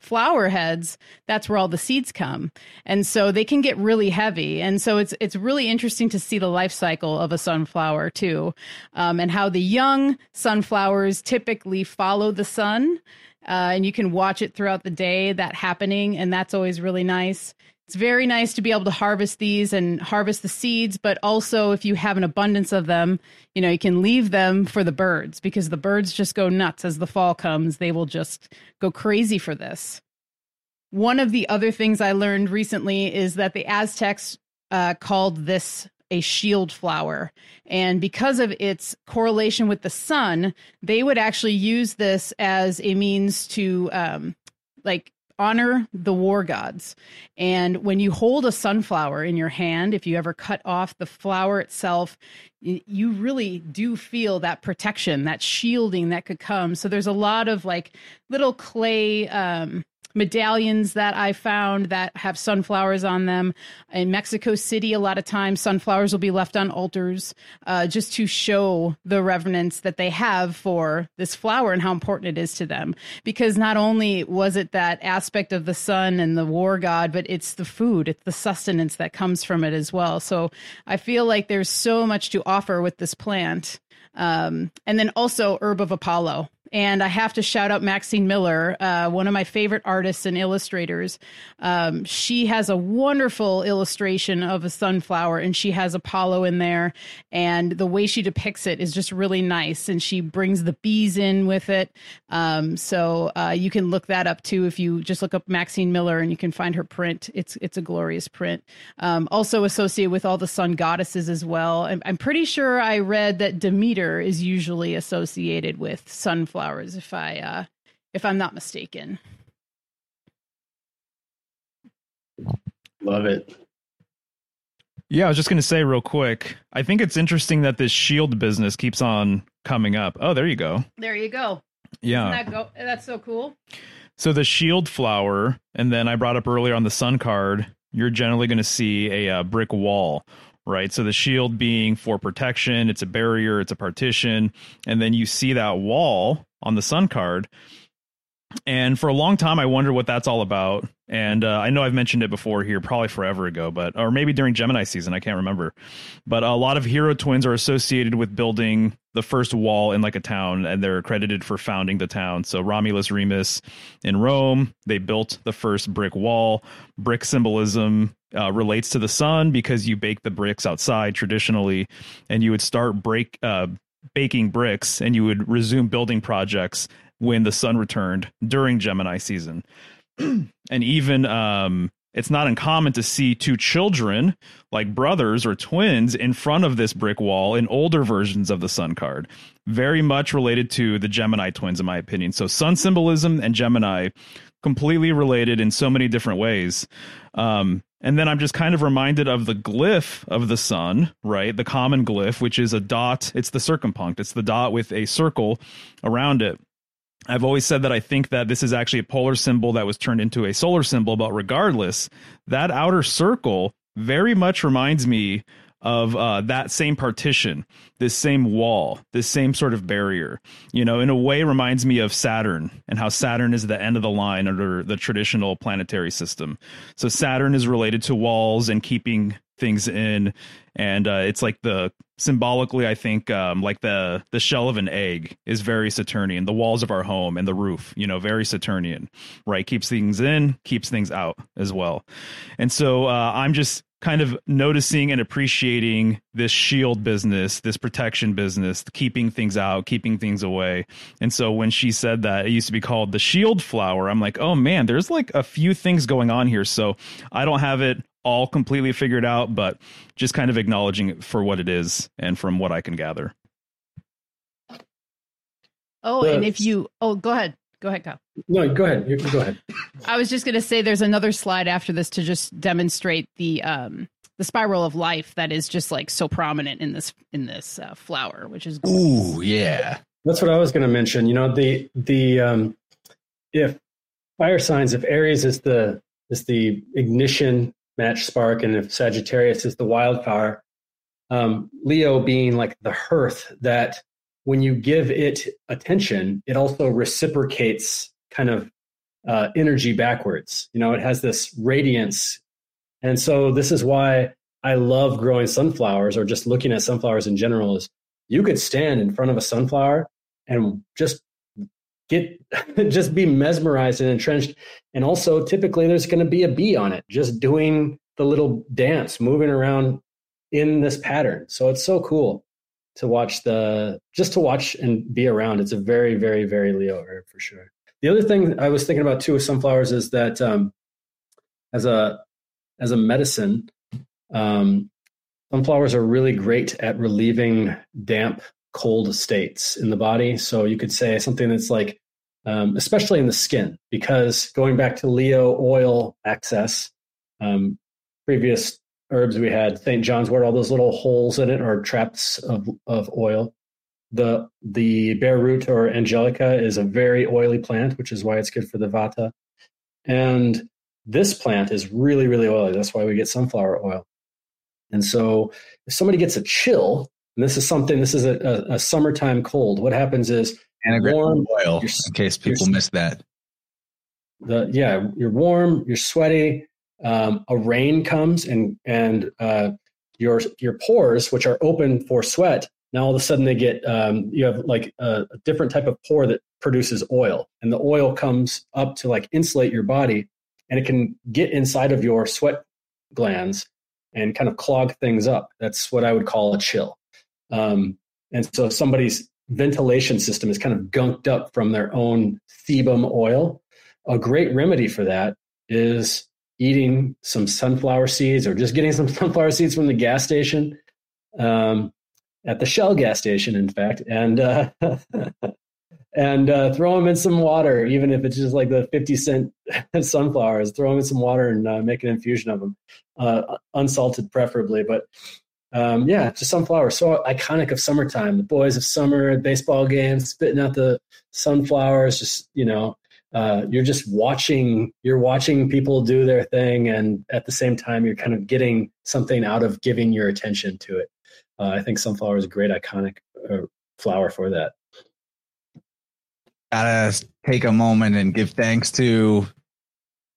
flower heads that's where all the seeds come. And so they can get really heavy. And so it's it's really interesting to see the life cycle of a sunflower too um, and how the young sunflowers typically follow the sun. Uh, and you can watch it throughout the day that happening and that's always really nice it's very nice to be able to harvest these and harvest the seeds, but also if you have an abundance of them, you know, you can leave them for the birds because the birds just go nuts as the fall comes. They will just go crazy for this. One of the other things I learned recently is that the Aztecs uh, called this a shield flower. And because of its correlation with the sun, they would actually use this as a means to um, like honor the war gods. And when you hold a sunflower in your hand, if you ever cut off the flower itself, you really do feel that protection, that shielding that could come. So there's a lot of like little clay um, medallions that I found that have sunflowers on them. In Mexico City, a lot of times sunflowers will be left on altars uh, just to show the reverence that they have for this flower and how important it is to them. Because not only was it that aspect of the sun and the war god, but it's the food, it's the sustenance that comes from it as well. So I feel like there's so much to offer with this plant. Um, and then also herb of Apollo. And I have to shout out Maxine Miller, uh, one of my favorite artists and illustrators. Um, she has a wonderful illustration of a sunflower, and she has Apollo in there. And the way she depicts it is just really nice. And she brings the bees in with it. Um, so uh, you can look that up too if you just look up Maxine Miller and you can find her print. It's it's a glorious print. Um, also associated with all the sun goddesses as well. I'm, I'm pretty sure I read that Demeter is usually associated with sunflowers flowers if I uh if I'm not mistaken. Love it. Yeah, I was just going to say real quick. I think it's interesting that this shield business keeps on coming up. Oh, there you go. There you go. Yeah. That go- that's so cool. So the shield flower, and then I brought up earlier on the sun card, you're generally going to see a uh, brick wall right? So the shield being for protection, it's a barrier, it's a partition, and then you see that wall on the sun card. And for a long time, I wondered what that's all about. And uh, I know I've mentioned it before here, probably forever ago, but or maybe during Gemini season, I can't remember. But a lot of hero twins are associated with building the first wall in like a town, and they're credited for founding the town. So Romulus Remus in Rome, they built the first brick wall. Brick symbolism uh, relates to the sun because you bake the bricks outside traditionally, and you would start break uh, baking bricks, and you would resume building projects when the sun returned during Gemini season. and even um, it's not uncommon to see two children, like brothers or twins, in front of this brick wall in older versions of the sun card. Very much related to the Gemini twins, in my opinion. So, sun symbolism and Gemini completely related in so many different ways. Um, and then I'm just kind of reminded of the glyph of the sun, right? The common glyph, which is a dot. It's the circumpunct. It's the dot with a circle around it. I've always said that I think that this is actually a polar symbol that was turned into a solar symbol, but regardless, that outer circle very much reminds me of uh, that same partition, this same wall, this same sort of barrier. You know, in a way, reminds me of Saturn and how Saturn is the end of the line under the traditional planetary system. So Saturn is related to walls and keeping things in and uh, it's like the symbolically i think um, like the the shell of an egg is very saturnian the walls of our home and the roof you know very saturnian right keeps things in keeps things out as well and so uh, i'm just kind of noticing and appreciating this shield business, this protection business, keeping things out, keeping things away. And so when she said that it used to be called the shield flower, I'm like, oh man, there's like a few things going on here. So I don't have it all completely figured out, but just kind of acknowledging it for what it is and from what I can gather. Oh, and if you, oh, go ahead. Go ahead, Kyle. No, go ahead. You, go ahead. I was just going to say there's another slide after this to just demonstrate the um the spiral of life that is just like so prominent in this in this uh, flower, which is ooh yeah. That's what I was going to mention. You know the the um if fire signs if Aries is the is the ignition match spark and if Sagittarius is the wildfire, um, Leo being like the hearth that when you give it attention, it also reciprocates kind of uh, energy backwards. You know, it has this radiance. And so this is why I love growing sunflowers or just looking at sunflowers in general is you could stand in front of a sunflower and just get just be mesmerized and entrenched and also typically there's going to be a bee on it just doing the little dance moving around in this pattern so it's so cool to watch the just to watch and be around. It's a very, very, very Leo herb for sure. The other thing I was thinking about too with sunflowers is that um, as a as a medicine, um, sunflowers are really great at relieving damp, cold states in the body. So you could say something that's like um, especially in the skin, because going back to Leo oil access, um, previous herbs we had St. John's wort, all those little holes in it or traps of, of oil. The the bare root or angelica is a very oily plant, which is why it's good for the vata. And this plant is really, really oily. That's why we get sunflower oil. And so if somebody gets a chill, and this is something, this is a, a, a summertime cold, what happens is warm oil, in case people miss that. The, yeah, you're warm, you're sweaty, um, a rain comes and and uh, your your pores, which are open for sweat, now all of a sudden they get um, you have like a, a, different type of pore that produces oil, and the oil comes up to like insulate your body, and it can get inside of your sweat glands and kind of clog things up. That's what I would call a chill. Um, and so somebody's ventilation system is kind of gunked up from their own sebum oil. A great remedy for that is eating some sunflower seeds or just getting some sunflower seeds from the gas station, um, at the Shell gas station, in fact, and uh, and uh, throw them in some water, even if it's just like the fifty cent sunflowers. Throw them in some water and uh, make an infusion of them, uh, unsalted preferably, but. Um, yeah, just sunflowers. So iconic of summertime. The boys of summer, baseball games, spitting out the sunflowers. Just you know, uh, you're just watching you're watching people do their thing and at the same time you're kind of getting something out of giving your attention to it. Uh, i think sunflower is a great iconic uh, flower for that. Gotta take a moment and give thanks to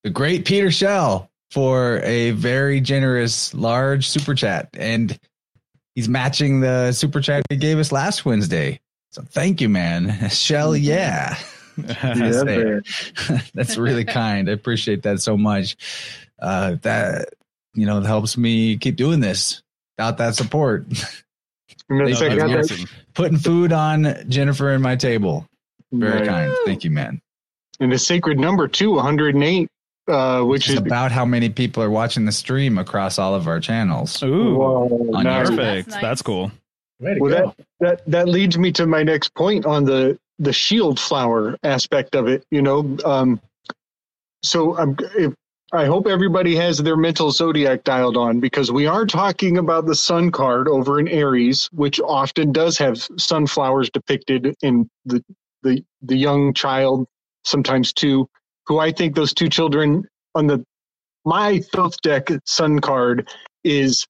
the great peter shell for a very generous large super chat and he's matching the super chat he gave us last wednesday. So thank you man. Shell yeah That's really kind. I appreciate that so much. Uh, that you know helps me keep doing this. Without that support, putting food on Jennifer and my table. Very right. kind. Thank you, man. And the sacred number two, 108, uh, which is about how many people are watching the stream across all of our channels. Ooh, Whoa, nice. perfect. That's, nice. That's cool. well, that, that that leads me to my next point on the the shield flower aspect of it, you know. Um, so I'm, if, I hope everybody has their mental zodiac dialed on because we are talking about the sun card over in Aries, which often does have sunflowers depicted in the the the young child, sometimes two, Who I think those two children on the my Thoth deck sun card is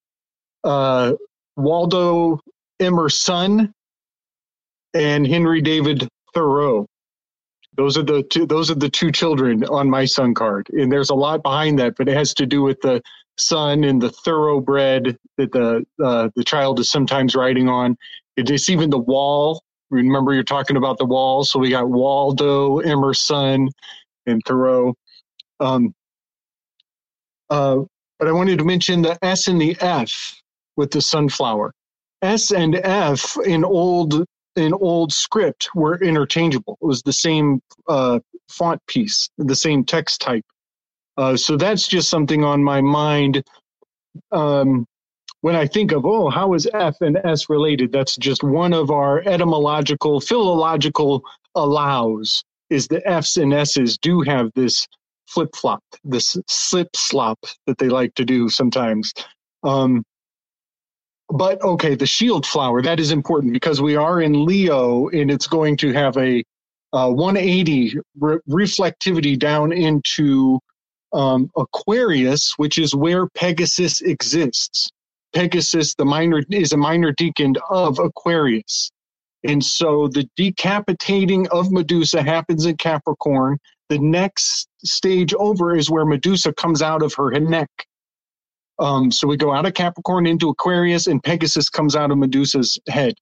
uh, Waldo Emerson and Henry David Thoreau. Those are the two. Those are the two children on my sun card, and there's a lot behind that, but it has to do with the sun and the thoroughbred that the uh, the child is sometimes riding on. It's even the wall. Remember, you're talking about the wall, so we got Waldo, Emerson, and Thoreau. Um, uh, but I wanted to mention the S and the F with the sunflower. S and F in old in old script were interchangeable. It was the same uh, font piece, the same text type. Uh, so that's just something on my mind. Um, when I think of, oh, how is F and S related? That's just one of our etymological, philological allows, is the F's and S's do have this flip flop, this slip slop that they like to do sometimes. Um, but okay, the shield flower that is important because we are in Leo and it's going to have a, a 180 re- reflectivity down into um, Aquarius, which is where Pegasus exists. Pegasus, the minor, is a minor decan of Aquarius. And so the decapitating of Medusa happens in Capricorn. The next stage over is where Medusa comes out of her neck um, so we go out of Capricorn into Aquarius, and Pegasus comes out of Medusa's head,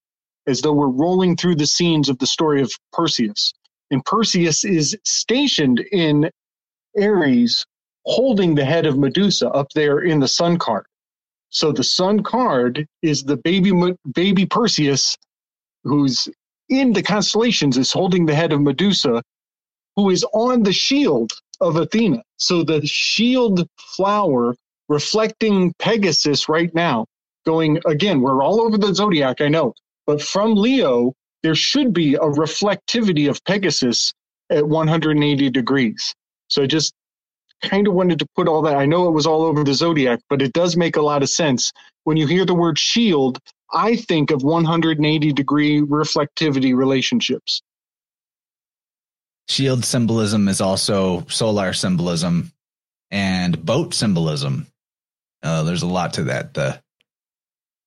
as though we're rolling through the scenes of the story of Perseus. And Perseus is stationed in Aries, holding the head of Medusa up there in the Sun card. So the Sun card is the baby baby Perseus, who's in the constellations, is holding the head of Medusa, who is on the shield of Athena. So the shield flower reflecting Pegasus right now, going again, we're all over the zodiac, I know, but from Leo, there should be a reflectivity of Pegasus at 180 degrees. So I just kind of wanted to put all that. I know it was all over the zodiac, but it does make a lot of sense. When you hear the word shield, I think of 180 degree reflectivity relationships. Shield symbolism is also solar symbolism and boat symbolism. Uh, there's a lot to that. The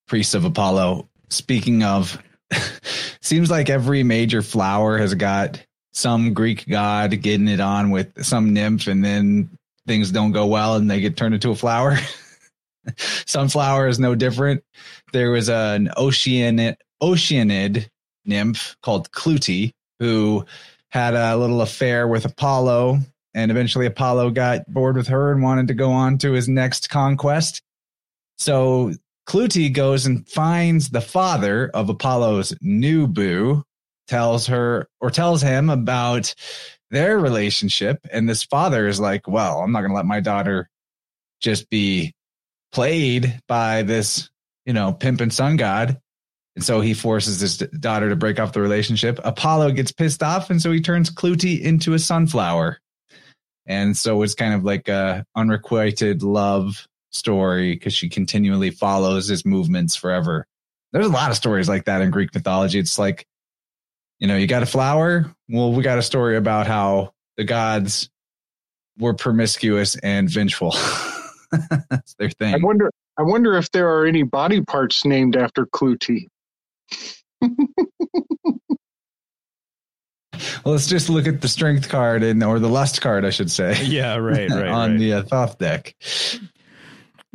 priest of Apollo. Speaking of, seems like every major flower has got some Greek god getting it on with some nymph, and then things don't go well and they get turned into a flower. Sunflower is no different. There was an ocean oceanid nymph called Clytie who had a little affair with Apollo, and eventually Apollo got bored with her and wanted to go on to his next conquest. So Clytie goes and finds the father of Apollo's new boo, tells her or tells him about their relationship. And this father is like, well, I'm not going to let my daughter just be played by this, you know, pimp and sun god. And so he forces his daughter to break off the relationship. Apollo gets pissed off. And so he turns Clytie into a sunflower. And so it's kind of like a unrequited love story because she continually follows his movements forever. There's a lot of stories like that in Greek mythology. It's like, you know, you got a flower. Well, we got a story about how the gods were promiscuous and vengeful. That's their thing. I wonder. I wonder if there are any body parts named after Clytie. Well, let's just look at the strength card and or the lust card, I should say. Yeah, right, right. on right. the uh, Thoth deck.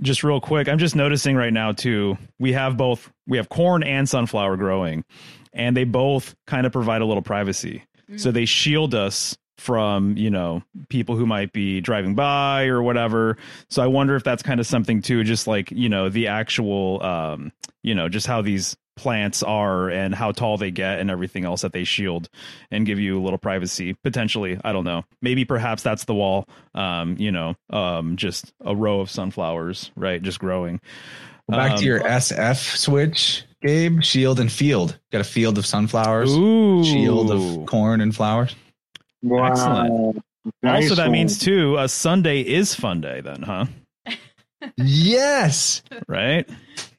just real quick, I'm just noticing right now too. We have both. We have corn and sunflower growing, and they both kind of provide a little privacy. So they shield us from you know people who might be driving by or whatever so i wonder if that's kind of something too just like you know the actual um you know just how these plants are and how tall they get and everything else that they shield and give you a little privacy potentially i don't know maybe perhaps that's the wall um you know um just a row of sunflowers right just growing Back Um, to your SF switch, Gabe. Shield and field. Got a field of sunflowers. Ooh. Shield of corn and flowers. Wow. Excellent. Nice also that one. means too a sunday is fun day then huh Yes, right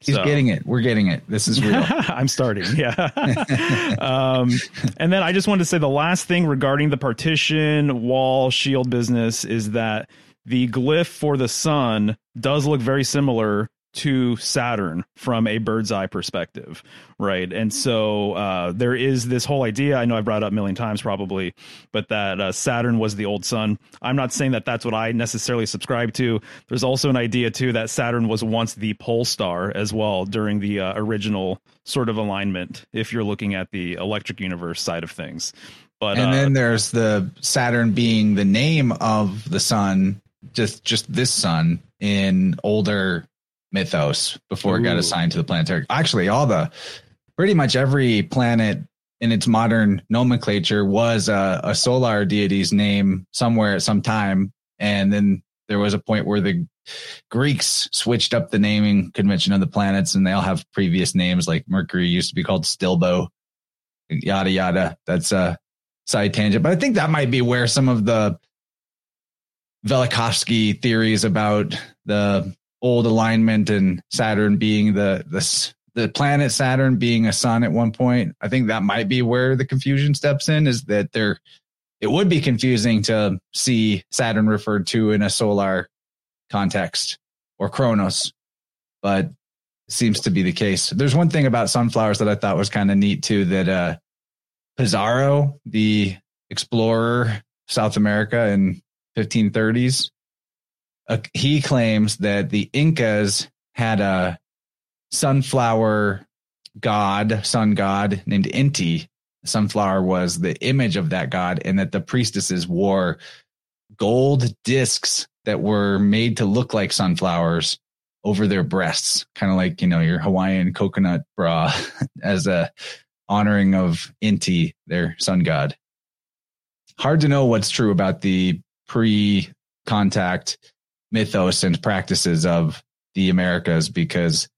he's So- getting it. We're getting it. This is real. I'm starting. Yeah. um, and then I just wanted to say the last thing regarding the partition wall shield business is that the glyph for the sun does look very similar to Saturn from a bird's eye perspective, right? And so uh, there is this whole idea. I know I've brought it up a million times probably, but that uh, Saturn was the old sun. I'm not saying that that's what I necessarily subscribe to. There's also an idea too that Saturn was once the pole star as well during the uh, original sort of alignment. If you're looking at the electric universe side of things, but and uh, then there's the Saturn being the name of the sun, just just this sun in older mythos before it got assigned to the planetary. Actually, all the pretty much every planet in its modern nomenclature was a, a solar deity's name somewhere at some time, and then there was a point where the Greeks switched up the naming convention of the planets, and they all have previous names. Like Mercury used to be called Stilbo, yada yada. That's a side tangent, but I think that might be where some of the Velikovsky theories about the old alignment and Saturn being the the the planet Saturn being a sun at one point. I think that might be where the confusion steps in. Is that there? It would be confusing to see Saturn referred to in a solar context or Kronos, but seems to be the case. There's one thing about sunflowers that I thought was kind of neat too. That uh, Pizarro, the explorer South America in 1530s, uh, he claims that the Incas had a sunflower god, sun god named Inti. Sunflower was the image of that god, and that the priestesses wore gold discs that were made to look like sunflowers over their breasts, kind of like you know your Hawaiian coconut bra, as a honoring of Inti, their sun god. Hard to know what's true about the pre-contact mythos and practices of the Americas because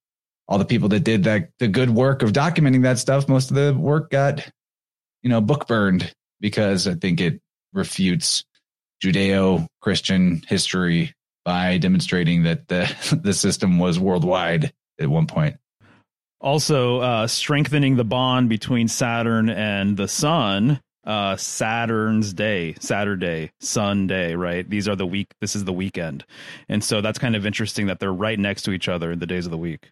all the people that did that the good work of documenting that stuff, most of the work got, you know, book burned because I think it refutes Judeo Christian history by demonstrating that the, the system was worldwide at one point. Also, uh, strengthening the bond between Saturn and the Sun. Uh, Saturn's day, Saturday, Sunday, right? These are the week. This is the weekend, and so that's kind of interesting that they're right next to each other in the days of the week,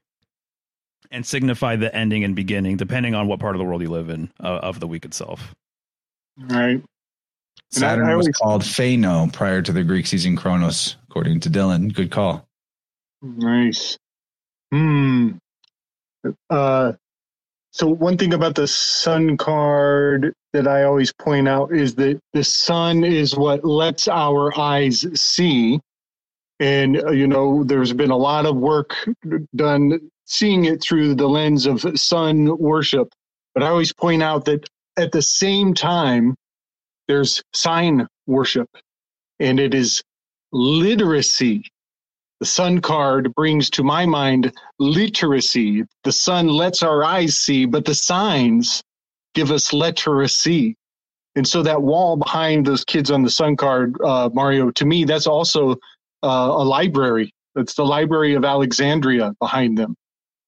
and signify the ending and beginning, depending on what part of the world you live in, uh, of the week itself. Right. Saturn I was always- called Phano prior to the Greek season Chronos, according to Dylan. Good call. Nice. Hmm. Uh, so one thing about the sun card that I always point out is that the sun is what lets our eyes see. And, uh, you know, there's been a lot of work done seeing it through the lens of sun worship. But I always point out that at the same time, there's sign worship, and it is literacy the sun card brings to my mind literacy. The sun lets our eyes see, but the signs give us literacy. And so that wall behind those kids on the sun card, uh, Mario, to me, that's also uh, a library. It's the Library of Alexandria behind them,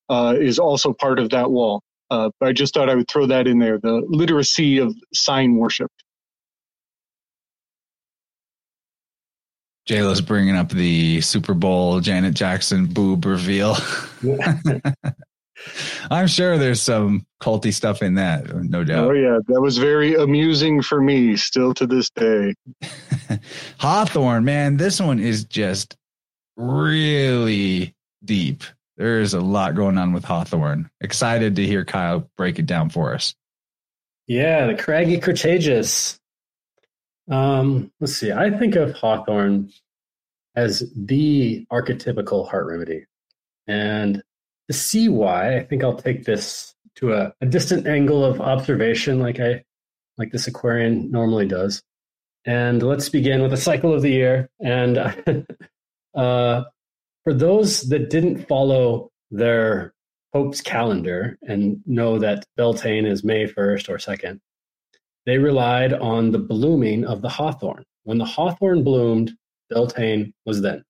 uh, is also part of that wall. Uh, I just thought I would throw that in there the literacy of sign worship. JLo's bringing up the Super Bowl Janet Jackson boob reveal. I'm sure there's some culty stuff in that, no oh, doubt. Oh, yeah. That was very amusing for me still to this day. Hawthorne, man, this one is just really deep. There's a lot going on with Hawthorne. Excited to hear Kyle break it down for us. Yeah, the craggy Crataegus. Um, let's see. I think of Hawthorne as the archetypical heart remedy. And to see why, I think I'll take this to a, a distant angle of observation like I like this Aquarian normally does. And let's begin with a cycle of the year. And uh, for those that didn't follow their Pope's calendar and know that Beltane is May 1st or 2nd, they relied on the blooming of the hawthorn. When the hawthorn bloomed, Beltane was then.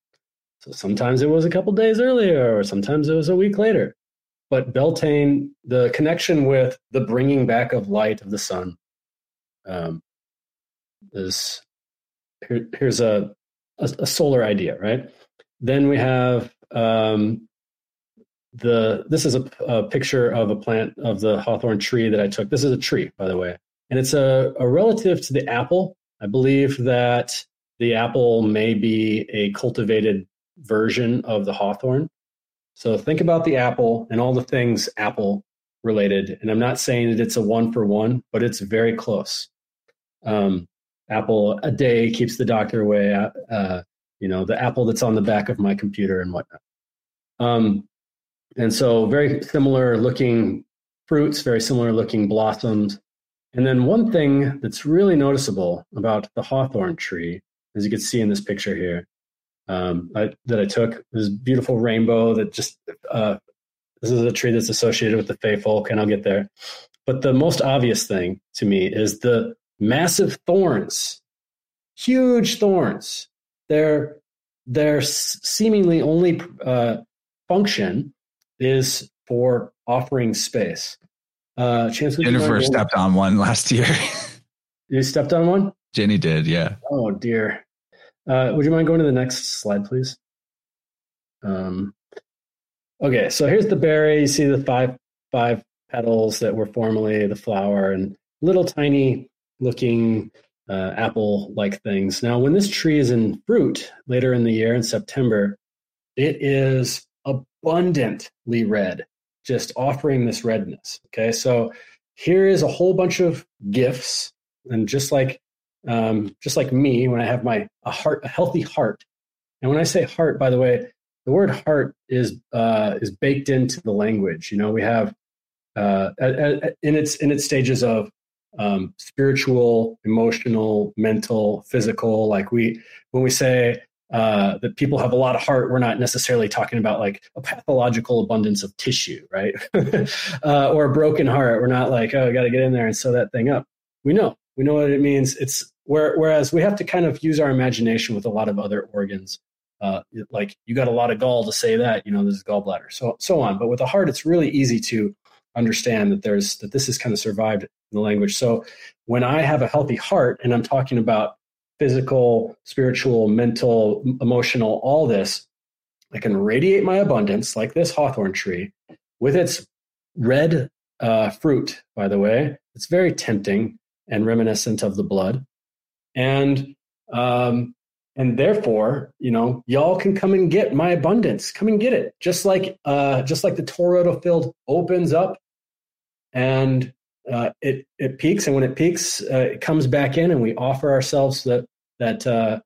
So sometimes it was a couple days earlier, or sometimes it was a week later. But Beltane, the connection with the bringing back of light of the sun, um, is here, here's a, a, a solar idea, right? Then we have um, the. This is a, a picture of a plant of the hawthorn tree that I took. This is a tree, by the way, and it's a, a relative to the apple. I believe that the apple may be a cultivated version of the hawthorn. So think about the apple and all the things apple related. And I'm not saying that it's a one for one, but it's very close. Um, apple a day keeps the doctor away. Uh, you know, the apple that's on the back of my computer and whatnot. Um, and so very similar looking fruits, very similar looking blossoms. And then one thing that's really noticeable about the hawthorn tree, as you can see in this picture here, um, I, that I took, this beautiful rainbow that just, uh, this is a tree that's associated with the Fey folk, and I'll get there. But the most obvious thing to me is the massive thorns, huge thorns. Their their seemingly only uh, function is for offering space. Uh, Chance, would you mind Jennifer stepped on one last year. You stepped on one. Jenny did, yeah. Oh dear. Uh, would you mind going to the next slide, please? Um, okay, so here's the berry. You see the five five petals that were formerly the flower and little tiny looking uh, apple like things. Now, when this tree is in fruit later in the year in September, it is abundantly red, just offering this redness. Okay, so here is a whole bunch of gifts, and just like um, just like me, when I have my a heart, a healthy heart, and when I say heart, by the way, the word heart is uh, is baked into the language. You know, we have uh, in its in its stages of um, spiritual, emotional, mental, physical. Like we when we say uh, that people have a lot of heart, we're not necessarily talking about like a pathological abundance of tissue, right? uh, or a broken heart. We're not like, oh, I got to get in there and sew that thing up. We know, we know what it means. It's where, whereas we have to kind of use our imagination with a lot of other organs. Uh, like you got a lot of gall to say that, you know, this is gallbladder, so so on. But with the heart, it's really easy to understand that there's that this has kind of survived in the language. So when I have a healthy heart, and I'm talking about physical, spiritual, mental, emotional, all this, I can radiate my abundance like this hawthorn tree with its red uh, fruit, by the way. It's very tempting and reminiscent of the blood. And um, and therefore, you know, y'all can come and get my abundance. Come and get it. Just like uh, just like the toroidal field opens up and uh, it it peaks, and when it peaks, uh, it comes back in, and we offer ourselves that that uh,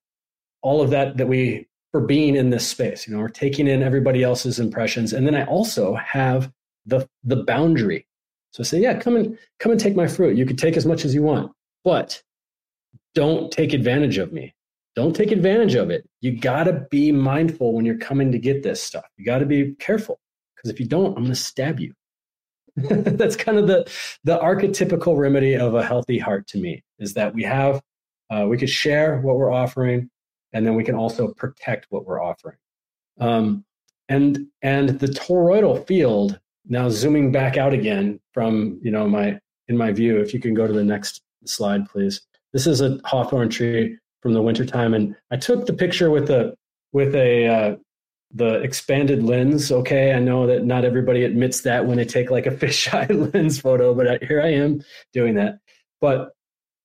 all of that that we for being in this space. You know, we're taking in everybody else's impressions, and then I also have the the boundary. So I say, yeah, come and come and take my fruit. You can take as much as you want, but don't take advantage of me. Don't take advantage of it. You got to be mindful when you're coming to get this stuff. You got to be careful because if you don't, I'm going to stab you. That's kind of the the archetypical remedy of a healthy heart to me is that we have uh, we could share what we're offering, and then we can also protect what we're offering. Um, and and the toroidal field now zooming back out again from you know my in my view. If you can go to the next slide, please. This is a hawthorn tree from the wintertime, and I took the picture with a with a uh, the expanded lens. Okay, I know that not everybody admits that when they take like a fisheye lens photo, but here I am doing that. But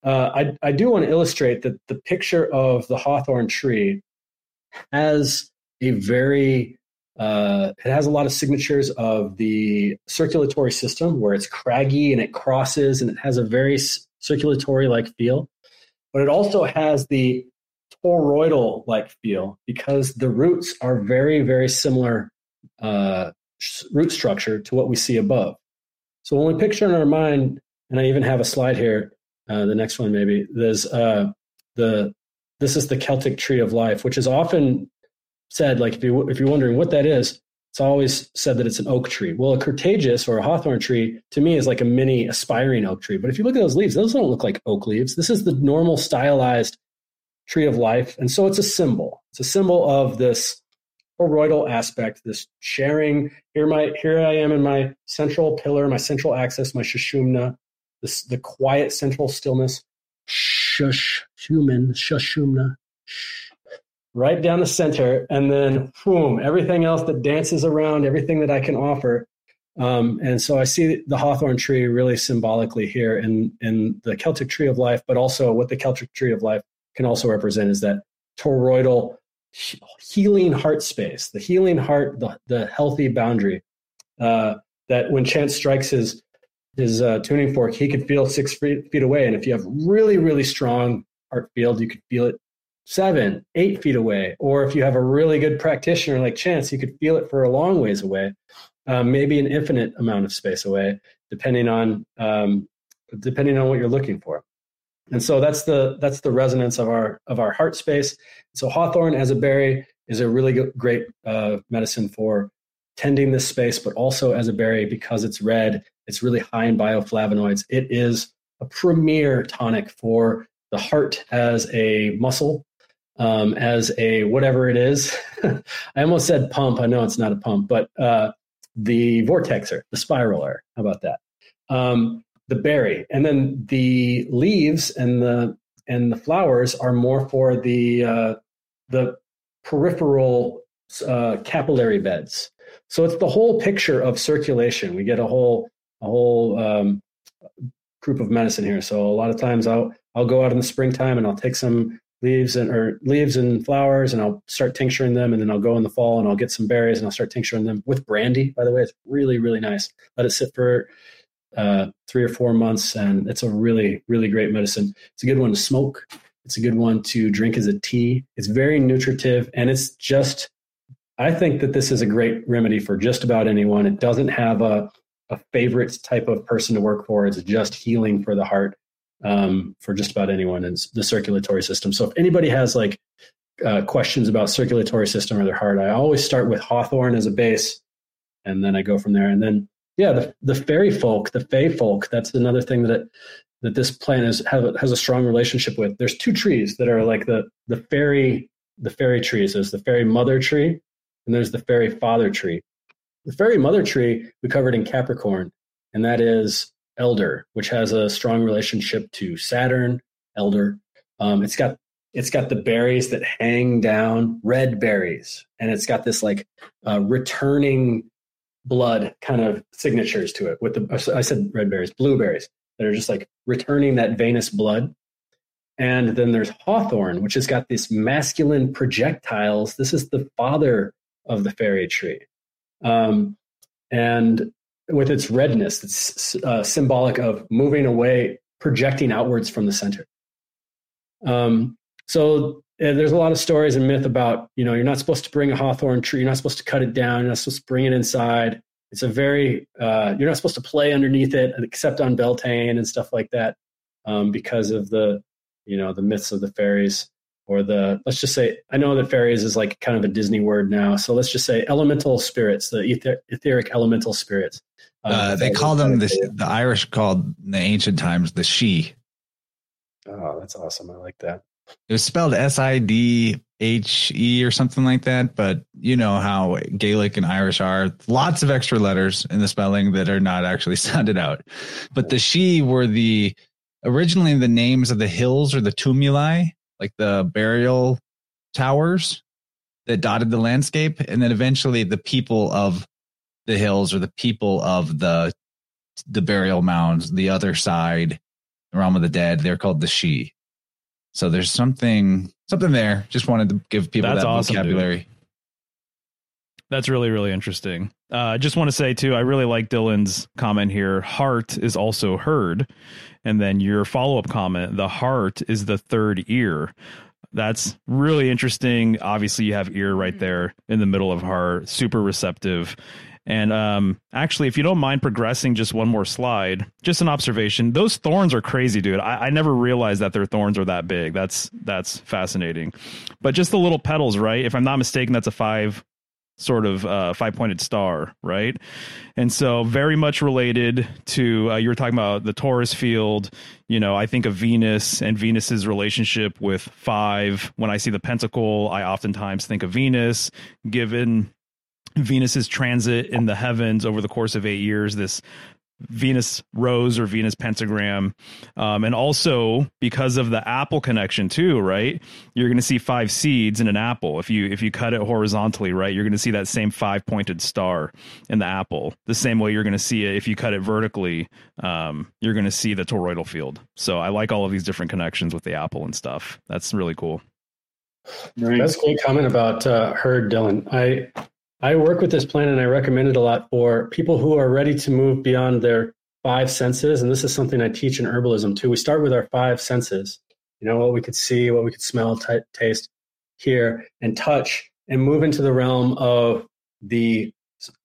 uh, I, I do want to illustrate that the picture of the hawthorn tree has a very uh, it has a lot of signatures of the circulatory system where it's craggy and it crosses and it has a very circulatory like feel. But it also has the toroidal like feel because the roots are very very similar uh, root structure to what we see above. So when we picture in our mind and i even have a slide here uh, the next one maybe there's uh, the this is the Celtic tree of life, which is often said like if you if you're wondering what that is, it's always said that it's an oak tree. Well, a Crataegus or a hawthorn tree to me is like a mini aspiring oak tree. But if you look at those leaves, those don't look like oak leaves. This is the normal stylized tree of life, and so it's a symbol. It's a symbol of this toroidal aspect, this sharing. Here my here I am in my central pillar, my central axis, my shushumna, this, the quiet central stillness, shush, human, shushumna, right down the center, and then boom, everything else that dances around, everything that I can offer. Um, and so I see the hawthorn tree really symbolically here in, in the Celtic tree of life, but also what the Celtic tree of life can also represent is that toroidal healing heart space, the healing heart, the, the healthy boundary. Uh, that when chance strikes his his uh, tuning fork, he could feel six feet, feet away. And if you have really, really strong heart field, you could feel it seven, eight feet away. Or if you have a really good practitioner like Chance, you could feel it for a long ways away, um, maybe an infinite amount of space away, depending on um, depending on what you're looking for. And so that's the that's the resonance of our of our heart space. So hawthorn as a berry is a really great uh, medicine for tending this space, but also as a berry because it's red it's really high in bioflavonoids. It is a premier tonic for the heart as a muscle, um, as a whatever it is. I almost said pump. I know it's not a pump, but uh, the vortexer, the spiraler. How about that? Um, the berry, and then the leaves and the and the flowers are more for the uh, the peripheral uh, capillary beds. So it's the whole picture of circulation. We get a whole a whole um, group of medicine here. So a lot of times I'll I'll go out in the springtime and I'll take some leaves and or leaves and flowers and I'll start tincturing them and then I'll go in the fall and I'll get some berries and I'll start tincturing them with brandy. By the way, it's really really nice. Let it sit for uh, three or four months and it's a really really great medicine. It's a good one to smoke. It's a good one to drink as a tea. It's very nutritive and it's just. I think that this is a great remedy for just about anyone. It doesn't have a a favorite type of person to work for. It's just healing for the heart um, for just about anyone in the circulatory system. So if anybody has like uh, questions about circulatory system or their heart, I always start with Hawthorn as a base, and then I go from there. And then yeah, the the fairy folk, the fae folk, that's another thing that that this plant is has a strong relationship with. There's two trees that are like the the fairy the fairy trees. There's the fairy mother tree, and there's the fairy father tree. The fairy mother tree we covered in Capricorn, and that is elder, which has a strong relationship to Saturn, elder. Um, it's got it's got the berries that hang down, red berries, and it's got this like uh, returning blood kind of signatures to it. With the I said red berries, blueberries that are just like returning that venous blood. And then there's hawthorn, which has got these masculine projectiles. This is the father of the fairy tree. Um, and with its redness, it's uh, symbolic of moving away, projecting outwards from the center. Um, so uh, there's a lot of stories and myth about, you know, you're not supposed to bring a hawthorn tree, you're not supposed to cut it down, you're not supposed to bring it inside. It's a very, uh, you're not supposed to play underneath it except on Beltane and stuff like that um, because of the, you know, the myths of the fairies or the, let's just say, I know that fairies is like kind of a Disney word now. So let's just say elemental spirits, the ether, etheric elemental spirits. Uh, uh, they call them the, the Irish called in the ancient times the Sidhe. Oh, that's awesome. I like that. It was spelled S I D H E or something like that, but you know how Gaelic and Irish are. Lots of extra letters in the spelling that are not actually sounded out. But the Sidhe were the originally the names of the hills or the tumuli, like the burial towers that dotted the landscape, and then eventually the people of the hills or the people of the the burial mounds, the other side, the realm of the dead. They're called the Sidhe. So there's something something there. Just wanted to give people That's that awesome, vocabulary. Dude. That's really really interesting. Uh, I just want to say too, I really like Dylan's comment here. Heart is also heard, and then your follow up comment: the heart is the third ear. That's really interesting. Obviously, you have ear right mm-hmm. there in the middle of heart, super receptive. And um, actually, if you don't mind progressing just one more slide, just an observation. Those thorns are crazy, dude. I, I never realized that their thorns are that big. That's that's fascinating. But just the little petals, right? If I'm not mistaken, that's a five sort of uh, five pointed star, right? And so, very much related to uh, you were talking about the torus field. You know, I think of Venus and Venus's relationship with five. When I see the pentacle, I oftentimes think of Venus, given Venus's transit in the heavens over the course of eight years, this Venus rose or Venus pentagram. Um, and also because of the apple connection too, right? You're going to see five seeds in an apple. If you, if you cut it horizontally, right, you're going to see that same five pointed star in the apple. The same way you're going to see it if you cut it vertically, um, you're going to see the toroidal field. So I like all of these different connections with the apple and stuff. That's really cool. Right. That's a great comment about uh, heard, Dylan. I I work with this plan and I recommend it a lot for people who are ready to move beyond their five senses. And this is something I teach in herbalism too. We start with our five senses, you know, what we could see, what we could smell, t- taste, hear, and touch, and move into the realm of the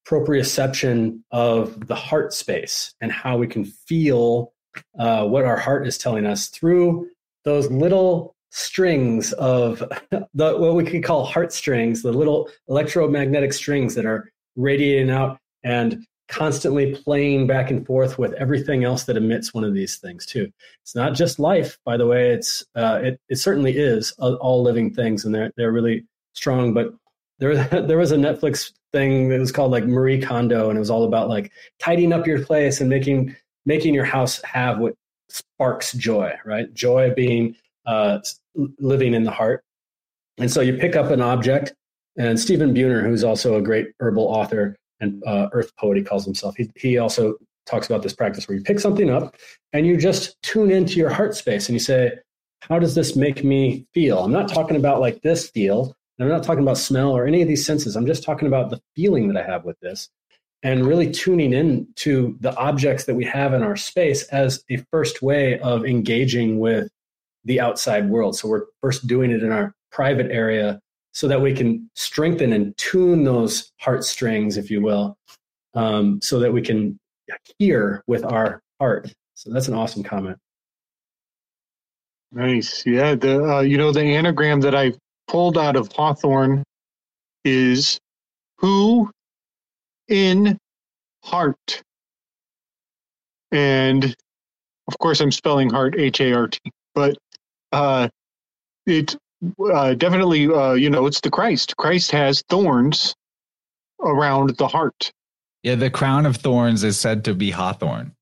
proprioception of the heart space and how we can feel uh, what our heart is telling us through those little strings of the what we could call heartstrings, the little electromagnetic strings that are radiating out and constantly playing back and forth with everything else that emits one of these things too. It's not just life, by the way. It's uh, it it certainly is all living things, and they're they're really strong. But there there was a Netflix thing that was called like Marie Kondo, and it was all about like tidying up your place and making making your house have what sparks joy, right? Joy being uh, living in the heart. And so you pick up an object, and Stephen Buhner, who's also a great herbal author and uh, earth poet, he calls himself, he, he also talks about this practice where you pick something up and you just tune into your heart space and you say, How does this make me feel? I'm not talking about like this feel. I'm not talking about smell or any of these senses. I'm just talking about the feeling that I have with this and really tuning in to the objects that we have in our space as a first way of engaging with the outside world. So we're first doing it in our private area so that we can strengthen and tune those heartstrings, if you will, um, so that we can hear with our heart. So that's an awesome comment. Nice. Yeah. The uh, you know the anagram that I pulled out of Hawthorn is who in heart. And of course, I'm spelling heart H A R T, but uh, it uh, definitely, uh, you know, it's the Christ. Christ has thorns around the heart, Yeah, the crown of thorns is said to be hawthorn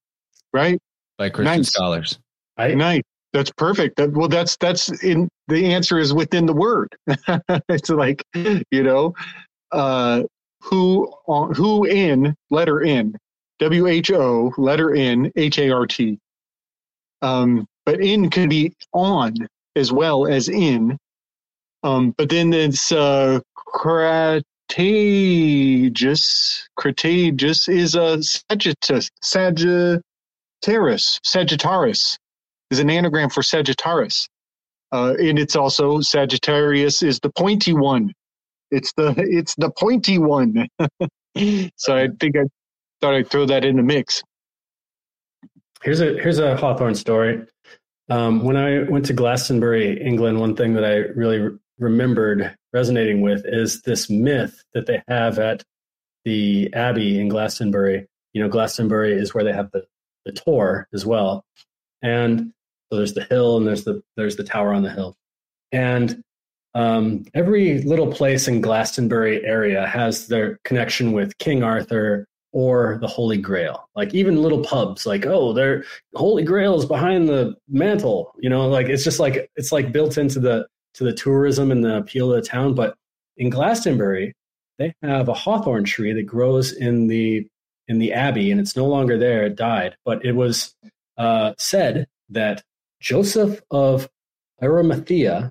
right? by Christian Nice. scholars. I, Nice. That's perfect. That, well, that's that's in the answer is within the word. it's like you know, uh, who on who in letter N, W H O letter N H A R T. Um, but in can be on as well as in. Um, but then it's uh, Crataegus. Is a Sagittarius. Sagittarius. Sagittarius is an anagram for Sagittarius. Uh, and it's also Sagittarius is the pointy one. It's the it's the pointy one. so I think I thought I'd throw that in the mix. Here's a here's a Hawthorn story. Um, when I went to Glastonbury, England, one thing that I really re- remembered resonating with is this myth that they have at the Abbey in Glastonbury. You know, Glastonbury is where they have the the Tor as well, and so there's the hill and there's the there's the tower on the hill, and um, every little place in Glastonbury area has their connection with King Arthur or the Holy Grail. Like even little pubs, like oh, their Holy Grail is behind the mantle. You know, like it's just like it's like built into the to the tourism and the appeal of the town. But in Glastonbury, they have a hawthorn tree that grows in the in the abbey, and it's no longer there. It died, but it was uh, said that Joseph of Arimathea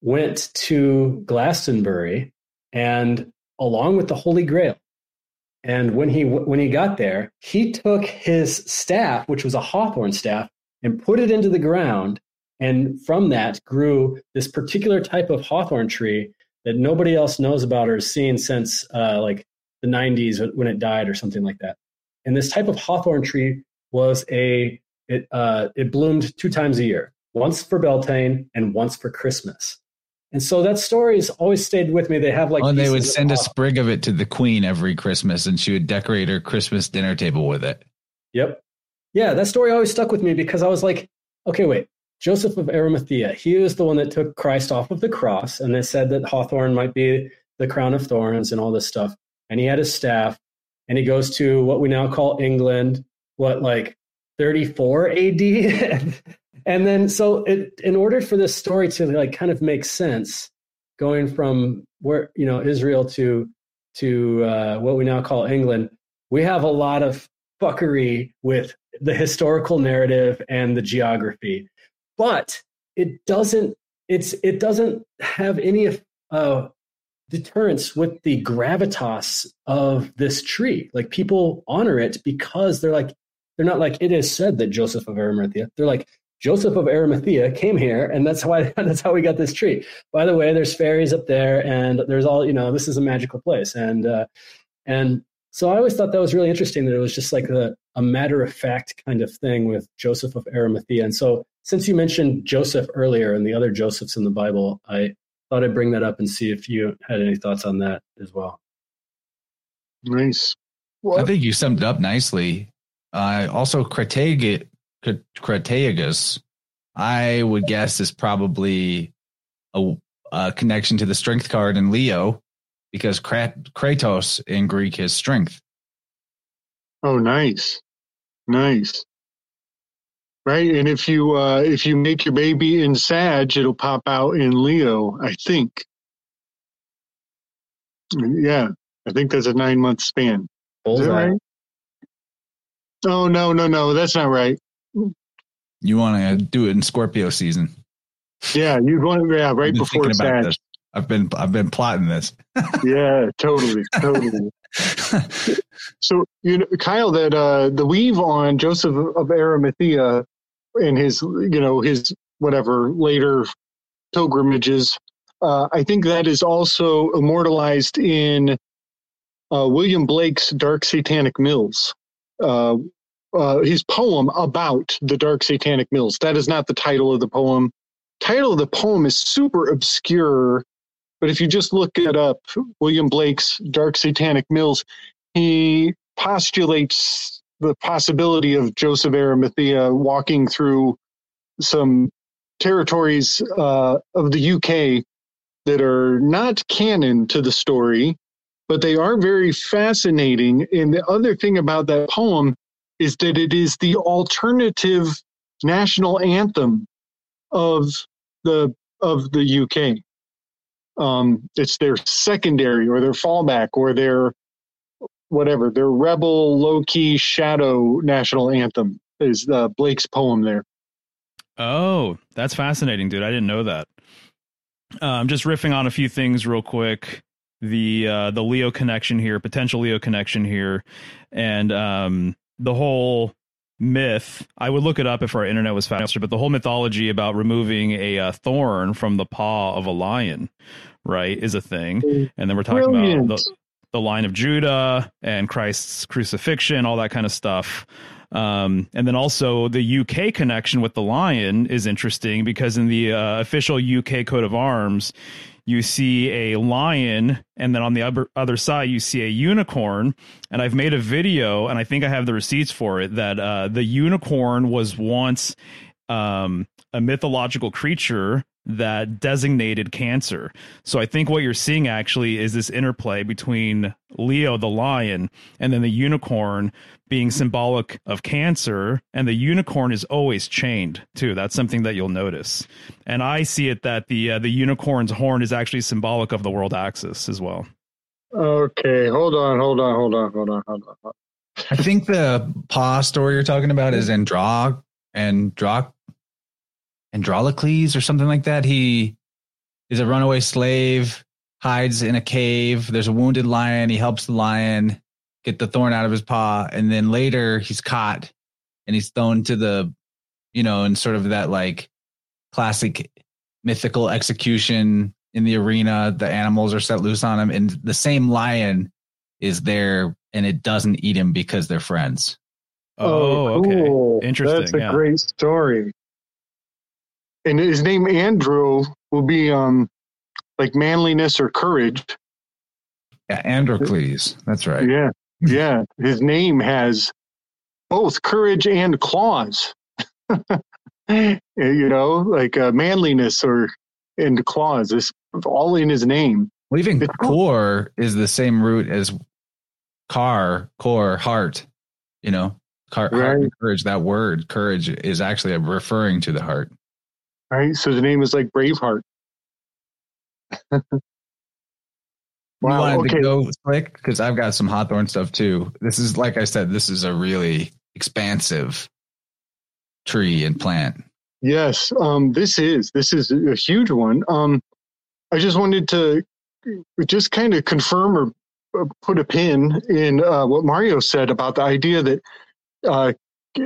went to Glastonbury and along with the Holy Grail. And when he when he got there, he took his staff, which was a hawthorn staff, and put it into the ground. And from that grew this particular type of hawthorn tree that nobody else knows about or has seen since uh, like the 90s when it died or something like that. And this type of hawthorn tree was a it uh, it bloomed two times a year, once for Beltane and once for Christmas. And so that story has always stayed with me. They have like oh, and they would send a sprig of it to the queen every Christmas, and she would decorate her Christmas dinner table with it. Yep. Yeah, that story always stuck with me because I was like, okay, wait. Joseph of Arimathea, he was the one that took Christ off of the cross, and they said that Hawthorn might be the crown of thorns and all this stuff. And he had his staff, and he goes to what we now call England, what, like 34 AD? and then, so it, in order for this story to like kind of make sense, going from where, you know, Israel to, to uh, what we now call England, we have a lot of fuckery with the historical narrative and the geography. But it doesn't it's it doesn't have any uh, deterrence with the gravitas of this tree. Like people honor it because they're like they're not like it is said that joseph of arimathea they're like joseph of arimathea came here and that's why that's how we got this tree by the way there's fairies up there and there's all you know this is a magical place and uh, and so I always thought that was really interesting that it was just like a, a matter of fact kind of thing with Joseph of Arimathea. And so since you mentioned Joseph earlier and the other Josephs in the Bible, I thought I'd bring that up and see if you had any thoughts on that as well. Nice. Well, I think you summed it up nicely. Uh, also, Crataegus, Crataegus, I would guess is probably a, a connection to the strength card in Leo, because Kratos in Greek is strength. Oh, nice, nice. Right, and if you uh, if you make your baby in Sag, it'll pop out in Leo. I think. Yeah, I think that's a nine month span. Is that right? Oh no, no, no, that's not right. You want to do it in Scorpio season. Yeah, you'd want yeah right before Sag. I've been I've been plotting this. Yeah, totally, totally. So you know, Kyle, that uh, the weave on Joseph of Arimathea and his, you know, his whatever later pilgrimages. Uh, I think that is also immortalized in uh, William Blake's Dark Satanic Mills. Uh, his poem about the Dark Satanic Mills. That is not the title of the poem. Title of the poem is super obscure, but if you just look it up, William Blake's Dark Satanic Mills, he postulates the possibility of Joseph Arimathea walking through some territories uh, of the UK that are not canon to the story, but they are very fascinating. And the other thing about that poem is that it is the alternative national anthem of the of the UK. Um, it's their secondary or their fallback or their whatever their rebel low key shadow national anthem is uh, Blake's poem there. Oh, that's fascinating, dude. I didn't know that. I'm just riffing on a few things real quick. The uh, the Leo connection here, potential Leo connection here, and um, the whole myth. I would look it up if our internet was faster, but the whole mythology about removing a uh, thorn from the paw of a lion, right, is a thing. And then we're talking Brilliant. about the, the line of Judah and Christ's crucifixion, all that kind of stuff. Um, and then also the UK connection with the lion is interesting because in the uh, official UK coat of arms, you see a lion, and then on the other other side you see a unicorn. And I've made a video, and I think I have the receipts for it. That uh, the unicorn was once um, a mythological creature that designated cancer. So I think what you're seeing actually is this interplay between Leo the lion and then the unicorn being symbolic of cancer and the unicorn is always chained too. That's something that you'll notice. And I see it that the uh, the unicorn's horn is actually symbolic of the world axis as well. Okay, hold on, hold on, hold on, hold on, hold on. I think the paw story you're talking about is Andro Andro Androcles or something like that. He is a runaway slave, hides in a cave. There's a wounded lion. He helps the lion get the thorn out of his paw, and then later he's caught and he's thrown to the, you know, in sort of that like classic mythical execution in the arena. The animals are set loose on him, and the same lion is there, and it doesn't eat him because they're friends. Oh, oh okay. Interesting. That's a yeah. great story. And his name Andrew will be um like manliness or courage. Yeah, Androcles. That's right. Yeah, yeah. His name has both courage and claws. you know, like uh, manliness or and claws is all in his name. Well, even It's- core is the same root as car, core, heart. You know, car, heart and courage. That word, courage, is actually referring to the heart. Right, so the name is like Braveheart. Wow, wanted okay. to go slick because I've got some Hawthorn stuff too. This is like I said, this is a really expansive tree and plant. Yes, um, this is this is a huge one. Um, I just wanted to just kind of confirm or uh, put a pin in uh, what Mario said about the idea that uh,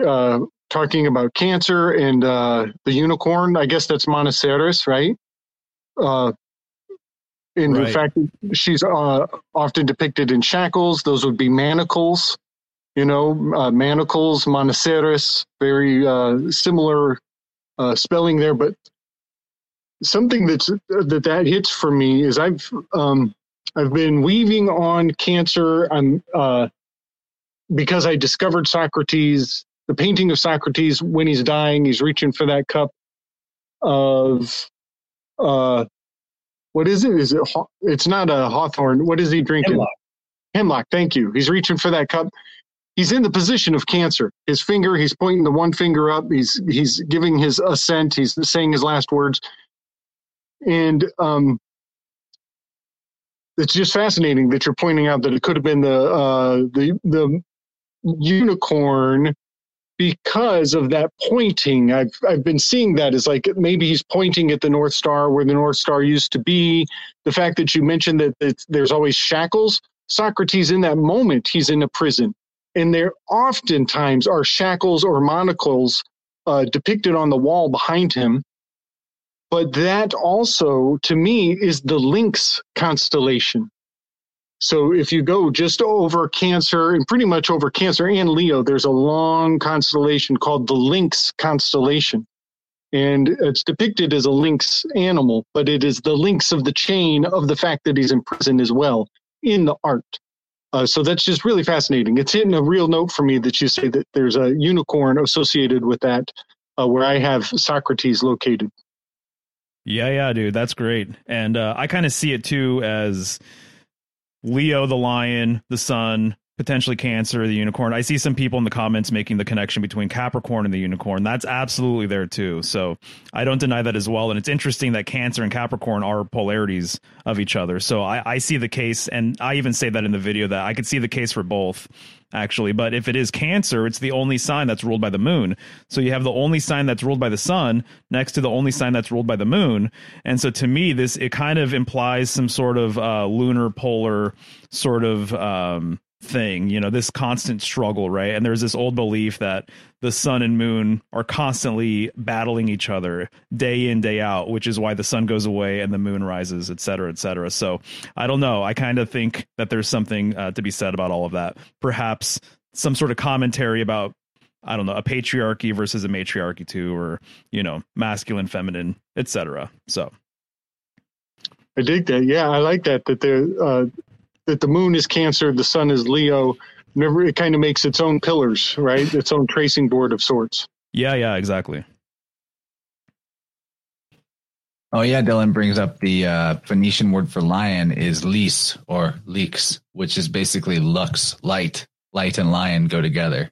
uh, talking about cancer and uh, the unicorn. I guess that's Monoceros, right? Uh, in Right. fact she's uh, often depicted in shackles, those would be manacles. You know, uh, manacles, Monoceros, very uh, similar uh, spelling there, but something that's that that hits for me is I've um, I've been weaving on cancer. I'm uh, because I discovered Socrates, the painting of Socrates when he's dying, he's reaching for that cup of uh, what is it? Is it? It's not a hawthorn. What is he drinking? Hemlock. Hemlock. Thank you. He's reaching for that cup. He's in the position of cancer. His finger, he's pointing the one finger up. He's he's giving his assent. He's saying his last words, and um, it's just fascinating that you're pointing out that it could have been the uh, the the unicorn because of that pointing. I've I've been seeing that as like maybe he's pointing at the North Star where the North Star used to be. The fact that you mentioned that there's always shackles. Socrates in that moment he's in a prison, and there oftentimes are shackles or monocles uh, depicted on the wall behind him. But that also, to me, is the Lynx constellation. So if you go just over Cancer and pretty much over Cancer and Leo, there's a long constellation called the Lynx constellation. And it's depicted as a lynx animal, but it is the links of the chain of the fact that he's in prison as well in the art. Uh, so that's just really fascinating. It's hitting a real note for me that you say that there's a unicorn associated with that, uh, where I have Socrates located. Yeah, yeah, dude, that's great. And uh, I kind of see it too as Leo the lion, the sun, potentially Cancer, the unicorn. I see some people in the comments making the connection between Capricorn and the unicorn. That's absolutely there too. So I don't deny that as well. And it's interesting that Cancer and Capricorn are polarities of each other. So I, I see the case, and I even say that in the video that I could see the case for both actually. But if it is Cancer, it's the only sign that's ruled by the moon. So you have the only sign that's ruled by the sun next to the only sign that's ruled by the moon. And so to me, this it kind of implies some sort of uh, lunar polar sort of um, thing you know this constant struggle right? And there's this old belief that the sun and moon are constantly battling each other day in day out which is why the sun goes away and the moon rises et cetera et cetera. So i don't know. I kind of think that there's something uh, to be said about all of that. Perhaps some sort of commentary about i don't know a patriarchy versus a matriarchy too or you know masculine feminine etc so. I dig that. Yeah, I like that. That there, uh, that the moon is Cancer, the sun is Leo. Never, it kind of makes its own pillars, right? its own tracing board of sorts. yeah yeah exactly Oh yeah, Dylan brings up the uh, Phoenician word for lion is lis or leeks, which is basically lux, light. Light and lion go together.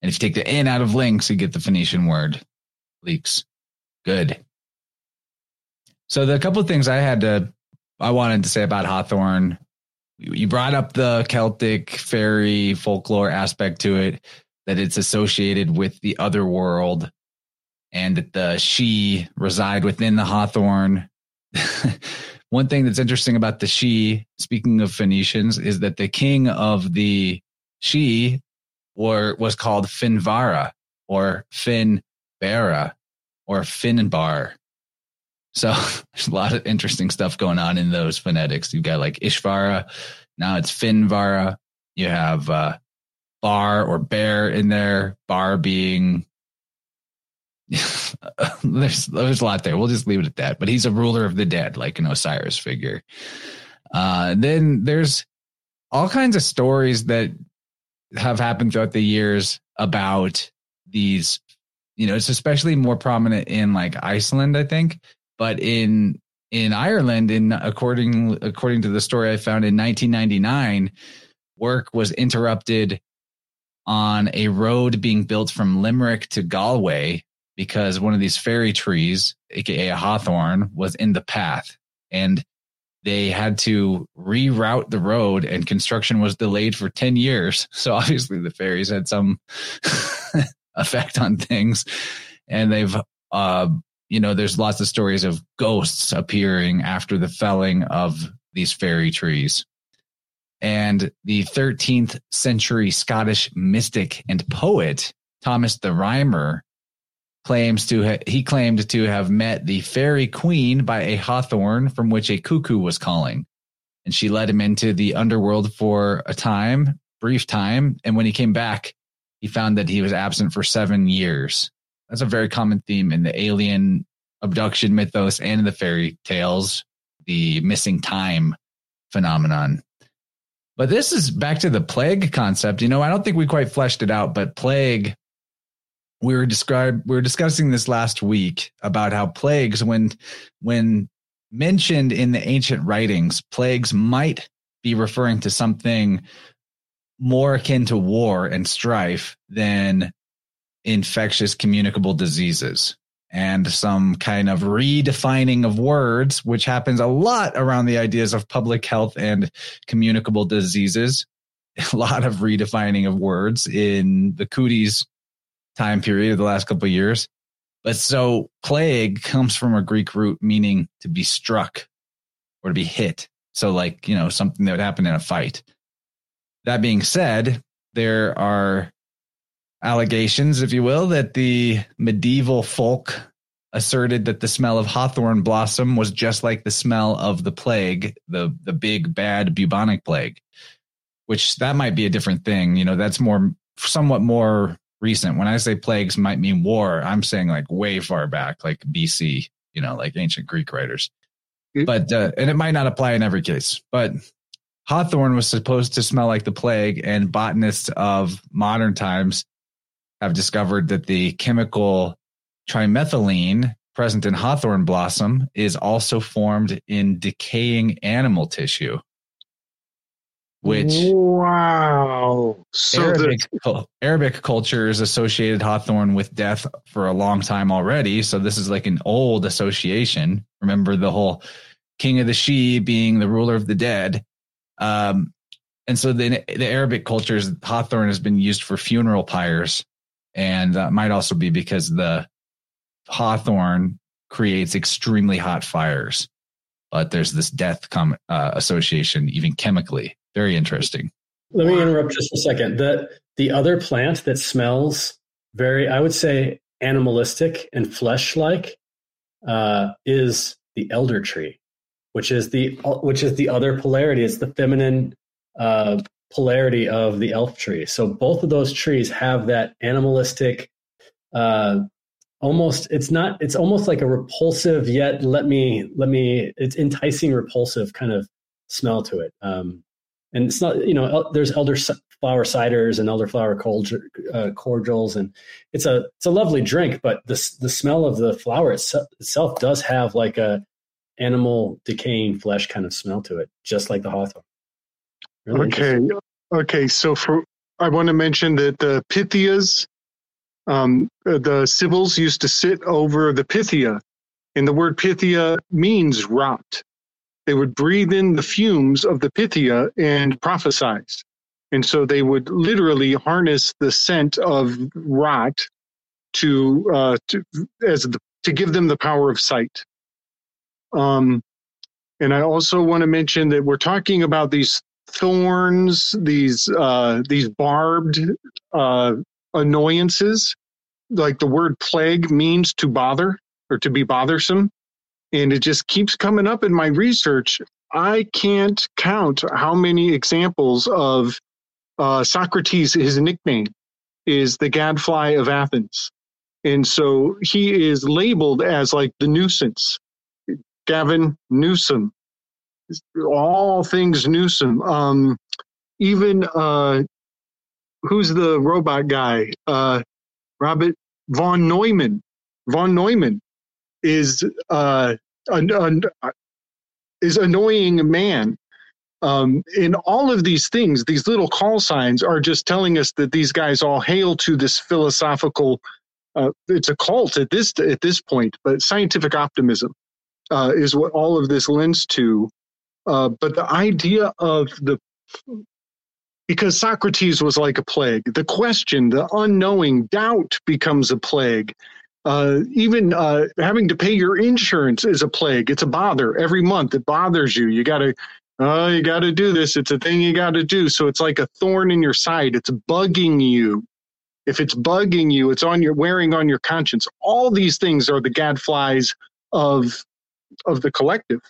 And if you take the in out of lynx, you get the Phoenician word leeks. Good. So the couple of things I had to, I wanted to say about Hawthorn. You brought up the Celtic fairy folklore aspect to it, that it's associated with the other world and that the Sidhe reside within the Hawthorn. One thing that's interesting about the Sidhe, speaking of Phoenicians, is that the king of the Sidhe or was called Finvara or Finbara or Finbar. So there's a lot of interesting stuff going on in those phonetics. You've got like Ishvara, now it's Finvara. You have uh, bar or bear in there, bar being there's there's a lot there. We'll just leave it at that. But he's a ruler of the dead, like an Osiris figure. Uh, then there's all kinds of stories that have happened throughout the years about these. You know, it's especially more prominent in like Iceland, I think, but in in Ireland, in according according to the story I found in 1999, work was interrupted on a road being built from Limerick to Galway because one of these fairy trees, aka a hawthorn, was in the path. And they had to reroute the road and construction was delayed for 10 years. So obviously the fairies had some effect on things. And they've, uh, you know, there's lots of stories of ghosts appearing after the felling of these fairy trees. And the 13th century Scottish mystic and poet, Thomas the Rhymer, claims to ha- he claimed to have met the fairy queen by a hawthorn from which a cuckoo was calling. And she led him into the underworld for a time brief time. And when he came back he found that he was absent for 7 years that's a very common theme in the alien abduction mythos and in the fairy tales the missing time phenomenon. But this is back to the plague concept. You know i don't think we quite fleshed it out but plague we were described we were discussing this last week about how plagues when when mentioned in the ancient writings plagues might be referring to something more akin to war and strife than infectious communicable diseases and some kind of redefining of words which happens a lot around the ideas of public health and communicable diseases a lot of redefining of words in the cooties time period of the last couple of years. But so plague comes from a Greek root meaning to be struck or to be hit. So like, you know, something that would happen in a fight. That being said, there are allegations, if you will, that the medieval folk asserted that the smell of hawthorn blossom was just like the smell of the plague, the the big bad bubonic plague, which that might be a different thing. You know, that's more somewhat more recent. When I say plagues might mean war, I'm saying like way far back, like BC, you know, like ancient Greek writers. Mm. But uh, and it might not apply in every case, but hawthorn was supposed to smell like the plague, and botanists of modern times have discovered that the chemical trimethylamine present in hawthorn blossom is also formed in decaying animal tissue, which wow. So Arabic, the, Arabic cultures associated hawthorn with death for a long time already. So this is like an old association. Remember the whole king of the Sidhe being the ruler of the dead. Um, and so the, the Arabic cultures, hawthorn has been used for funeral pyres. And that might also be because the hawthorn creates extremely hot fires. But there's this death com- uh, association, even chemically. Very interesting. Let me interrupt just a second. The the other plant that smells very, I would say, animalistic and flesh like, uh, is the elder tree, which is the which is the other polarity. It's the feminine uh, polarity of the elf tree. So both of those trees have that animalistic, uh, almost. It's not. It's almost like a repulsive yet let me let me. It's enticing, repulsive kind of smell to it. Um, and it's not you know el- there's elder flower ciders and elderflower uh, cordials and it's a it's a lovely drink but the the smell of the flower itself does have like a animal decaying flesh kind of smell to it just like the hawthorn Really okay. Okay. So for, I want to mention that the Pythias, um, uh, the Sibyls used to sit over the Pythia, and the word Pythia means rot. They would breathe in the fumes of the Pythia and prophesize. And so they would literally harness the scent of rot to, uh, to as the, to give them the power of sight. Um, and I also want to mention that we're talking about these thorns, these uh, these barbed uh, annoyances. Like the word plague means to bother or to be bothersome, and it just keeps coming up in my research. I can't count how many examples of uh, Socrates. His nickname is the gadfly of Athens, and so he is labeled as like the nuisance. Gavin Newsom, all things Newsom. Um, even uh, who's the robot guy? Uh, Robert von Neumann. Von Neumann is uh, an, an, is annoying man. Um, in all of these things, these little call signs are just telling us that these guys all hail to this philosophical. Uh, it's a cult at this at this point, but scientific optimism uh, is what all of this lends to. Uh, but the idea of the because Socrates was like a plague. The question, the unknowing doubt becomes a plague. Uh, even uh, having to pay your insurance is a plague. It's a bother every month. It bothers you. You got to, oh, you got to do this. It's a thing you got to do. So it's like a thorn in your side. It's bugging you. If it's bugging you, it's on your wearing on your conscience. All these things are the gadflies of of the collective.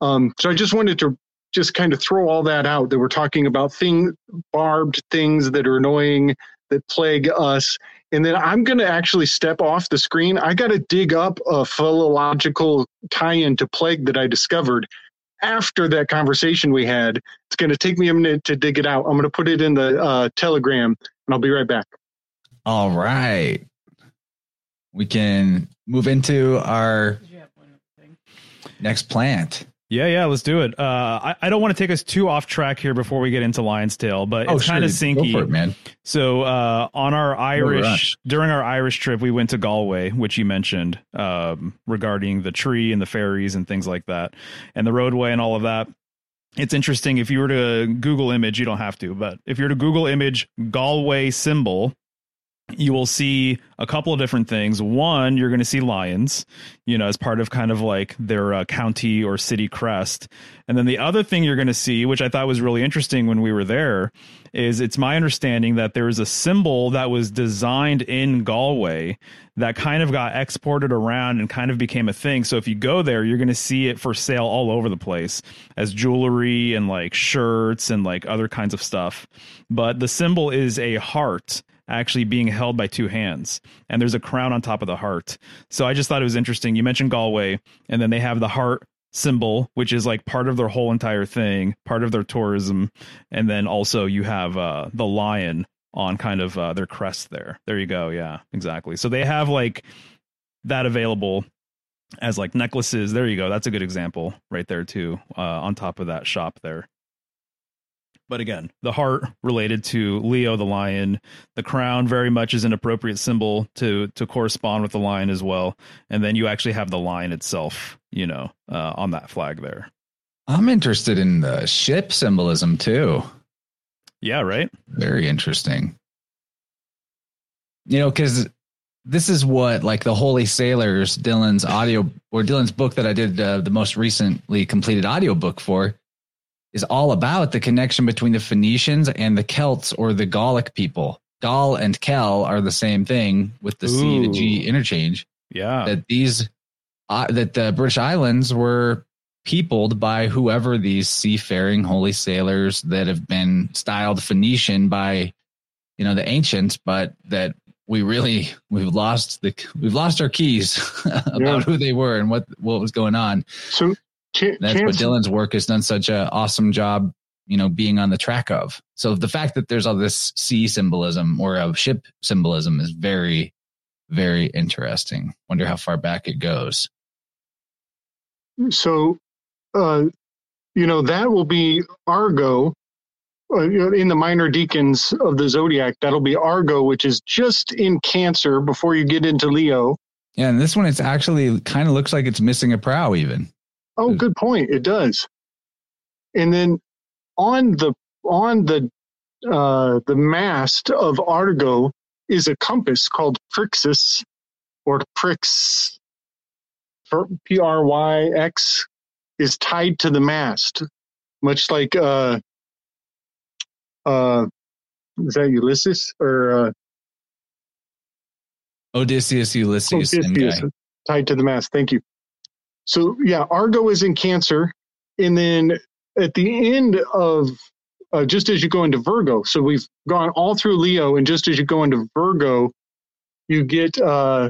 Um, so I just wanted to just kind of throw all that out that we're talking about thing barbed things that are annoying that plague us. And then i'm going to actually step off the screen. I got to dig up a philological tie-in to plague that i discovered after that conversation we had. It's going to take me a minute to dig it out. I'm going to put it in the uh, telegram and i'll be right back. All right. We can move into our next plant. Yeah, yeah, let's do it. Uh, I, I don't want to take us too off track here before we get into Lion's Tail, but it's kind of Go sinky. for it, man. So uh, on our Irish during our Irish trip, we went to Galway, which you mentioned um, regarding the tree and the ferries and things like that, and the roadway and all of that. It's interesting if you were to Google image, you don't have to, but if you were to Google image Galway symbol, you will see a couple of different things. One, you're going to see lions, you know, as part of kind of like their uh, county or city crest. And then the other thing you're going to see, which I thought was really interesting when we were there, is it's my understanding that there is a symbol that was designed in Galway that kind of got exported around and kind of became a thing. So if you go there, you're going to see it for sale all over the place as jewelry and like shirts and like other kinds of stuff. But the symbol is a heart actually being held by two hands and there's a crown on top of the heart so i just thought it was interesting you mentioned galway and then they have the heart symbol, which is like part of their whole entire thing, part of their tourism, and then also you have uh, the lion on kind of uh, their crest there. There you go. Yeah, exactly. So they have like that available as like necklaces. There you go. That's a good example right there too. Uh, on top of that shop there. But again, the heart related to Leo the lion, the crown very much is an appropriate symbol to to correspond with the lion as well. And then you actually have the lion itself, you know, uh, on that flag there. I'm interested in the ship symbolism too. Yeah, right. Very interesting. You know, because this is what like the Holy Sailors, Dylan's audio or Dylan's book that I did uh, the most recently completed audio book for is all about the connection between the Phoenicians and the Celts or the Gallic people. Gaul and Kel are the same thing with the C to G interchange. Yeah. That these uh, that the British Islands were peopled by whoever these seafaring holy sailors that have been styled Phoenician by you know the ancients, but that we really we've lost the we've lost our keys about Yeah. who they were and what what was going on. So, Ch- That's what Dylan's work has done such an awesome job, you know, being on the track of. So the fact that there's all this sea symbolism or a ship symbolism is very, very interesting. Wonder how far back it goes. so uh, you know that will be Argo uh, in the minor decans of the zodiac. That'll be Argo, which is just in Cancer before you get into Leo. Yeah, and this one it's actually kind of looks like it's missing a prow even. Oh, good point. It does. And then on the on the uh, the mast of Argo is a compass called Prixis or Prix P R Y X is tied to the mast, much like uh uh is that Ulysses or uh, Odysseus, Ulysses, Odysseus tied to the mast. Thank you. So yeah, Argo is in Cancer, and then at the end of uh, just as you go into Virgo, so we've gone all through Leo, and just as you go into Virgo, you get uh,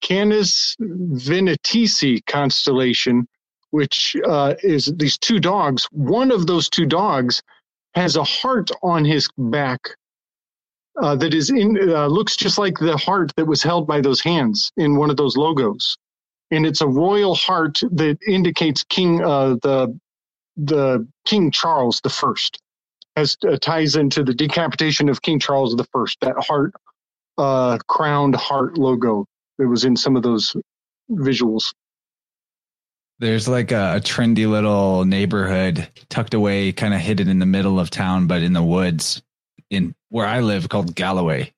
Canis Venatici constellation, which uh, is these two dogs. One of those two dogs has a heart on his back uh, that is in uh, looks just like the heart that was held by those hands in one of those logos, and it's a royal heart that indicates King uh, the the King Charles the First, as uh, ties into the decapitation of King Charles the First. That heart, uh, crowned heart logo that was in some of those visuals. There's like a, a trendy little neighborhood tucked away, kind of hidden in the middle of town, but in the woods in where I live called Galloway.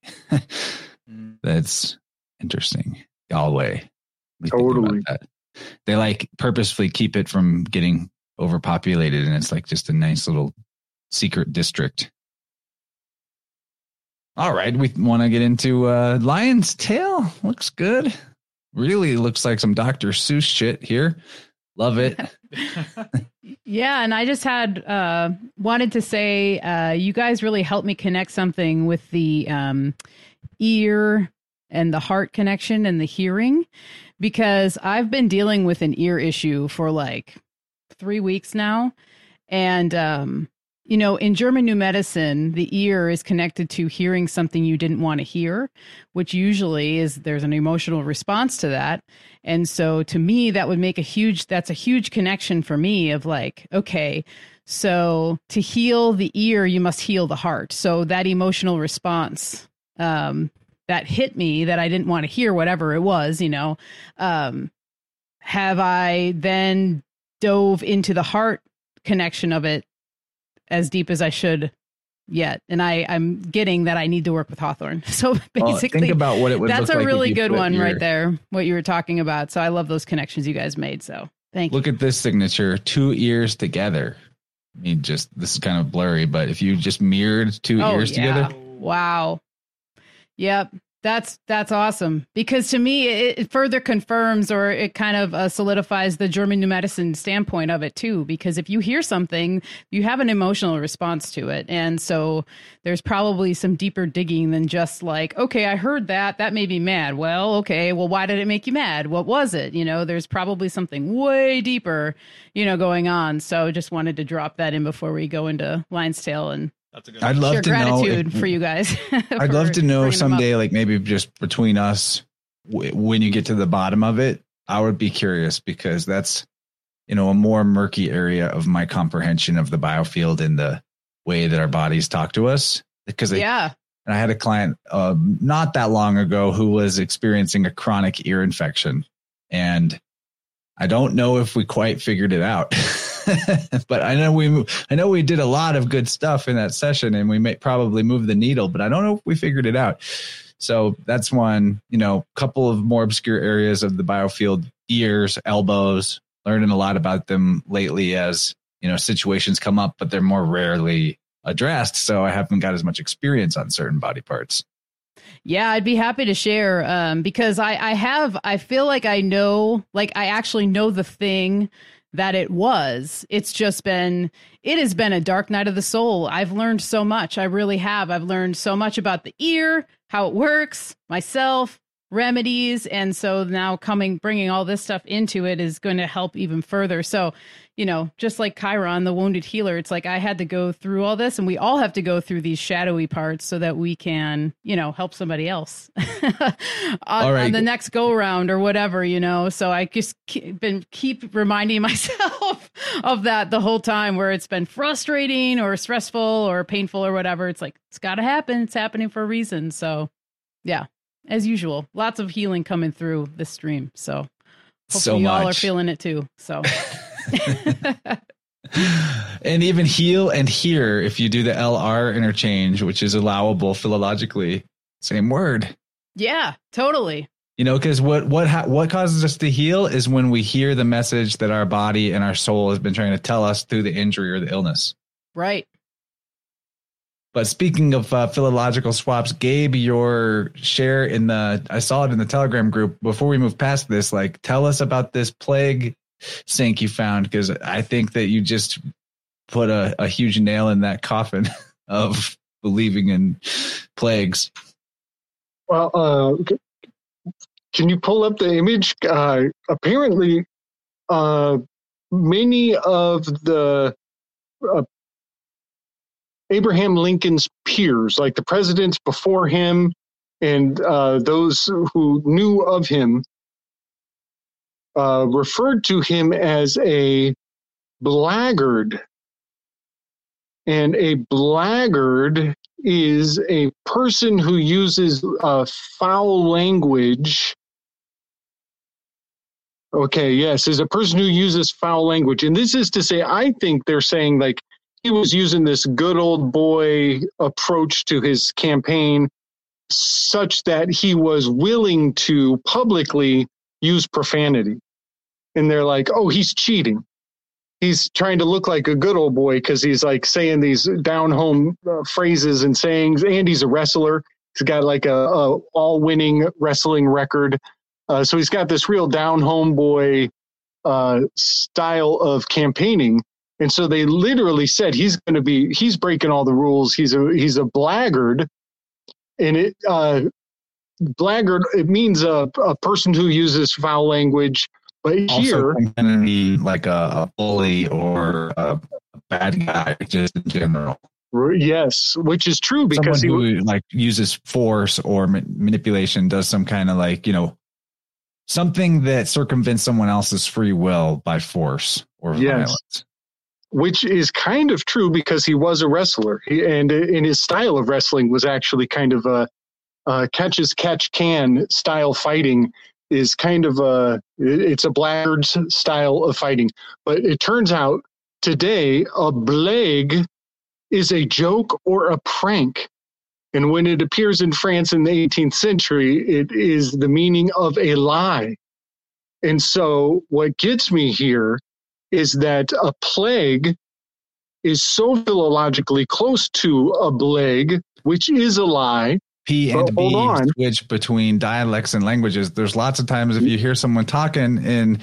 That's interesting. Galway. Totally. that. They like purposefully keep it from getting overpopulated and it's like just a nice little secret district. All right, we want to get into uh Lion's Tail. Looks good. Really looks like some Dr. Seuss shit here. Love it. Yeah, and I just had uh, wanted to say uh, you guys really helped me connect something with the um, ear and the heart connection and the hearing because I've been dealing with an ear issue for like three weeks now, and um, you know, in German New Medicine, the ear is connected to hearing something you didn't want to hear, which usually is there's an emotional response to that. And so to me, that would make a huge, that's a huge connection for me of like, okay, so to heal the ear, you must heal the heart. So that emotional response, um, that hit me that I didn't want to hear, whatever it was, you know, um, have I then dove into the heart connection of it as deep as I should yet. And I, I'm getting that I need to work with Hawthorn. So Well, basically, think about what it would that's look a like really good one your- right there, what you were talking about. So I love those connections you guys made. So thank you. Look you. at this signature, two ears together. I mean, just this is kind of blurry, but if you just mirrored two Oh, ears yeah. together, Wow. Yep. That's that's awesome because to me it, it further confirms or it kind of uh, solidifies the German new medicine standpoint of it too. Because if you hear something, you have an emotional response to it, and so there's probably some deeper digging than just like, okay, I heard that, that made me mad. Well, okay, well, why did it make you mad? What was it? You know, there's probably something way deeper, you know, going on. So just wanted to drop that in before we go into Lion's Tail and That's a good. I'd love share to know. if- for you guys. I'd love to know bringing them up. someday, like maybe just between us, w- when you get to the bottom of it, I would be curious because that's, you know, a more murky area of my comprehension of the biofield and the way that our bodies talk to us. Because they, Yeah. and I had a client uh, not that long ago who was experiencing a chronic ear infection, and I don't know if we quite figured it out. but I know we I know we did a lot of good stuff in that session, and we may probably move the needle. But I don't know if we figured it out. So that's one, you know, couple of more obscure areas of the biofield: ears, elbows. Learning a lot about them lately as you know situations come up, but they're more rarely addressed. So I haven't got as much experience on certain body parts. Yeah, I'd be happy to share um, because I, I have, I feel like I know, like I actually know the thing that it was. It's just been, it has been a dark night of the soul. I've learned so much. I really have. I've learned so much about the ear, how it works, myself, remedies. And so now coming, bringing all this stuff into it is going to help even further. So, you know, just like Chiron, the wounded healer, it's like I had to go through all this and we all have to go through these shadowy parts so that we can, you know, help somebody else on, right. on the next go round or whatever, you know. So I just keep, been keep reminding myself of that the whole time where it's been frustrating or stressful or painful or whatever. It's like, it's got to happen. It's happening for a reason. So, yeah, as usual, lots of healing coming through this stream. So, so hopefully y'all are feeling it too. So, and even heal and hear if you do the LR interchange, which is allowable philologically. Same word. yeah, totally. You know, because what what ha- what causes us to heal is when we hear the message that our body and our soul has been trying to tell us through the injury or the illness. Right. But speaking of uh, philological swaps, Gabe, your share in the I saw it in the Telegram group. Before we move past this, like tell us about this plague sync you found because I think that you just put a, a huge nail in that coffin of believing in plagues. Well, uh, can you pull up the image? Uh, apparently, uh, many of the uh, Abraham Lincoln's peers, like the presidents before him and uh, those who knew of him, uh, referred to him as a blackguard. And a blackguard is a person who uses uh, foul language. Okay, yes, is a person who uses foul language. And this is to say, I think they're saying like he was using this good old boy approach to his campaign such that he was willing to publicly use profanity. And they're like, oh, he's cheating. He's trying to look like a good old boy because he's like saying these down home uh, phrases and sayings. And he's a wrestler. He's got like a, a all winning wrestling record. Uh, so he's got this real down home boy uh, style of campaigning and so they literally said he's going to be he's breaking all the rules he's a he's a blackguard and it uh blackguard it means a, a person who uses foul language but here can be like a, a bully or a bad guy just in general. Yes, which is true because Someone he who like uses force or ma- manipulation does some kind of like you know something that circumvents someone else's free will by force or Yes. violence. Which is kind of true because he was a wrestler. He, and in his style of wrestling was actually kind of a, a catch as catch can style fighting is kind of a it's a blackguard's style of fighting. But it turns out today a blague is a joke or a prank. And when it appears in france in the 18th century it is the meaning of a lie. And so what gets me here is that a plague is so philologically close to a blag, which is a lie, P and B on. switch between dialects and languages. There's lots of times if you hear someone talking in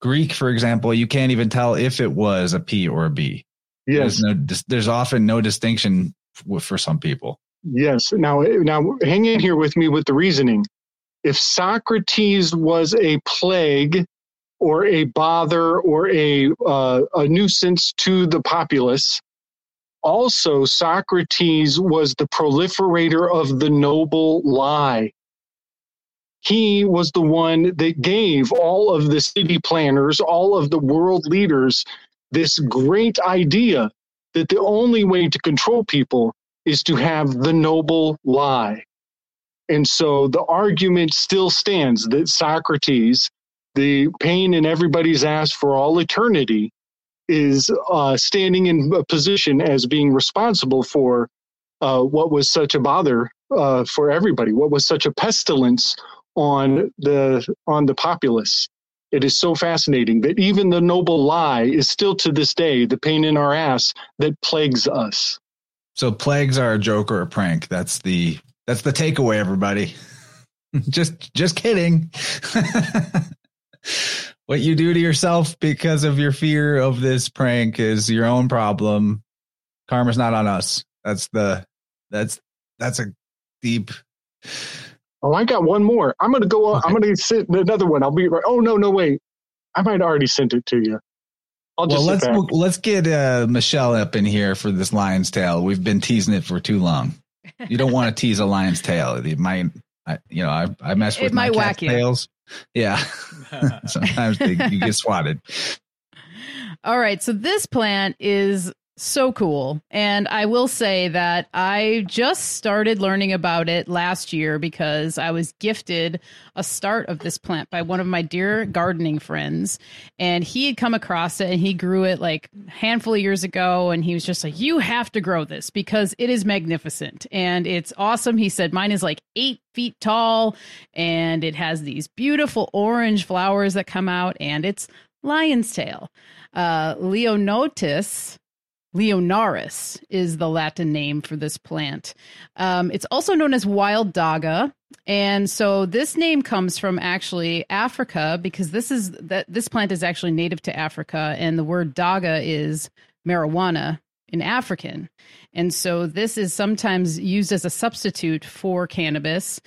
Greek, for example, you can't even tell if it was a P or a B. Yes. There's no, there's often no distinction for some people. Yes. Now, now, hang in here with me with the reasoning. If Socrates was a plague or a bother or a uh, a nuisance to the populace, also Socrates was the proliferator of the noble lie. He was the one that gave all of the city planners, all of the world leaders, this great idea that the only way to control people is to have the noble lie. And so the argument still stands that Socrates, the pain in everybody's ass for all eternity, is uh, standing in a position as being responsible for uh, what was such a bother uh, for everybody, what was such a pestilence on the on the populace. It is so fascinating that even the noble lie is still to this day the pain in our ass that plagues us. So plagues are a joke or a prank. That's the that's the takeaway, everybody. just just kidding. what you do to yourself because of your fear of this prank is your own problem. Karma's not on us. That's the that's that's a deep Oh, I got one more. I'm gonna go. Okay. I'm gonna send another one. I'll be right. Oh no, no, wait. I might already sent it to you. I'll just well, let's back. let's get uh, Michelle up in here for this lion's tail. We've been teasing it for too long. You don't want to tease a lion's tail. It might, I, you know, I I mess It with my might cat's tails. Yeah, sometimes they, you get swatted. All right, so this plant is so cool. And I will say that I just started learning about it last year because I was gifted a start of this plant by one of my dear gardening friends. And he had come across it and he grew it like a handful of years ago. And he was just like, You have to grow this because it is magnificent and it's awesome. He said, Mine is like eight feet tall and it has these beautiful orange flowers that come out and it's lion's tail. Uh, Leonotis Leonurus is the Latin name for this plant. Um, it's also known as wild dagga, and so this name comes from actually Africa because this is that this plant is actually native to Africa, and the word dagga is marijuana in African, and so this is sometimes used as a substitute for cannabis.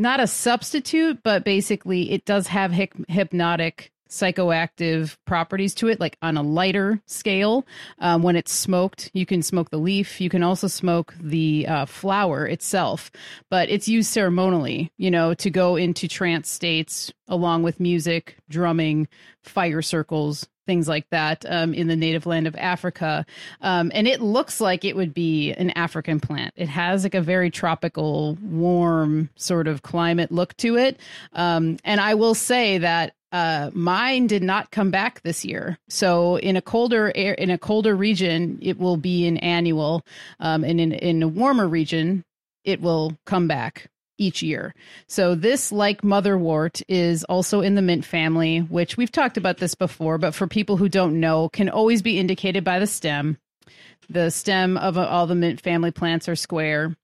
Not a substitute, but basically it does have hyp- hypnotic psychoactive properties to it, like on a lighter scale. Um, when it's smoked, you can smoke the leaf. You can also smoke the uh, flower itself, but it's used ceremonially, you know, to go into trance states along with music, drumming, fire circles, things like that um, in the native land of Africa. Um, and it looks like it would be an African plant. It has like a very tropical, warm sort of climate look to it. Um, and I will say that uh, mine did not come back this year. So in a colder air, in a colder region, it will be an annual, um, and in in a warmer region, it will come back each year. So this, like motherwort, is also in the mint family, which we've talked about this before, but for people who don't know, can always be indicated by the stem. The stem of all the mint family plants are square.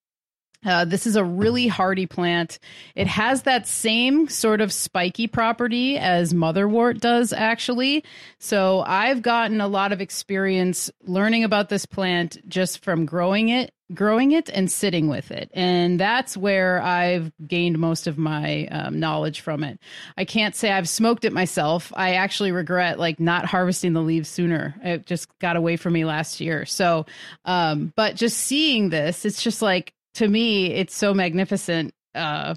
Uh, this is a really hardy plant. It has that same sort of spiky property as motherwort does, actually. So I've gotten a lot of experience learning about this plant just from growing it, growing it, and sitting with it, and that's where I've gained most of my um, knowledge from it. I can't say I've smoked it myself. I actually regret like not harvesting the leaves sooner. It just got away from me last year. So, um, but just seeing this, it's just like to me, it's so magnificent. Uh,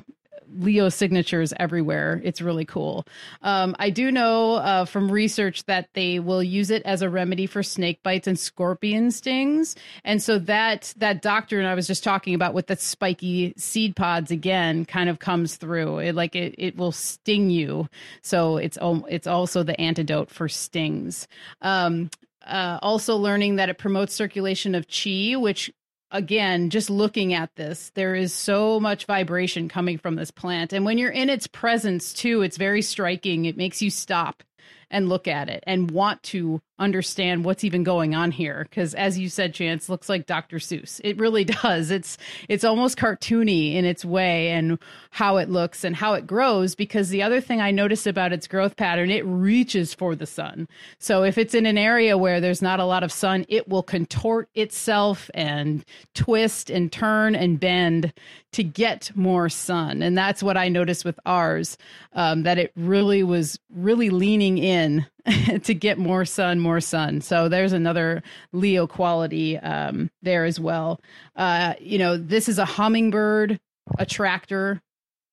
Leo signatures everywhere. It's really cool. Um, I do know uh, from research that they will use it as a remedy for snake bites and scorpion stings, and so that that doctrine I was just talking about with the spiky seed pods again kind of comes through. It like it it will sting you, so it's it's also the antidote for stings. Um, uh, also learning that it promotes circulation of chi, which again, just looking at this, there is so much vibration coming from this plant. And when you're in its presence too, it's very striking. It makes you stop. and look at it and want to understand what's even going on here because as you said chance looks like dr seuss. It really does. It's it's almost cartoony in its way and how it looks and how it grows because the other thing i noticed about its growth pattern it reaches for the sun. So if it's in an area where there's not a lot of sun it will contort itself and twist and turn and bend to get more sun. And that's what i noticed with ours um, that it really was really leaning in to get more sun, more sun. So there's another Leo quality um, there as well. Uh, you know, this is a hummingbird attractor.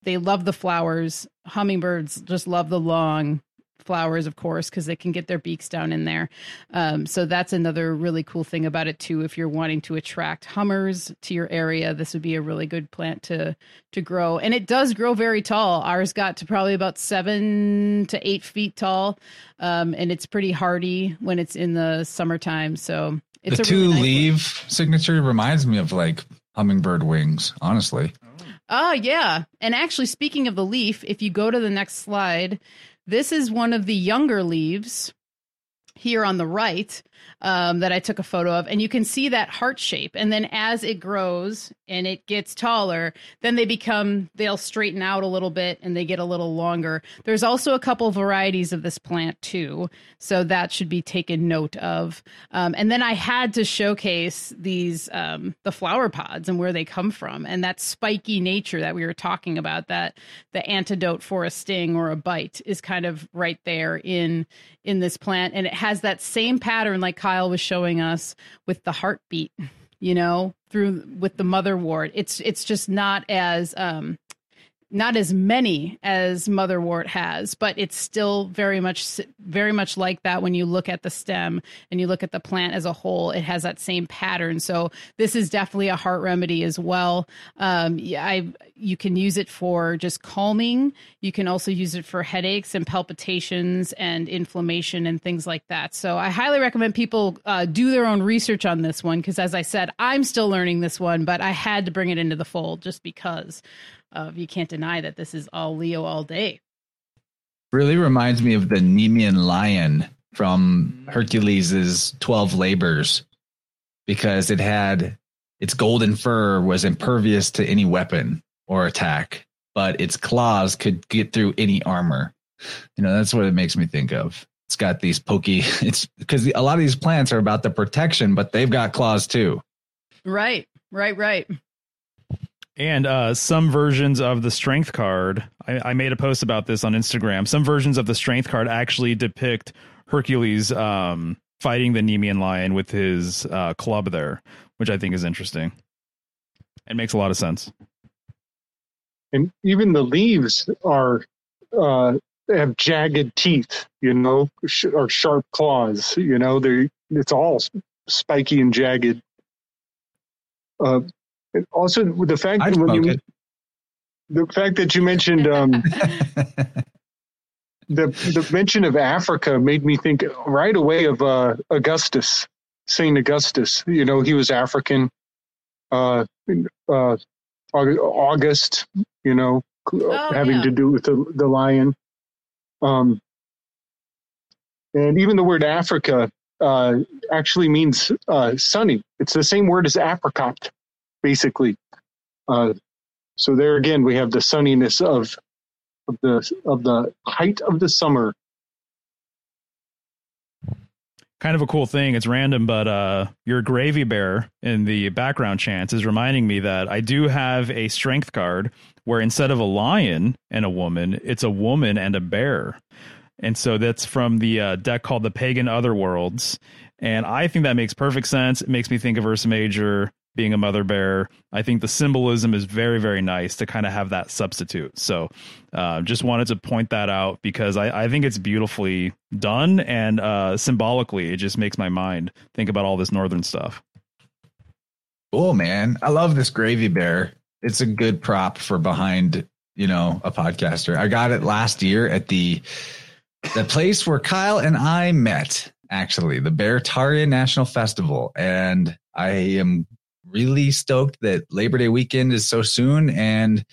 They love the flowers. Hummingbirds just love the long flowers, of course, because they can get their beaks down in there. Um, so that's another really cool thing about it too. If you're wanting to attract hummers to your area, this would be a really good plant to to grow. And it does grow very tall. Ours got to probably about seven to eight feet tall, um, and it's pretty hardy when it's in the summertime. So it's the two really nice leave one. signature reminds me of like hummingbird wings, honestly. Ah, yeah. And actually, speaking of the leaf, if you go to the next slide, this is one of the younger leaves here on the right um, that I took a photo of, and you can see that heart shape. And then as it grows and it gets taller, then they become they'll straighten out a little bit and they get a little longer. There's also a couple varieties of this plant too, so that should be taken note of. Um, and then I had to showcase these um, the flower pods and where they come from, and that spiky nature that we were talking about. That the antidote for a sting or a bite is kind of right there in in this plant, and it has that same pattern like Kyle was showing us with the heartbeat, you know, through with the motherwort. It's it's just not as um not as many as motherwort has, but it's still very much very much like that when you look at the stem and you look at the plant as a whole. It has that same pattern. So this is definitely a heart remedy as well. Um, I you can use it for just calming. You can also use it for headaches and palpitations and inflammation and things like that. So I highly recommend people uh, do their own research on this one because, as I said, I'm still learning this one, but I had to bring it into the fold just because of you can't deny that this is all Leo all day. Really reminds me of the Nemean lion from mm. Hercules's 12 labors because it had its golden fur was impervious to any weapon or attack, but its claws could get through any armor. You know, that's what it makes me think of. It's got these pokey, it's because a lot of these plants are about the protection, but they've got claws too. Right, right, right. And uh, some versions of the strength card, I, I, made a post about this on Instagram. Some versions of the strength card actually depict Hercules um, fighting the Nemean lion with his uh, club there, which I think is interesting. It makes a lot of sense. And even the leaves are uh, have jagged teeth, you know, sh- or sharp claws. You know, they're it's all spiky and jagged. Uh, also, the fact I'd that when you, it. the fact that you mentioned um, the the mention of Africa made me think right away of uh, Augustus, Saint Augustus. You know, he was African. Uh, uh, August, you know, oh, having yeah. to do with the the lion. Um, and even the word Africa uh, actually means uh, sunny. It's the same word as apricot basically. Uh, so there again, we have the sunniness of of the of the height of the summer. Kind of a cool thing. It's random, but uh, your gravy bear in the background chance is reminding me that I do have a strength card where instead of a lion and a woman, it's a woman and a bear. And so that's from the uh, deck called the Pagan Otherworlds. And I think that makes perfect sense. It makes me think of Ursa Major being a mother bear. I think the symbolism is very, very nice to kind of have that substitute. So uh, just wanted to point that out because I, I think it's beautifully done and uh, symbolically, it just makes my mind think about all this northern stuff. Cool, man. I love this gravy bear. It's a good prop for behind, you know, a podcaster. I got it last year at the the place where Kyle and I met, actually, the Beartarian National Festival. And I am really stoked that Labor Day weekend is so soon and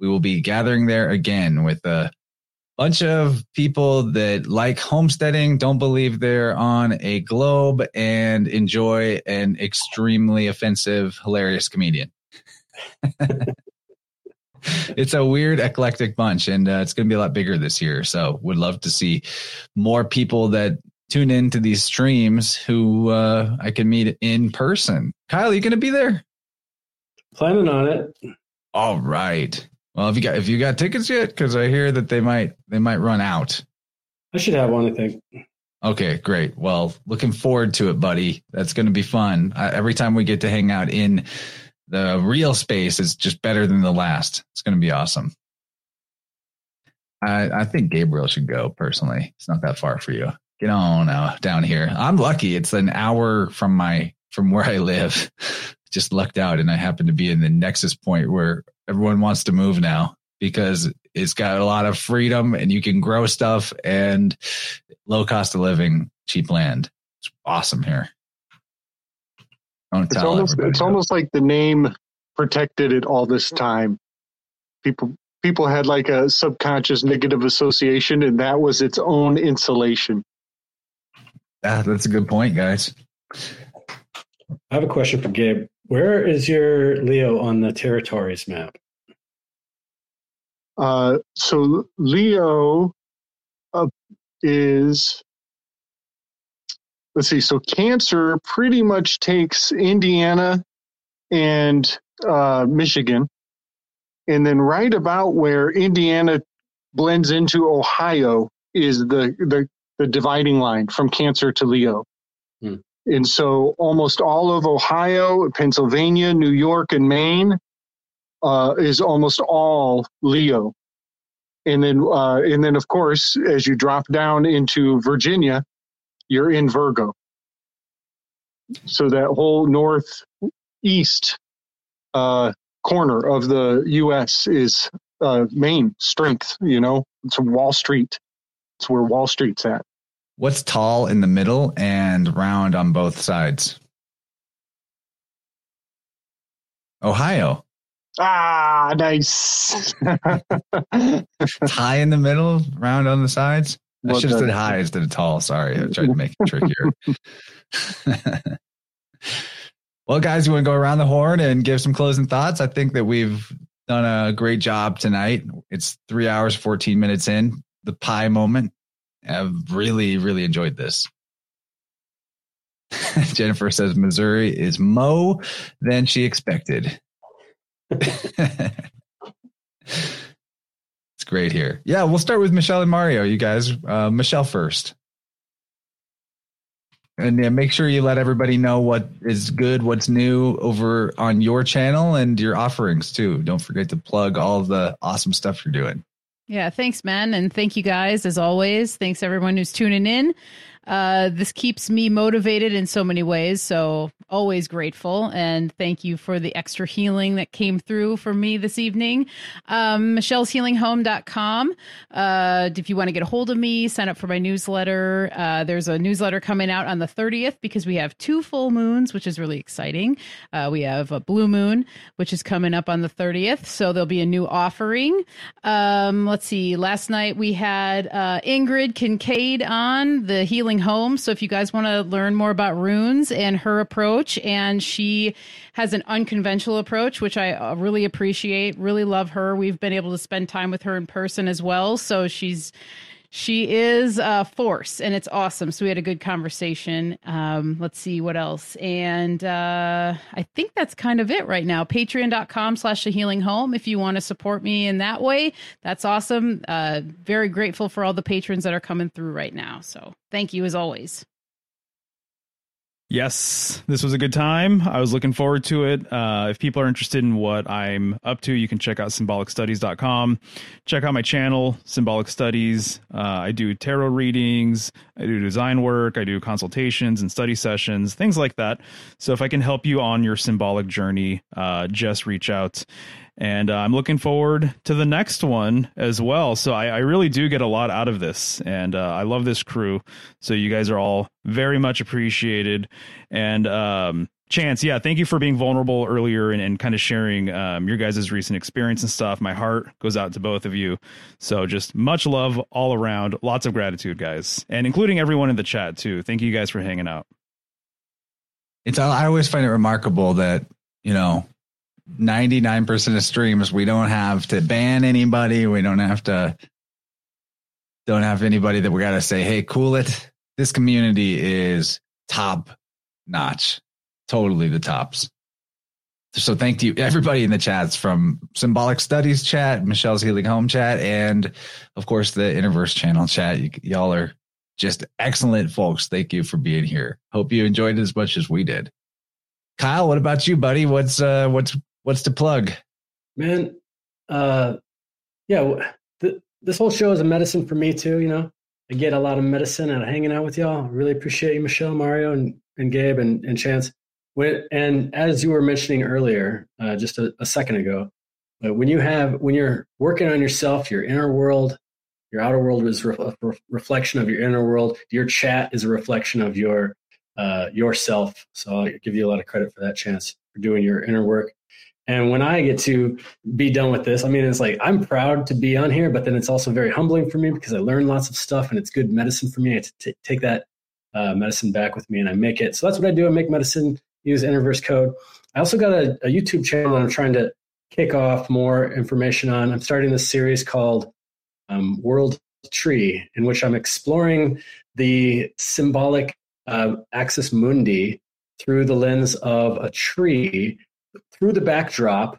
we will be gathering there again with a bunch of people that like homesteading, don't believe they're on a globe, and enjoy an extremely offensive, hilarious comedian. it's a weird, eclectic bunch, and uh, it's going to be a lot bigger this year. So, would love to see more people that tune into these streams who uh, I can meet in person. Kyle, you going to be there? Planning on it. All right. Well, if you got if you got tickets yet, because I hear that they might they might run out. I should have one. I think. Okay, great. Well, looking forward to it, buddy. That's going to be fun. Uh, every time we get to hang out in the real space, is just better than the last. It's going to be awesome. I, I think Gabriel should go personally. It's not that far for you. Get on uh, down here. I'm lucky. It's an hour from my from where I live. Just lucked out, and I happen to be in the nexus point where everyone wants to move now because it's got a lot of freedom and you can grow stuff and low cost of living, cheap land. It's awesome here. Don't it's almost it's almost like the name protected it all this time. People people had like a subconscious negative association and that was its own insulation. Yeah, that's a good point, guys. I have a question for Gabe. Where is your Leo on the territories map? Uh, so Leo uh, is, let's see, so Cancer pretty much takes Indiana and uh, Michigan. And then right about where Indiana blends into Ohio is the, the, the dividing line from Cancer to Leo. Hmm. And so almost all of Ohio, Pennsylvania, New York, and Maine uh, is almost all Leo. And then, uh, and then, of course, as you drop down into Virginia, you're in Virgo. So that whole northeast uh, corner of the U.S. is uh, main strength. You know, it's Wall Street. It's where Wall Street's at. What's tall in the middle and round on both sides? Ohio. Ah, nice. high in the middle, round on the sides. I should have said high instead of tall. Sorry, I tried to make it trickier. well, guys, you want to go around the horn and give some closing thoughts? I think that we've done a great job tonight. It's three hours, 14 minutes in, the pie moment. I've really, really enjoyed this. Jennifer says Missouri is mo than she expected. it's great here. Yeah, we'll start with Michelle and Mario. You guys, uh, Michelle first. And yeah, make sure you let everybody know what is good, what's new over on your channel and your offerings too. Don't forget to plug all the awesome stuff you're doing. Yeah, thanks, man. And thank you guys as always. Thanks everyone who's tuning in. Uh, this keeps me motivated in so many ways. So always grateful. And thank you for the extra healing that came through for me this evening. Um, Michelle'sHealingHome.com. Uh, if you want to get a hold of me, sign up for my newsletter. Uh, there's a newsletter coming out on the 30th because we have two full moons, which is really exciting. Uh, we have a blue moon, which is coming up on the 30th. So there'll be a new offering. Um, let's see. Last night we had uh, Ingrid Kincaid on the Healing Home. So if you guys want to learn more about runes and her approach, and she has an unconventional approach, which I uh, really appreciate. Really love her. We've been able to spend time with her in person as well, so she's she is a force and it's awesome. So we had a good conversation. Um, let's see what else. And uh, i think that's kind of it right now. Patreon.com slash the healing home if you want to support me in that way. That's awesome. Uh, very grateful for all the patrons that are coming through right now. So thank you as always Yes, this was a good time. I was looking forward to it. Uh, if people are interested in what I'm up to, you can check out symbolicstudies.com. Check out my channel, Symbolic Studies. Uh, I do tarot readings, I do design work, I do consultations and study sessions, things like that. So if I can help you on your symbolic journey, uh, just reach out and uh, I'm looking forward to the next one as well. So I, I really do get a lot out of this, and uh, I love this crew. So you guys are all very much appreciated, and um, Chance, yeah, thank you for being vulnerable earlier and, and kind of sharing um, your guys' recent experience and stuff. My heart goes out to both of you. So just much love all around. Lots of gratitude, guys, and including everyone in the chat too. Thank you guys for hanging out. It's I always find it remarkable that you know 99% of streams we don't have to ban anybody. We don't have to don't have anybody that we got to say hey cool it. This community is top notch. Totally the tops. So thank you everybody in the chats from symbolic studies chat michelle's healing home chat and of course the InnerVerse channel chat. Y- y'all are just excellent folks. Thank you for being here. Hope you enjoyed it as much as we did. Kyle what about you buddy? What's uh what's what's the plug Man, uh, yeah, th- this whole show is a medicine for me too. You know, I get a lot of medicine out of hanging out with y'all. Really appreciate you, Michelle, Mario, and, and Gabe and, and Chance. When, and as you were mentioning earlier, uh, just a, a second ago, uh, when you have when you're working on yourself, your inner world, your outer world is a re- reflection of your inner world. Your chat is a reflection of your uh, yourself. So I'll give you a lot of credit for that, Chance, for doing your inner work. And when I get to be done with this, I mean, it's like I'm proud to be on here, but then it's also very humbling for me because I learn lots of stuff and it's good medicine for me. I t- take that uh, medicine back with me and I make it. So that's what I do. I make medicine, use InnerVerse code. I also got a, a YouTube channel that I'm trying to kick off more information on. I'm starting this series called um, World Tree, in which I'm exploring the symbolic uh, axis mundi through the lens of a tree through the backdrop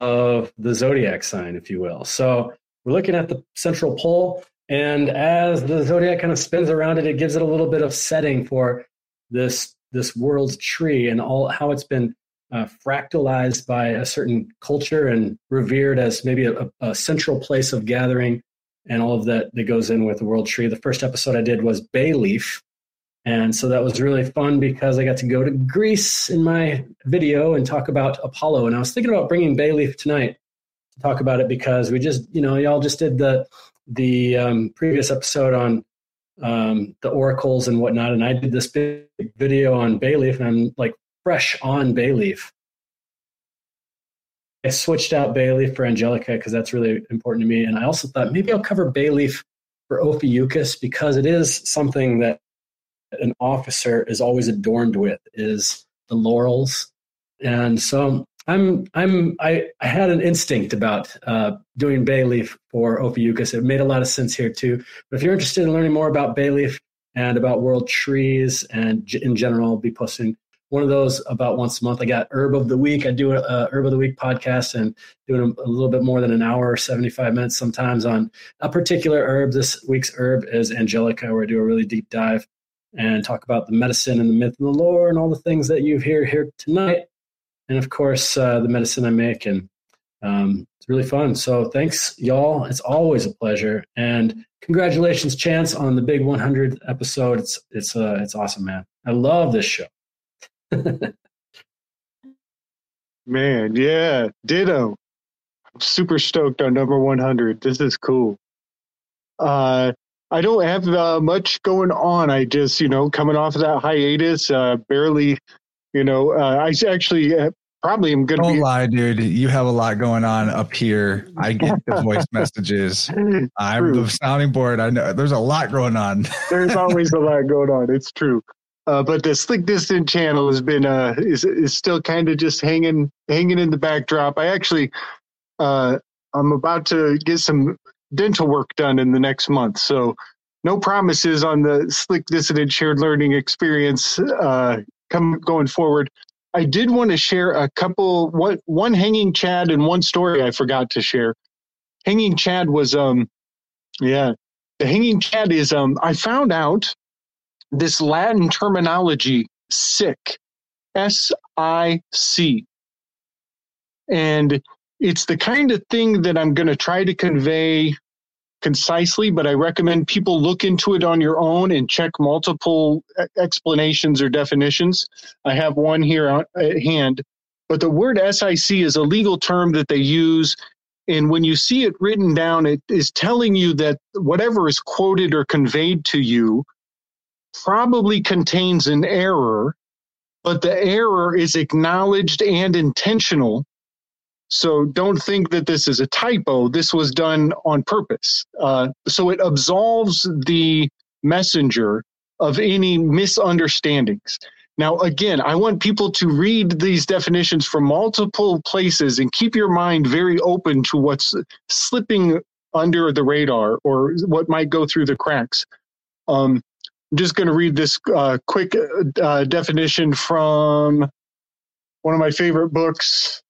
of the zodiac sign, if you will. So we're looking at the central pole, and as the zodiac kind of spins around it, it gives it a little bit of setting for this this world tree and all how it's been uh, fractalized by a certain culture and revered as maybe a, a central place of gathering and all of that that goes in with the world tree. The first episode I did was bay leaf, and so that was really fun because I got to go to Greece in my video and talk about Apollo. And I was thinking about bringing Bayleaf tonight to talk about it because we just, you know, y'all just did the the um, previous episode on um, the oracles and whatnot, and I did this big video on Bayleaf, and I'm like fresh on Bayleaf. I switched out Bayleaf for Angelica because that's really important to me, and I also thought maybe I'll cover Bayleaf for Ophiuchus because it is something that an officer is always adorned with is the laurels. And so i'm i'm i, I had an instinct about uh, doing bay leaf for ophiuchus. It made a lot of sense here too. But if you're interested in learning more about bay leaf and about world trees and in general I'll be posting one of those about once a month. I got herb of the week. I do a, a herb of the week podcast and doing a, a little bit more than an hour or 75 minutes sometimes on a particular herb. This week's herb is angelica. Where i do a really deep dive and talk about the medicine and the myth and the lore and all the things that you hear here tonight. And of course, uh, the medicine I make. And um, it's really fun. So thanks, y'all. It's always a pleasure. And congratulations, Chance, on the big 100th episode. It's it's uh, it's awesome, man. I love this show. Man, yeah, ditto. I'm super stoked on number 100. This is cool. Uh, I don't have uh, much going on. I just, you know, coming off of that hiatus, uh, barely, you know, uh, I actually uh, probably am going to Don't be. lie, dude. You have a lot going on up here. I get the voice messages. I'm True. the sounding board. I know there's a lot going on. There's always a lot going on. It's true. Uh, but the slick dissident channel has been uh, is is still kind of just hanging hanging in the backdrop. I actually uh, I'm about to get some dental work done in the next month, so no promises on the slick dissident shared learning experience uh, come going forward. I did want to share a couple what one hanging Chad and one story I forgot to share. Hanging Chad was um yeah the hanging Chad is um I found out this Latin terminology, sic, S I C. And it's the kind of thing that I'm going to try to convey concisely, but I recommend people look into it on your own and check multiple explanations or definitions. I have one here at hand. But the word SIC is a legal term that they use. And when you see it written down, it is telling you that whatever is quoted or conveyed to you probably contains an error, but the error is acknowledged and intentional. So don't think that this is a typo. This was done on purpose. Uh, so it absolves the messenger of any misunderstandings. Now, again, I want people to read these definitions from multiple places and keep your mind very open to what's slipping under the radar or what might go through the cracks. Um, I'm just going to read this uh, quick uh, definition from one of my favorite books,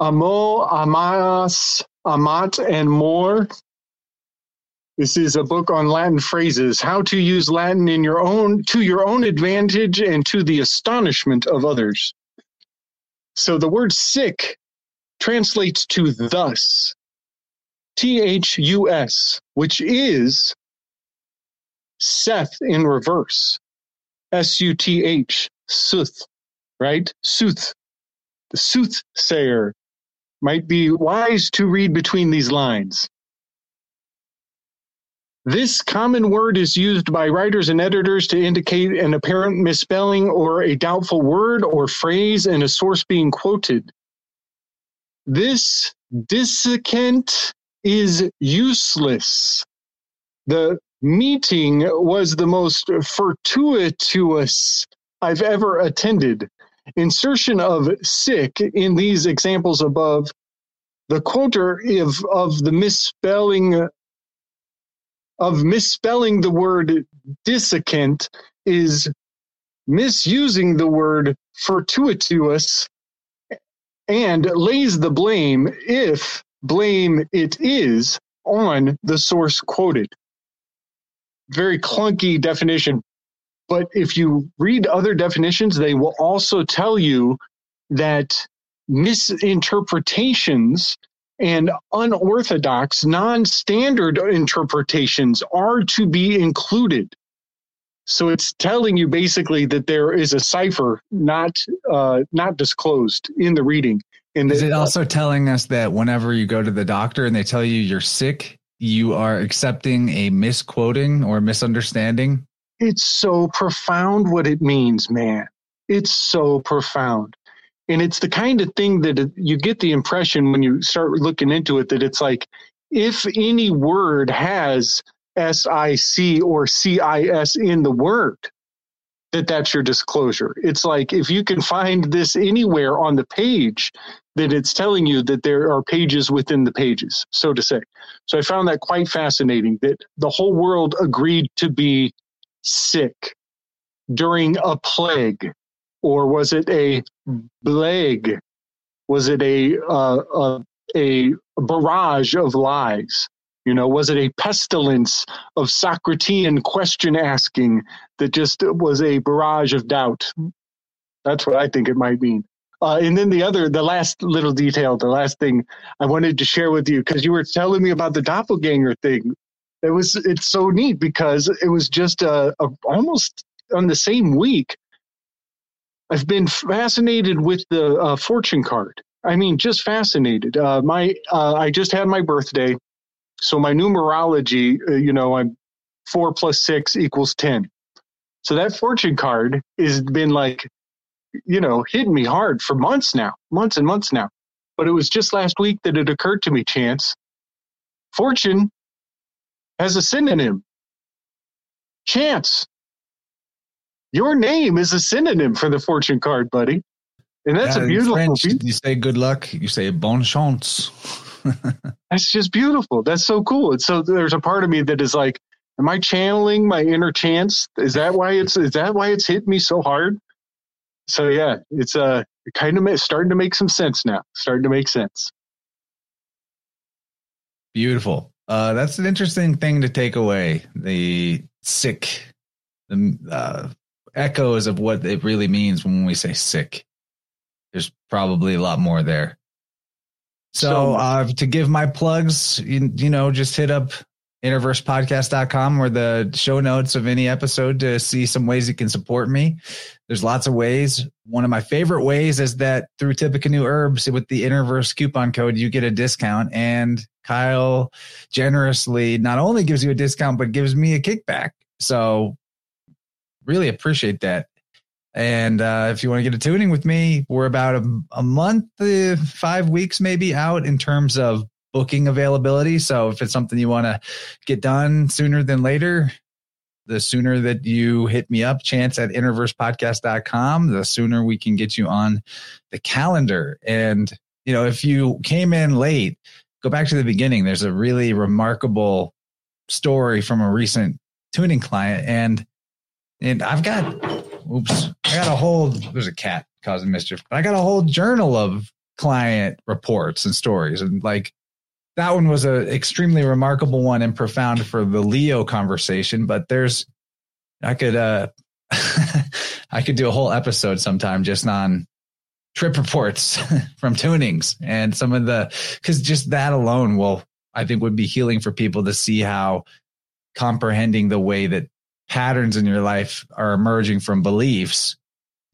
Amo, Amas, Amat, and More this is a book on Latin phrases, how to use Latin in your own to your own advantage and to the astonishment of others. So the word sic translates to thus. T H U S, which is Seth in reverse. S U T H, Suth, right? Suth. The soothsayer might be wise to read between these lines. This common word is used by writers and editors to indicate an apparent misspelling or a doubtful word or phrase in a source being quoted. This dissecant is useless. The meeting was the most fortuitous I've ever attended. Insertion of sic in these examples above. The quoter of, of the misspelling of misspelling the word dissecant is misusing the word fortuitous and lays the blame, if blame it is, on the source quoted. Very clunky definition. But if you read other definitions, they will also tell you that misinterpretations and unorthodox, non standard interpretations are to be included. So it's telling you basically that there is a cipher not uh, not disclosed in the reading. And is it also telling us that whenever you go to the doctor and they tell you you're sick, you are accepting a misquoting or misunderstanding? It's so profound what it means, man. It's so profound. And it's the kind of thing that you get the impression when you start looking into it that it's like if any word has sic or cis in the word that that's your disclosure. It's like if you can find this anywhere on the page that it's telling you that there are pages within the pages so to say. So i found that quite fascinating that the whole world agreed to be sick during a plague or was it a plague? Was it a, uh, a a barrage of lies? You know, was it a pestilence of Socratean question asking that just was a barrage of doubt? That's what I think it might mean. Uh, and then the other, the last little detail, the last thing I wanted to share with you, because you were telling me about the doppelganger thing. It was, it's so neat because it was just a, a almost on the same week I've been fascinated with the uh, fortune card. I mean, just fascinated. Uh, my uh, I just had my birthday, so my numerology, uh, you know, I'm four plus six equals ten. So that fortune card has been like, you know, hitting me hard for months now, months and months now. But it was just last week that it occurred to me, Chance. Fortune has a synonym. Chance. Your name is a synonym for the fortune card, buddy. And that's yeah, a beautiful French, You say good luck, you say bon chance. that's just beautiful. That's so cool. And so there's a part of me that is like, am I channeling my inner chance? Is that why it's is that why it's hit me so hard? So yeah, it's uh kind of starting to make some sense now. Starting to make sense. Beautiful. Uh, that's an interesting thing to take away. The sick, the uh, echoes of what it really means when we say sick. There's probably a lot more there. So, so uh, to give my plugs, you, you know, just hit up innerversepodcast.com or the show notes of any episode to see some ways you can support me. There's lots of ways. One of my favorite ways is that through Tippecanoe Herbs with the InnerVerse coupon code, you get a discount. And Kyle generously not only gives you a discount, but gives me a kickback. So really appreciate that. And uh, if you want to get a tuning with me, we're about a, a month, uh, five weeks maybe out in terms of booking availability. So if it's something you want to get done sooner than later, the sooner that you hit me up, chance at innerversepodcast.com, the sooner we can get you on the calendar. And, you know, if you came in late, go back to the beginning. There's a really remarkable story from a recent tuning client. And, and I've got, oops, I got a whole, there's a cat causing mischief, but I got a whole journal of client reports and stories. And like, that one was an extremely remarkable one and profound for the Leo conversation. But there's, I could, uh, I could do a whole episode sometime just on trip reports from tunings and some of the, because just that alone will, I think, would be healing for people to see how comprehending the way that patterns in your life are emerging from beliefs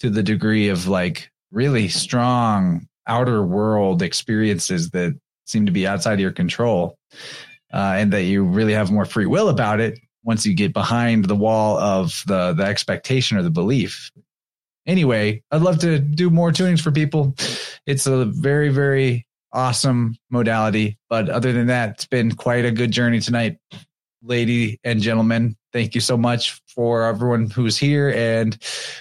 to the degree of like really strong outer world experiences that seem to be outside of your control, uh, and that you really have more free will about it once you get behind the wall of the the expectation or the belief. Anyway, I'd love to do more tunings for people. It's a very very awesome modality, but other than that, it's been quite a good journey tonight, lady and gentlemen. Thank you so much for everyone who's here, and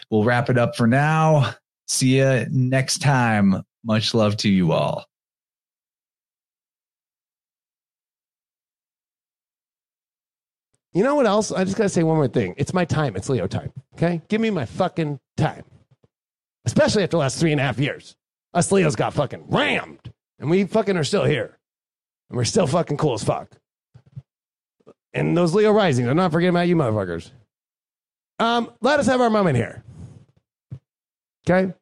we'll wrap it up for now. See you next time. Much love to you all. You know what else? I just got to say one more thing. It's my time. It's Leo time. Okay? Give me my fucking time. Especially after the last three and a half years. Us Leos got fucking rammed. And we fucking are still here. And we're still fucking cool as fuck. And those Leo risings, I'm not forgetting about you motherfuckers. Um, let us have our moment here. Okay?